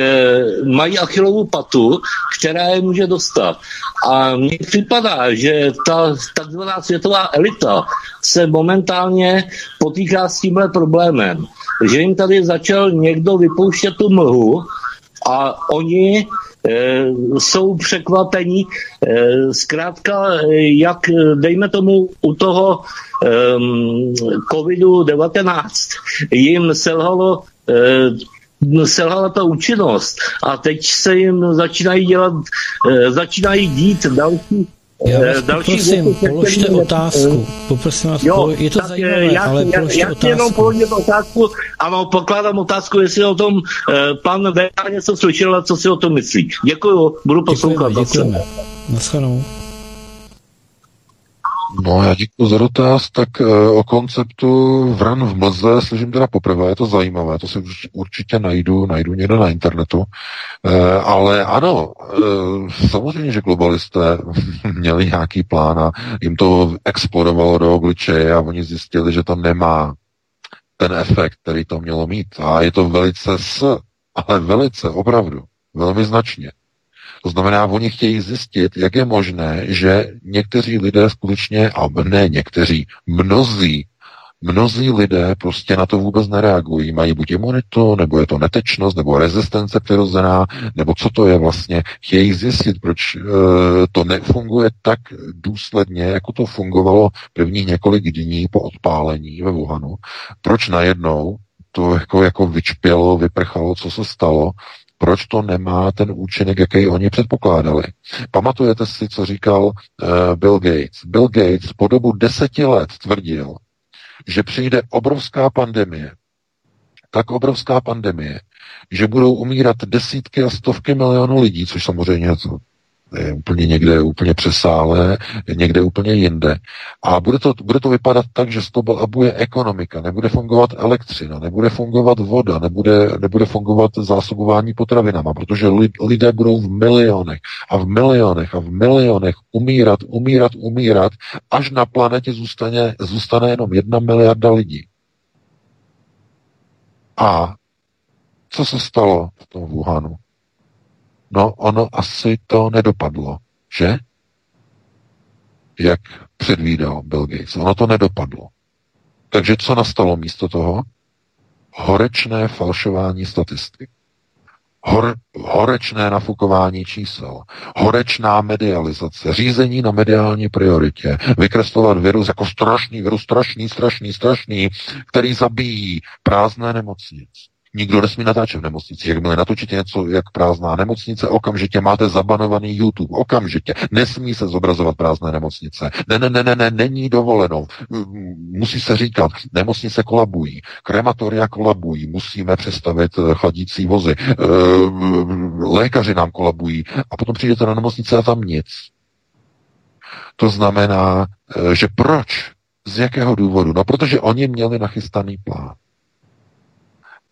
[SPEAKER 8] mají achilovou patu, která je může dostat. A mně připadá, že ta takzvaná světová elita se momentálně potýká s tímhle problémem. Že jim tady začal někdo vypouštět tu mlhu a oni e, jsou překvapení. E, zkrátka, jak dejme tomu u toho e, covidu-19 jim selhalo selhala ta účinnost a teď se jim začínají dělat, e, začínají dít další
[SPEAKER 2] já vás další poprosím, věci, položte otázku. Poprosím vás, jo, je to zajímavé, já, ale já, položte já, otázku.
[SPEAKER 8] jenom položit otázku, ano, pokládám otázku, jestli o tom eh, pan VK něco slyšel a co si o tom myslí. Děkuju, budu poslouchat.
[SPEAKER 2] Děkujeme, děkujeme.
[SPEAKER 3] No, já děkuji za dotaz. Tak e, o konceptu vran v mlze slyším teda poprvé, je to zajímavé, to si určitě najdu, najdu někde na internetu. E, ale ano, e, samozřejmě, že globalisté měli nějaký plán a jim to explodovalo do obličeje a oni zjistili, že to nemá ten efekt, který to mělo mít. A je to velice s, ale velice, opravdu, velmi značně. To znamená, oni chtějí zjistit, jak je možné, že někteří lidé skutečně, a ne někteří, mnozí, mnozí lidé prostě na to vůbec nereagují. Mají buď imunitu, nebo je to netečnost, nebo rezistence přirozená, nebo co to je vlastně. Chtějí zjistit, proč e, to nefunguje tak důsledně, jako to fungovalo první několik dní po odpálení ve Wuhanu. Proč najednou to jako, jako vyčpělo, vyprchalo, co se stalo proč to nemá ten účinek, jaký oni předpokládali. Pamatujete si, co říkal uh, Bill Gates? Bill Gates po dobu deseti let tvrdil, že přijde obrovská pandemie, tak obrovská pandemie, že budou umírat desítky a stovky milionů lidí, což samozřejmě úplně někde úplně přesále, někde úplně jinde. A bude to, bude to vypadat tak, že abuje ekonomika, nebude fungovat elektřina, nebude fungovat voda, nebude, nebude fungovat zásobování potravinama, protože lidé budou v milionech a v milionech a v milionech umírat, umírat, umírat, až na planetě zůstane, zůstane jenom jedna miliarda lidí. A co se stalo v tom Wuhanu? No, ono asi to nedopadlo, že? Jak předvídal Bill Gates. Ono to nedopadlo. Takže co nastalo místo toho? Horečné falšování statistik. Hor, horečné nafukování čísel, horečná medializace, řízení na mediální prioritě, vykreslovat virus jako strašný virus, strašný, strašný, strašný, který zabíjí prázdné nemocnice Nikdo nesmí natáčet v nemocnici. Jakmile natočíte něco jak prázdná nemocnice, okamžitě máte zabanovaný YouTube. Okamžitě. Nesmí se zobrazovat prázdné nemocnice. Ne, ne, ne, ne, ne, není dovoleno. Musí se říkat, nemocnice kolabují, krematoria kolabují, musíme přestavit eh, chladící vozy, eh, lékaři nám kolabují a potom přijdete na nemocnice a tam nic. To znamená, eh, že proč? Z jakého důvodu? No, protože oni měli nachystaný plán.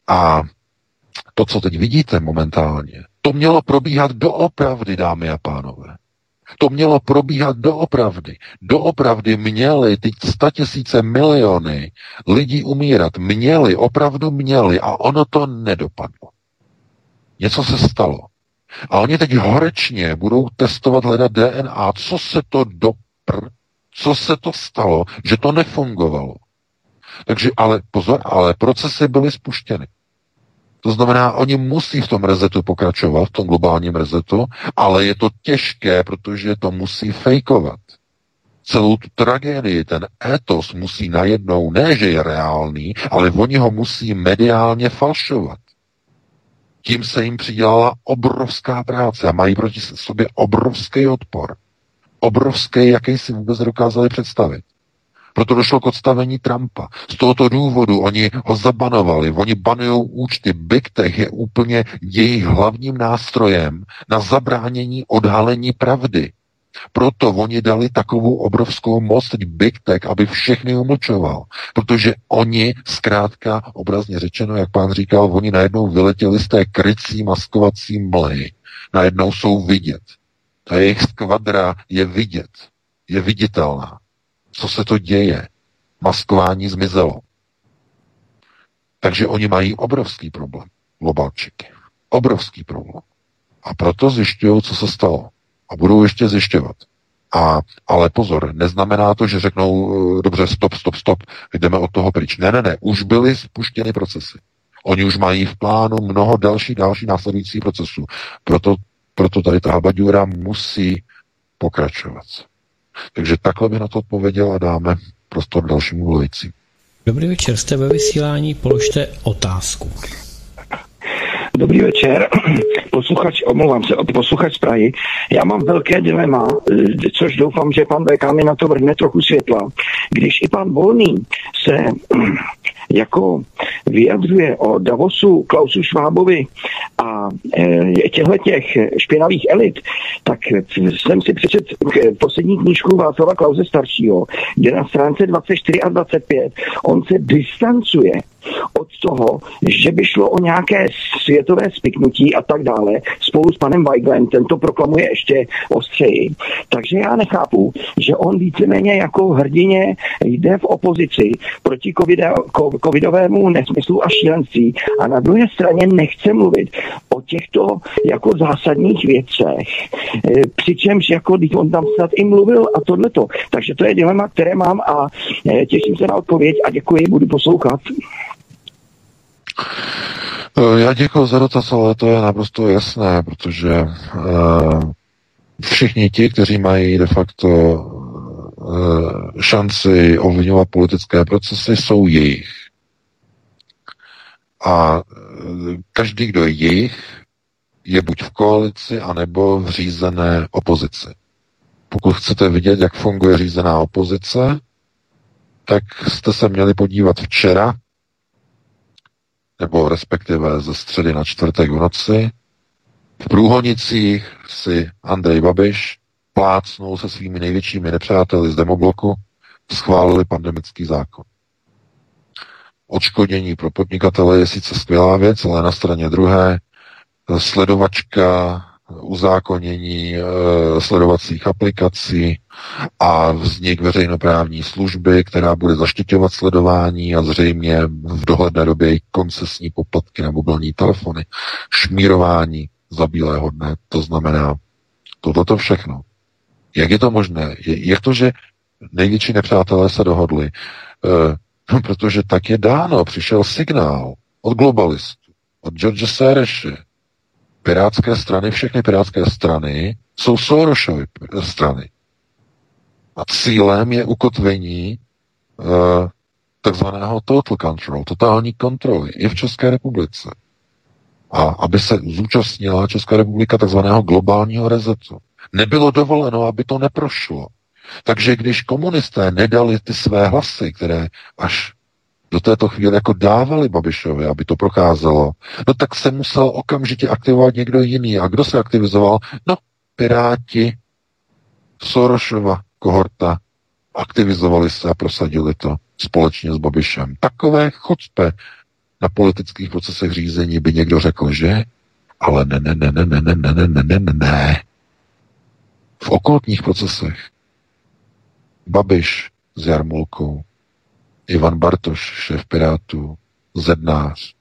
[SPEAKER 3] A to, co teď vidíte momentálně, to mělo probíhat doopravdy, dámy a pánové. To mělo probíhat doopravdy. Doopravdy měly ty statisíce miliony lidí umírat. Měli, opravdu měli a ono to nedopadlo. Něco se stalo. A oni teď horečně budou testovat, hledat DNA. Co se to dopr... Co se to stalo, že to nefungovalo? Takže ale pozor, ale procesy byly spuštěny. To znamená, oni musí v tom rezetu pokračovat, v tom globálním rezetu, ale je to těžké, protože to musí fejkovat. Celou tu tragédii, ten etos musí najednou, ne že je reálný, ale oni ho musí mediálně falšovat. Tím se jim přidělala obrovská práce a mají proti sobě obrovský odpor. Obrovský, jaký si vůbec dokázali představit. Proto došlo k odstavení Trumpa. Z tohoto důvodu oni ho zabanovali. Oni banují účty. Big Tech je úplně jejich hlavním nástrojem na zabránění odhalení pravdy. Proto oni dali takovou obrovskou moc Big Tech, aby všechny umlčoval. Protože oni, zkrátka, obrazně řečeno, jak pán říkal, oni najednou vyletěli z té krycí maskovací mlhy. Najednou jsou vidět. Ta jejich skvadra je vidět. Je viditelná co se to děje. Maskování zmizelo. Takže oni mají obrovský problém, globalčiky. Obrovský problém. A proto zjišťují, co se stalo. A budou ještě zjišťovat. A, ale pozor, neznamená to, že řeknou, eh, dobře, stop, stop, stop, jdeme od toho pryč. Ne, ne, ne, už byly spuštěny procesy. Oni už mají v plánu mnoho další, další následující procesů. Proto, proto tady ta habaďura musí pokračovat. Takže takhle by na to odpověděl a dáme prostor dalšímu mluvící.
[SPEAKER 2] Dobrý večer, jste ve vysílání, položte otázku.
[SPEAKER 9] Dobrý večer, posluchač, omlouvám se, posluchač z Prahy. Já mám velké dilema, což doufám, že pan VK mi na to vrhne trochu světla. Když i pan Volný se jako vyjadřuje o Davosu, Klausu Švábovi a e, těchto těch špinavých elit, tak jsem si přečet poslední knížku Václava Klauze staršího, kde na stránce 24 a 25 on se distancuje od toho, že by šlo o nějaké světové spiknutí a tak dále, spolu s panem Weiglem, ten to proklamuje ještě ostřeji. Takže já nechápu, že on víceméně jako hrdině jde v opozici proti covidovému nesmyslu a šílenství a na druhé straně nechce mluvit o těchto jako zásadních věcech. E, přičemž jako když on tam snad i mluvil a tohleto. Takže to je dilema, které mám a e, těším se na odpověď a děkuji, budu poslouchat.
[SPEAKER 3] Eh, já děkuji za dotaz, ale to je naprosto jasné, protože všichni ti, kteří mají de facto šanci ovlivňovat politické procesy, jsou jejich. A každý, kdo je jejich, je buď v koalici, anebo v řízené opozici. Pokud chcete vidět, jak funguje řízená opozice, tak jste se měli podívat včera nebo respektive ze středy na čtvrtek v noci. V Průhonicích si Andrej Babiš plácnul se svými největšími nepřáteli z demobloku, schválili pandemický zákon. Odškodnění pro podnikatele je sice skvělá věc, ale na straně druhé sledovačka uzákonění e, sledovacích aplikací a vznik veřejnoprávní služby, která bude zaštiťovat sledování a zřejmě v dohledné době i koncesní poplatky na mobilní telefony, šmírování za bílého dne, to znamená toto všechno. Jak je to možné? Jak to, že největší nepřátelé se dohodli? E, protože tak je dáno, přišel signál od globalistů, od George Sereše, pirátské strany, všechny pirátské strany jsou Sorosovy strany. A cílem je ukotvení uh, takzvaného total control, totální kontroly i v České republice. A aby se zúčastnila Česká republika takzvaného globálního rezetu. Nebylo dovoleno, aby to neprošlo. Takže když komunisté nedali ty své hlasy, které až do této chvíle jako dávali Babišovi, aby to procházelo, no tak se musel okamžitě aktivovat někdo jiný. A kdo se aktivizoval? No, Piráti, Sorošova kohorta, aktivizovali se a prosadili to společně s Babišem. Takové chucpe na politických procesech řízení by někdo řekl, že? Ale ne, ne, ne, ne, ne, ne, ne, ne, ne, ne, ne. V okolních procesech Babiš s Jarmulkou, Ivan Bartoš, šéf Pirátů, Zednář,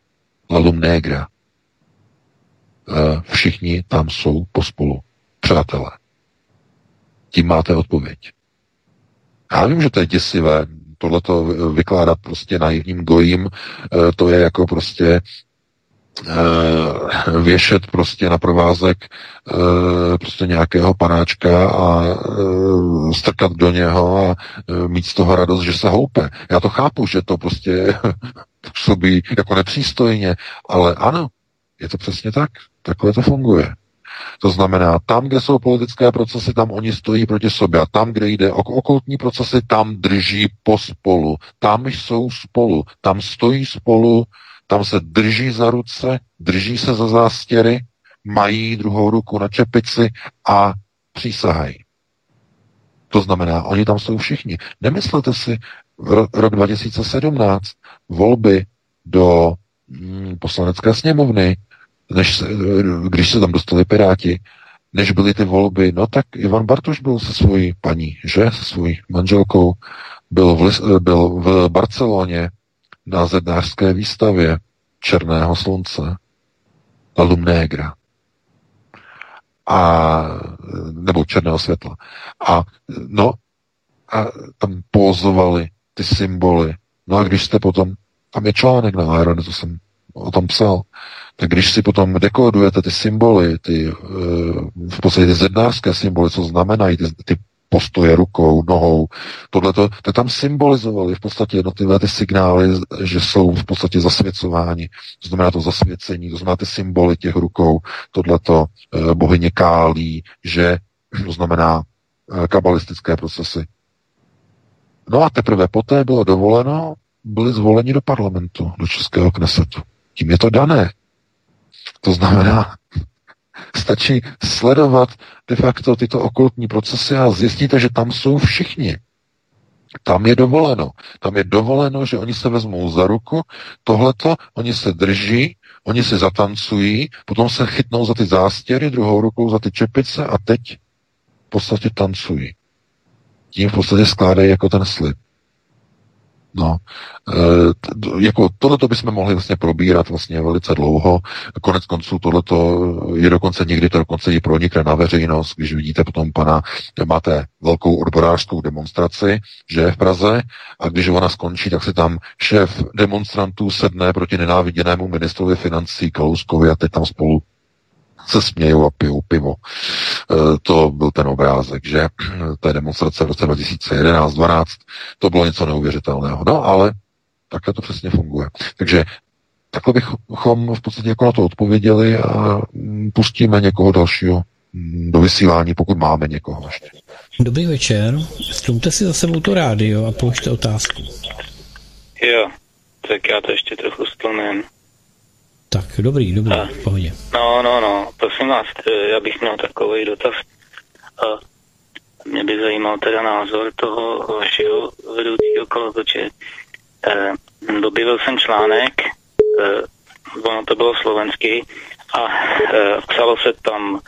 [SPEAKER 3] Lalum Negra. E, všichni tam jsou pospolu přátelé. Tím máte odpověď. Já vím, že to je děsivé, tohleto vykládat prostě naivním gojím, e, to je jako prostě Eh, věšet prostě na provázek eh, prostě nějakého panáčka a eh, strkat do něho a mít z toho radost, že se houpe. Já to chápu, že to prostě působí jako nepřístojně, ale ano, je to přesně tak. Takhle to funguje. To znamená, tam, kde jsou politické procesy, tam oni stojí proti sobě. A tam, kde jde o okultní procesy, tam drží pospolu. Tam jsou spolu. Tam stojí spolu tam se drží za ruce, drží se za zástěry, mají druhou ruku na čepici a přísahají. To znamená, oni tam jsou všichni. Nemyslete si, rok 2017, volby do mm, poslanecké sněmovny, než se, když se tam dostali Piráti, než byly ty volby, no tak Ivan Bartoš byl se svojí paní, že, se svojí manželkou, byl v, byl v Barceloně na zednářské výstavě Černého slunce. La Lumnegra. A, nebo černého světla. A no, a tam pozovali ty symboly. No a když jste potom, tam je článek na Aeron, to jsem o tom psal, tak když si potom dekodujete ty symboly, ty eh, v podstatě ty zednářské symboly, co znamenají ty, ty postoje rukou, nohou, tohleto, tak tam symbolizovali v podstatě jednotlivé ty signály, že jsou v podstatě zasvěcováni. To znamená to zasvěcení, to znamená ty symboly těch rukou, tohleto eh, bohyně kálí, že to znamená eh, kabalistické procesy. No a teprve poté bylo dovoleno, byli zvoleni do parlamentu, do Českého knesetu. Tím je to dané. To znamená, stačí sledovat de facto tyto okultní procesy a zjistíte, že tam jsou všichni. Tam je dovoleno. Tam je dovoleno, že oni se vezmou za ruku, tohleto, oni se drží, oni se zatancují, potom se chytnou za ty zástěry, druhou rukou za ty čepice a teď v podstatě tancují. Tím v podstatě skládají jako ten slib. No, e, jako tohleto bychom mohli vlastně probírat vlastně velice dlouho. Konec konců tohleto je dokonce někdy to dokonce i pronikne na veřejnost, když vidíte potom pana, máte velkou odborářskou demonstraci, že je v Praze a když ona skončí, tak si tam šéf demonstrantů sedne proti nenáviděnému ministrovi financí Kalouskovi a teď tam spolu se smějou a pijou pivo. E, to byl ten obrázek, že té demonstrace v roce 2011-12, to bylo něco neuvěřitelného. No ale takhle to přesně funguje. Takže takhle bychom v podstatě jako na to odpověděli a pustíme někoho dalšího do vysílání, pokud máme někoho ještě.
[SPEAKER 2] Dobrý večer. Stlumte si za sebou to rádio a položte otázku.
[SPEAKER 10] Jo, tak já to ještě trochu stlumím.
[SPEAKER 2] Tak, dobrý, dobrý, a, pohodě.
[SPEAKER 10] No, no, no, prosím vás, eh, já bych měl takový dotaz. A mě by zajímal teda názor toho vašeho vedoucího kolotoče. E, objevil jsem článek, e, ono to bylo slovenský, a e, psalo se tam,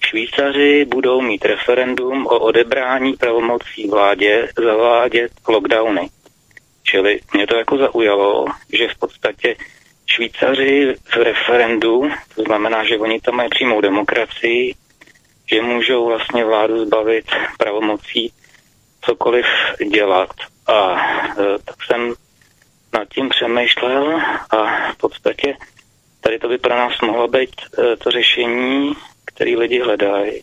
[SPEAKER 10] Švýcaři budou mít referendum o odebrání pravomocí vládě zavádět lockdowny. Čili mě to jako zaujalo, že v podstatě Švýcaři v referendu, to znamená, že oni tam mají přímou demokracii, že můžou vlastně vládu zbavit pravomocí cokoliv dělat. A e, tak jsem nad tím přemýšlel a v podstatě tady to by pro nás mohlo být e, to řešení, který lidi hledají.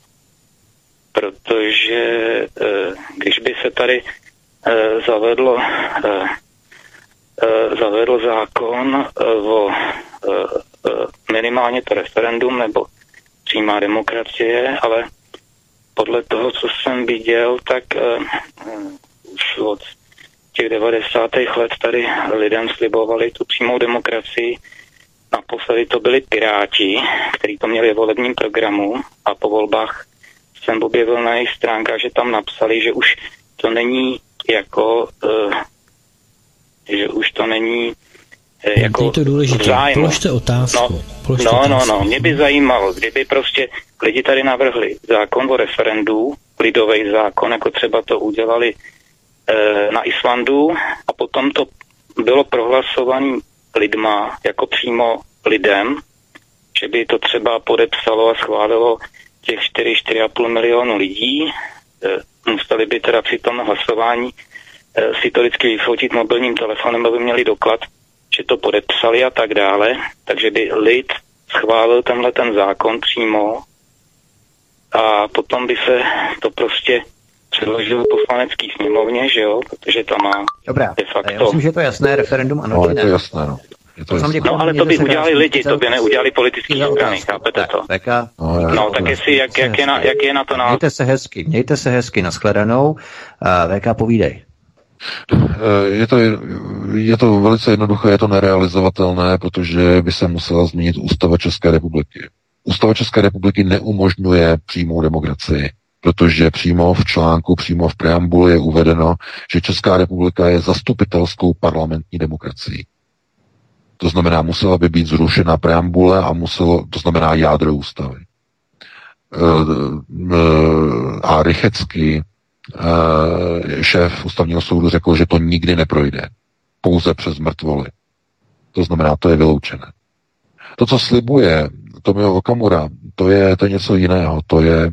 [SPEAKER 10] Protože e, když by se tady e, zavedlo e, zavedl zákon eh, o eh, minimálně to referendum nebo přímá demokracie, ale podle toho, co jsem viděl, tak už od těch 90. let tady lidem slibovali tu přímou demokracii. Naposledy to byli Piráti, kteří to měli v volebním programu a po volbách jsem objevil na jejich stránkách, že tam napsali, že už to není jako že už to není eh, jako
[SPEAKER 2] to důležité. Zájmu. Položte otázku.
[SPEAKER 10] No,
[SPEAKER 2] Položte
[SPEAKER 10] no,
[SPEAKER 2] otázku.
[SPEAKER 10] no, no, mě by zajímalo, kdyby prostě lidi tady navrhli zákon o referendu, lidový zákon, jako třeba to udělali e, na Islandu a potom to bylo prohlasovaný lidma, jako přímo lidem, že by to třeba podepsalo a schválilo těch 4-4,5 milionu lidí, e, museli by teda při tom hlasování si to vždycky vyfotit mobilním telefonem, aby měli doklad, že to podepsali a tak dále. Takže by lid schválil tenhle ten zákon přímo a potom by se to prostě předložil poslanecký sněmovně, že jo, protože tam má
[SPEAKER 1] Dobrá, de facto... já myslím, že to je jasné, referendum ano,
[SPEAKER 3] no, je to jasné, no. Je
[SPEAKER 10] to jasné. No, ale to by udělali lidi, to by neudělali politické strany, chápete to?
[SPEAKER 1] Veka,
[SPEAKER 10] no, no tak jestli, jak, jak, je na, jak je na to
[SPEAKER 1] názor? Mějte se hezky, mějte se hezky, nashledanou. Uh, VK, povídej.
[SPEAKER 3] Eh, je to, je to velice jednoduché, je to nerealizovatelné, protože by se musela změnit ústava České republiky. Ústava České republiky neumožňuje přímou demokracii, protože přímo v článku, přímo v preambuli je uvedeno, že Česká republika je zastupitelskou parlamentní demokracií. To znamená, musela by být zrušena preambule a muselo, to znamená jádro ústavy. Eh, eh, a Rychecky Eh, šéf ústavního soudu řekl, že to nikdy neprojde. Pouze přes mrtvoly. To znamená, to je vyloučené. To, co slibuje Tomio Okamura, to je, to je něco jiného. To je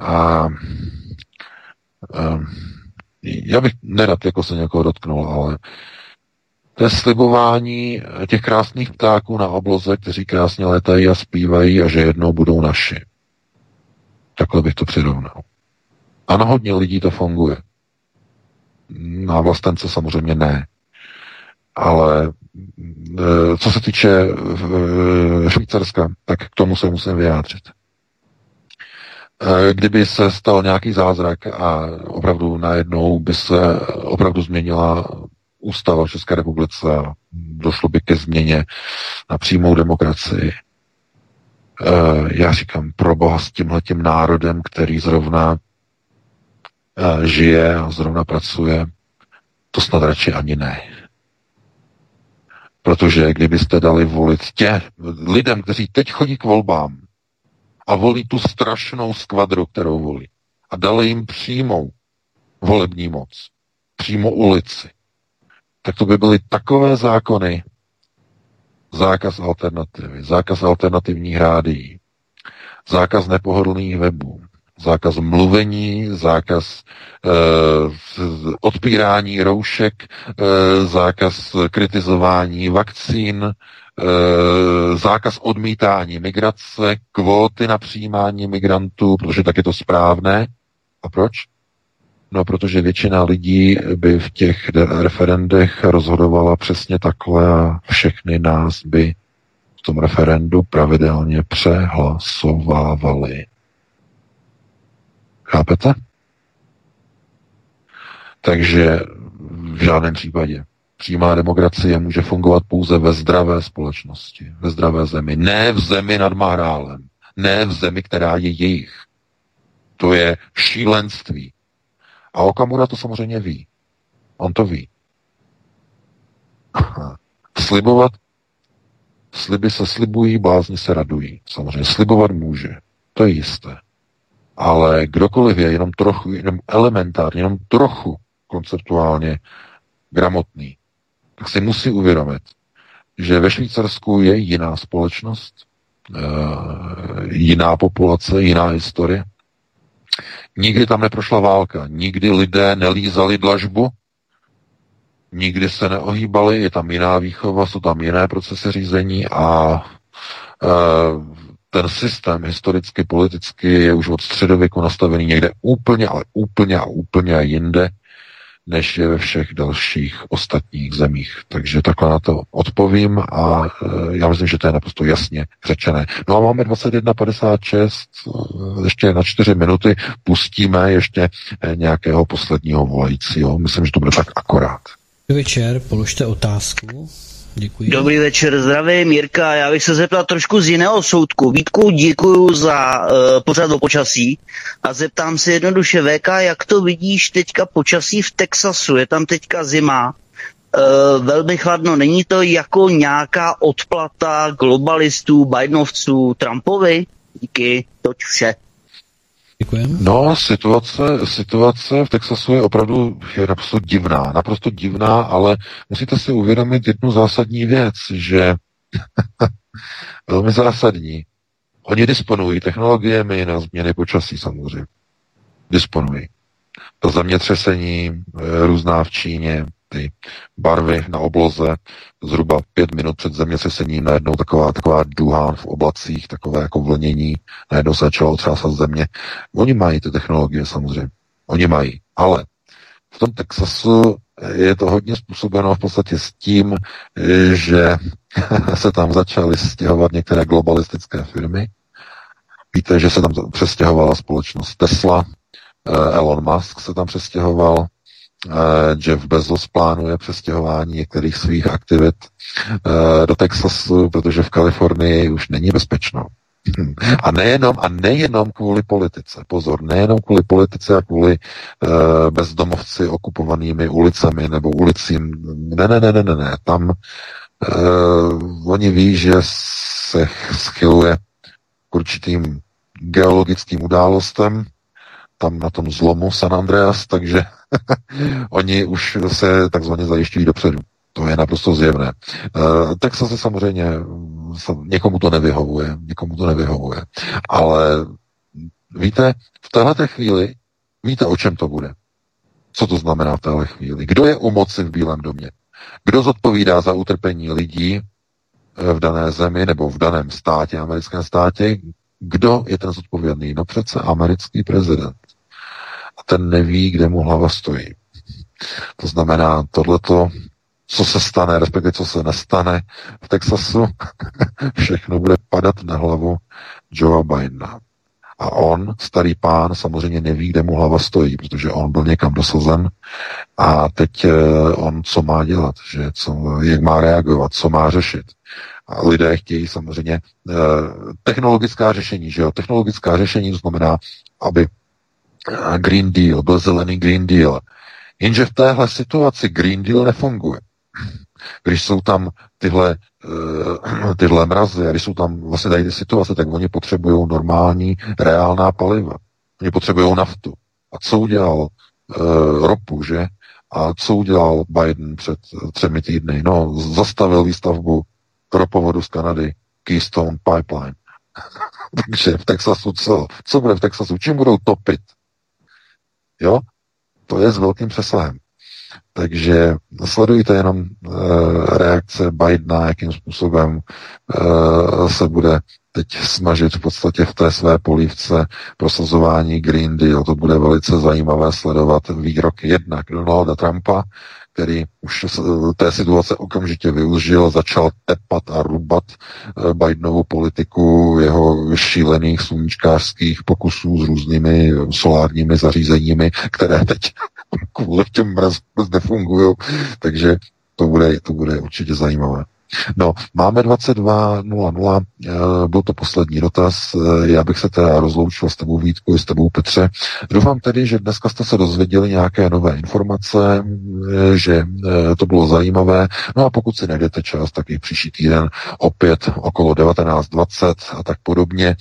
[SPEAKER 3] a, a já bych nerad jako se někoho dotknul, ale to je slibování těch krásných ptáků na obloze, kteří krásně letají a zpívají a že jednou budou naši. Takhle bych to přirovnal. A na hodně lidí to funguje. Na vlastence samozřejmě ne. Ale e, co se týče e, Švýcarska, tak k tomu se musím vyjádřit. E, kdyby se stal nějaký zázrak a opravdu najednou by se opravdu změnila ústava v České republice a došlo by ke změně na přímou demokracii, já říkám, pro boha s tímhletím národem, který zrovna žije a zrovna pracuje, to snad radši ani ne. Protože kdybyste dali volit tě, lidem, kteří teď chodí k volbám a volí tu strašnou skvadru, kterou volí, a dali jim přímou volební moc, přímo ulici, tak to by byly takové zákony, zákaz alternativy, zákaz alternativních rádií, zákaz nepohodlných webů, zákaz mluvení, zákaz e, odpírání roušek, e, zákaz kritizování vakcín, e, zákaz odmítání migrace, kvóty na přijímání migrantů, protože tak je to správné. A proč? No, protože většina lidí by v těch referendech rozhodovala přesně takhle a všechny nás by v tom referendu pravidelně přehlasovávali. Chápete? Takže v žádném případě. Přímá demokracie může fungovat pouze ve zdravé společnosti, ve zdravé zemi. Ne v zemi nad Mahrálem. Ne v zemi, která je jejich. To je šílenství. A Okamura to samozřejmě ví. On to ví. Slibovat, sliby se slibují, blázni se radují. Samozřejmě slibovat může. To je jisté. Ale kdokoliv je jenom trochu, jenom elementárně, jenom trochu konceptuálně gramotný, tak si musí uvědomit, že ve Švýcarsku je jiná společnost, e, jiná populace, jiná historie. Nikdy tam neprošla válka, nikdy lidé nelízali dlažbu, nikdy se neohýbali, je tam jiná výchova, jsou tam jiné procesy řízení a e, ten systém historicky, politicky je už od středověku nastavený někde úplně, ale úplně a úplně jinde, než je ve všech dalších ostatních zemích. Takže takhle na to odpovím a e, já myslím, že to je naprosto jasně řečené. No a máme 21.56, e, ještě na 4 minuty pustíme ještě e, nějakého posledního volajícího. Myslím, že to bude tak akorát.
[SPEAKER 2] Večer, položte otázku. Děkuji.
[SPEAKER 11] Dobrý večer, zdravím Mirka. Já bych se zeptal trošku z jiného soudku. Vítku, děkuji za uh, pořad o počasí a zeptám se jednoduše VK, jak to vidíš teďka počasí v Texasu? Je tam teďka zima, uh, velmi chladno. Není to jako nějaká odplata globalistů, Bidenovců, Trumpovi? Díky, toť vše.
[SPEAKER 2] Děkujeme.
[SPEAKER 3] No, situace, situace v Texasu je opravdu je naprosto divná, naprosto divná, ale musíte si uvědomit jednu zásadní věc, že velmi zásadní. Oni disponují technologiemi na změny počasí samozřejmě. Disponují. To zemětřesení eh, různá v Číně, ty barvy na obloze, zhruba pět minut před zemětřesením najednou taková, taková duhán v oblacích, takové jako vlnění, najednou se začalo otřásat země. Oni mají ty technologie samozřejmě. Oni mají. Ale v tom Texasu je to hodně způsobeno v podstatě s tím, že se tam začaly stěhovat některé globalistické firmy. Víte, že se tam přestěhovala společnost Tesla, eh, Elon Musk se tam přestěhoval, Jeff Bezos plánuje přestěhování některých svých aktivit eh, do Texasu, protože v Kalifornii už není bezpečno. A nejenom, a nejenom kvůli politice, pozor, nejenom kvůli politice a kvůli uh, bezdomovci okupovanými ulicemi nebo ulicím. Ne, ne, ne, ne, ne, ne. Tam uh, oni ví, že se schyluje k určitým geologickým událostem, tam na tom zlomu San Andreas, takže oni už se takzvaně zajišťují dopředu. To je naprosto zjevné. Uh, Texas je samozřejmě někomu to nevyhovuje, někomu to nevyhovuje. Ale víte, v této chvíli víte, o čem to bude. Co to znamená v téhle chvíli? Kdo je u moci v Bílém domě? Kdo zodpovídá za utrpení lidí eh, v dané zemi nebo v daném státě, americkém státě? Kdo je ten zodpovědný? No přece americký prezident. Ten neví, kde mu hlava stojí. To znamená, tohleto, co se stane, respektive co se nestane v Texasu, všechno bude padat na hlavu Joea Bidena. A on, starý pán, samozřejmě neví, kde mu hlava stojí, protože on byl někam dosazen a teď eh, on co má dělat, že co, jak má reagovat, co má řešit. A lidé chtějí samozřejmě eh, technologická řešení, že jo? Technologická řešení znamená, aby Green Deal, byl zelený Green Deal. Jenže v téhle situaci Green Deal nefunguje. Když jsou tam tyhle, uh, tyhle mrazy, když jsou tam vlastně tady ty situace, tak oni potřebují normální, reálná paliva. Oni potřebují naftu. A co udělal uh, ropu, že? A co udělal Biden před třemi týdny? No, zastavil výstavbu ropovodu z Kanady, Keystone Pipeline. Takže v Texasu co? Co bude v Texasu? Čím budou topit? Jo? To je s velkým přesahem. Takže sledujte jenom uh, reakce Bidena, jakým způsobem uh, se bude teď snažit v podstatě v té své polívce prosazování Green Deal. To bude velice zajímavé sledovat výrok jednak Donalda Trumpa, který už té situace okamžitě využil, začal tepat a rubat eh, Bidenovu politiku jeho šílených sluníčkářských pokusů s různými solárními zařízeními, které teď kvůli těm mrazům nefungují. Takže to bude, to bude určitě zajímavé. No, máme 22.00, eh, byl to poslední dotaz, eh, já bych se teda rozloučil s tebou Vítku i s tebou Petře. Doufám tedy, že dneska jste se dozvěděli nějaké nové informace, eh, že to bylo zajímavé. No a pokud si najdete čas, tak i příští týden opět okolo 19.20 a tak podobně.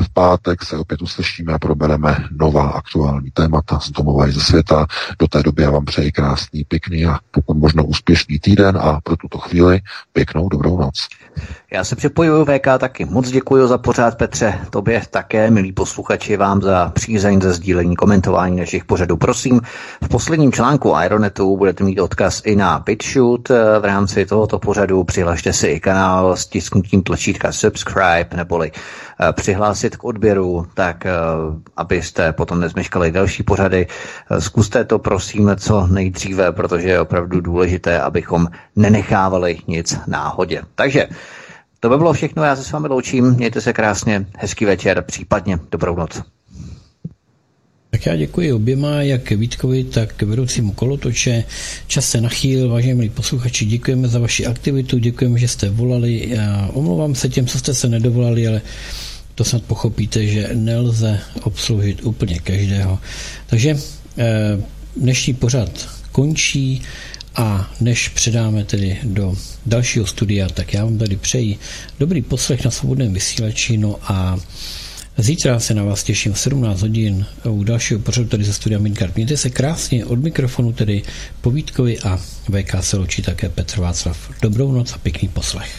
[SPEAKER 3] V pátek se opět uslyšíme a probereme nová aktuální témata z domova i ze světa. Do té doby já vám přeji krásný, pěkný a pokud možno úspěšný týden a pro tuto chvíli Pěknou dobrou noc.
[SPEAKER 1] Já se připojuju VK taky. Moc děkuji za pořád, Petře. Tobě také, milí posluchači, vám za přízeň, za sdílení, komentování našich pořadů. Prosím, v posledním článku Ironetu budete mít odkaz i na BitShoot. V rámci tohoto pořadu přihlašte si i kanál s tisknutím tlačítka subscribe, neboli eh, přihlásit k odběru, tak eh, abyste potom nezmeškali další pořady. Eh, zkuste to prosím co nejdříve, protože je opravdu důležité, abychom nenechávali nic náhodě. Takže to by bylo všechno, já se s vámi loučím, mějte se krásně, hezký večer, případně dobrou noc.
[SPEAKER 2] Tak já děkuji oběma, jak Vítkovi, tak vedoucímu kolotoče. Čas se nachýl, vážení milí posluchači, děkujeme za vaši aktivitu, děkujeme, že jste volali. Já omlouvám se těm, co jste se nedovolali, ale to snad pochopíte, že nelze obsloužit úplně každého. Takže eh, dnešní pořad končí. A než předáme tedy do dalšího studia, tak já vám tady přeji dobrý poslech na svobodném vysílači, no a Zítra se na vás těším v 17 hodin u dalšího pořadu tady ze studia Minkart. Mějte se krásně od mikrofonu tedy Povítkovi a VK se loučí také Petr Václav. Dobrou noc a pěkný poslech.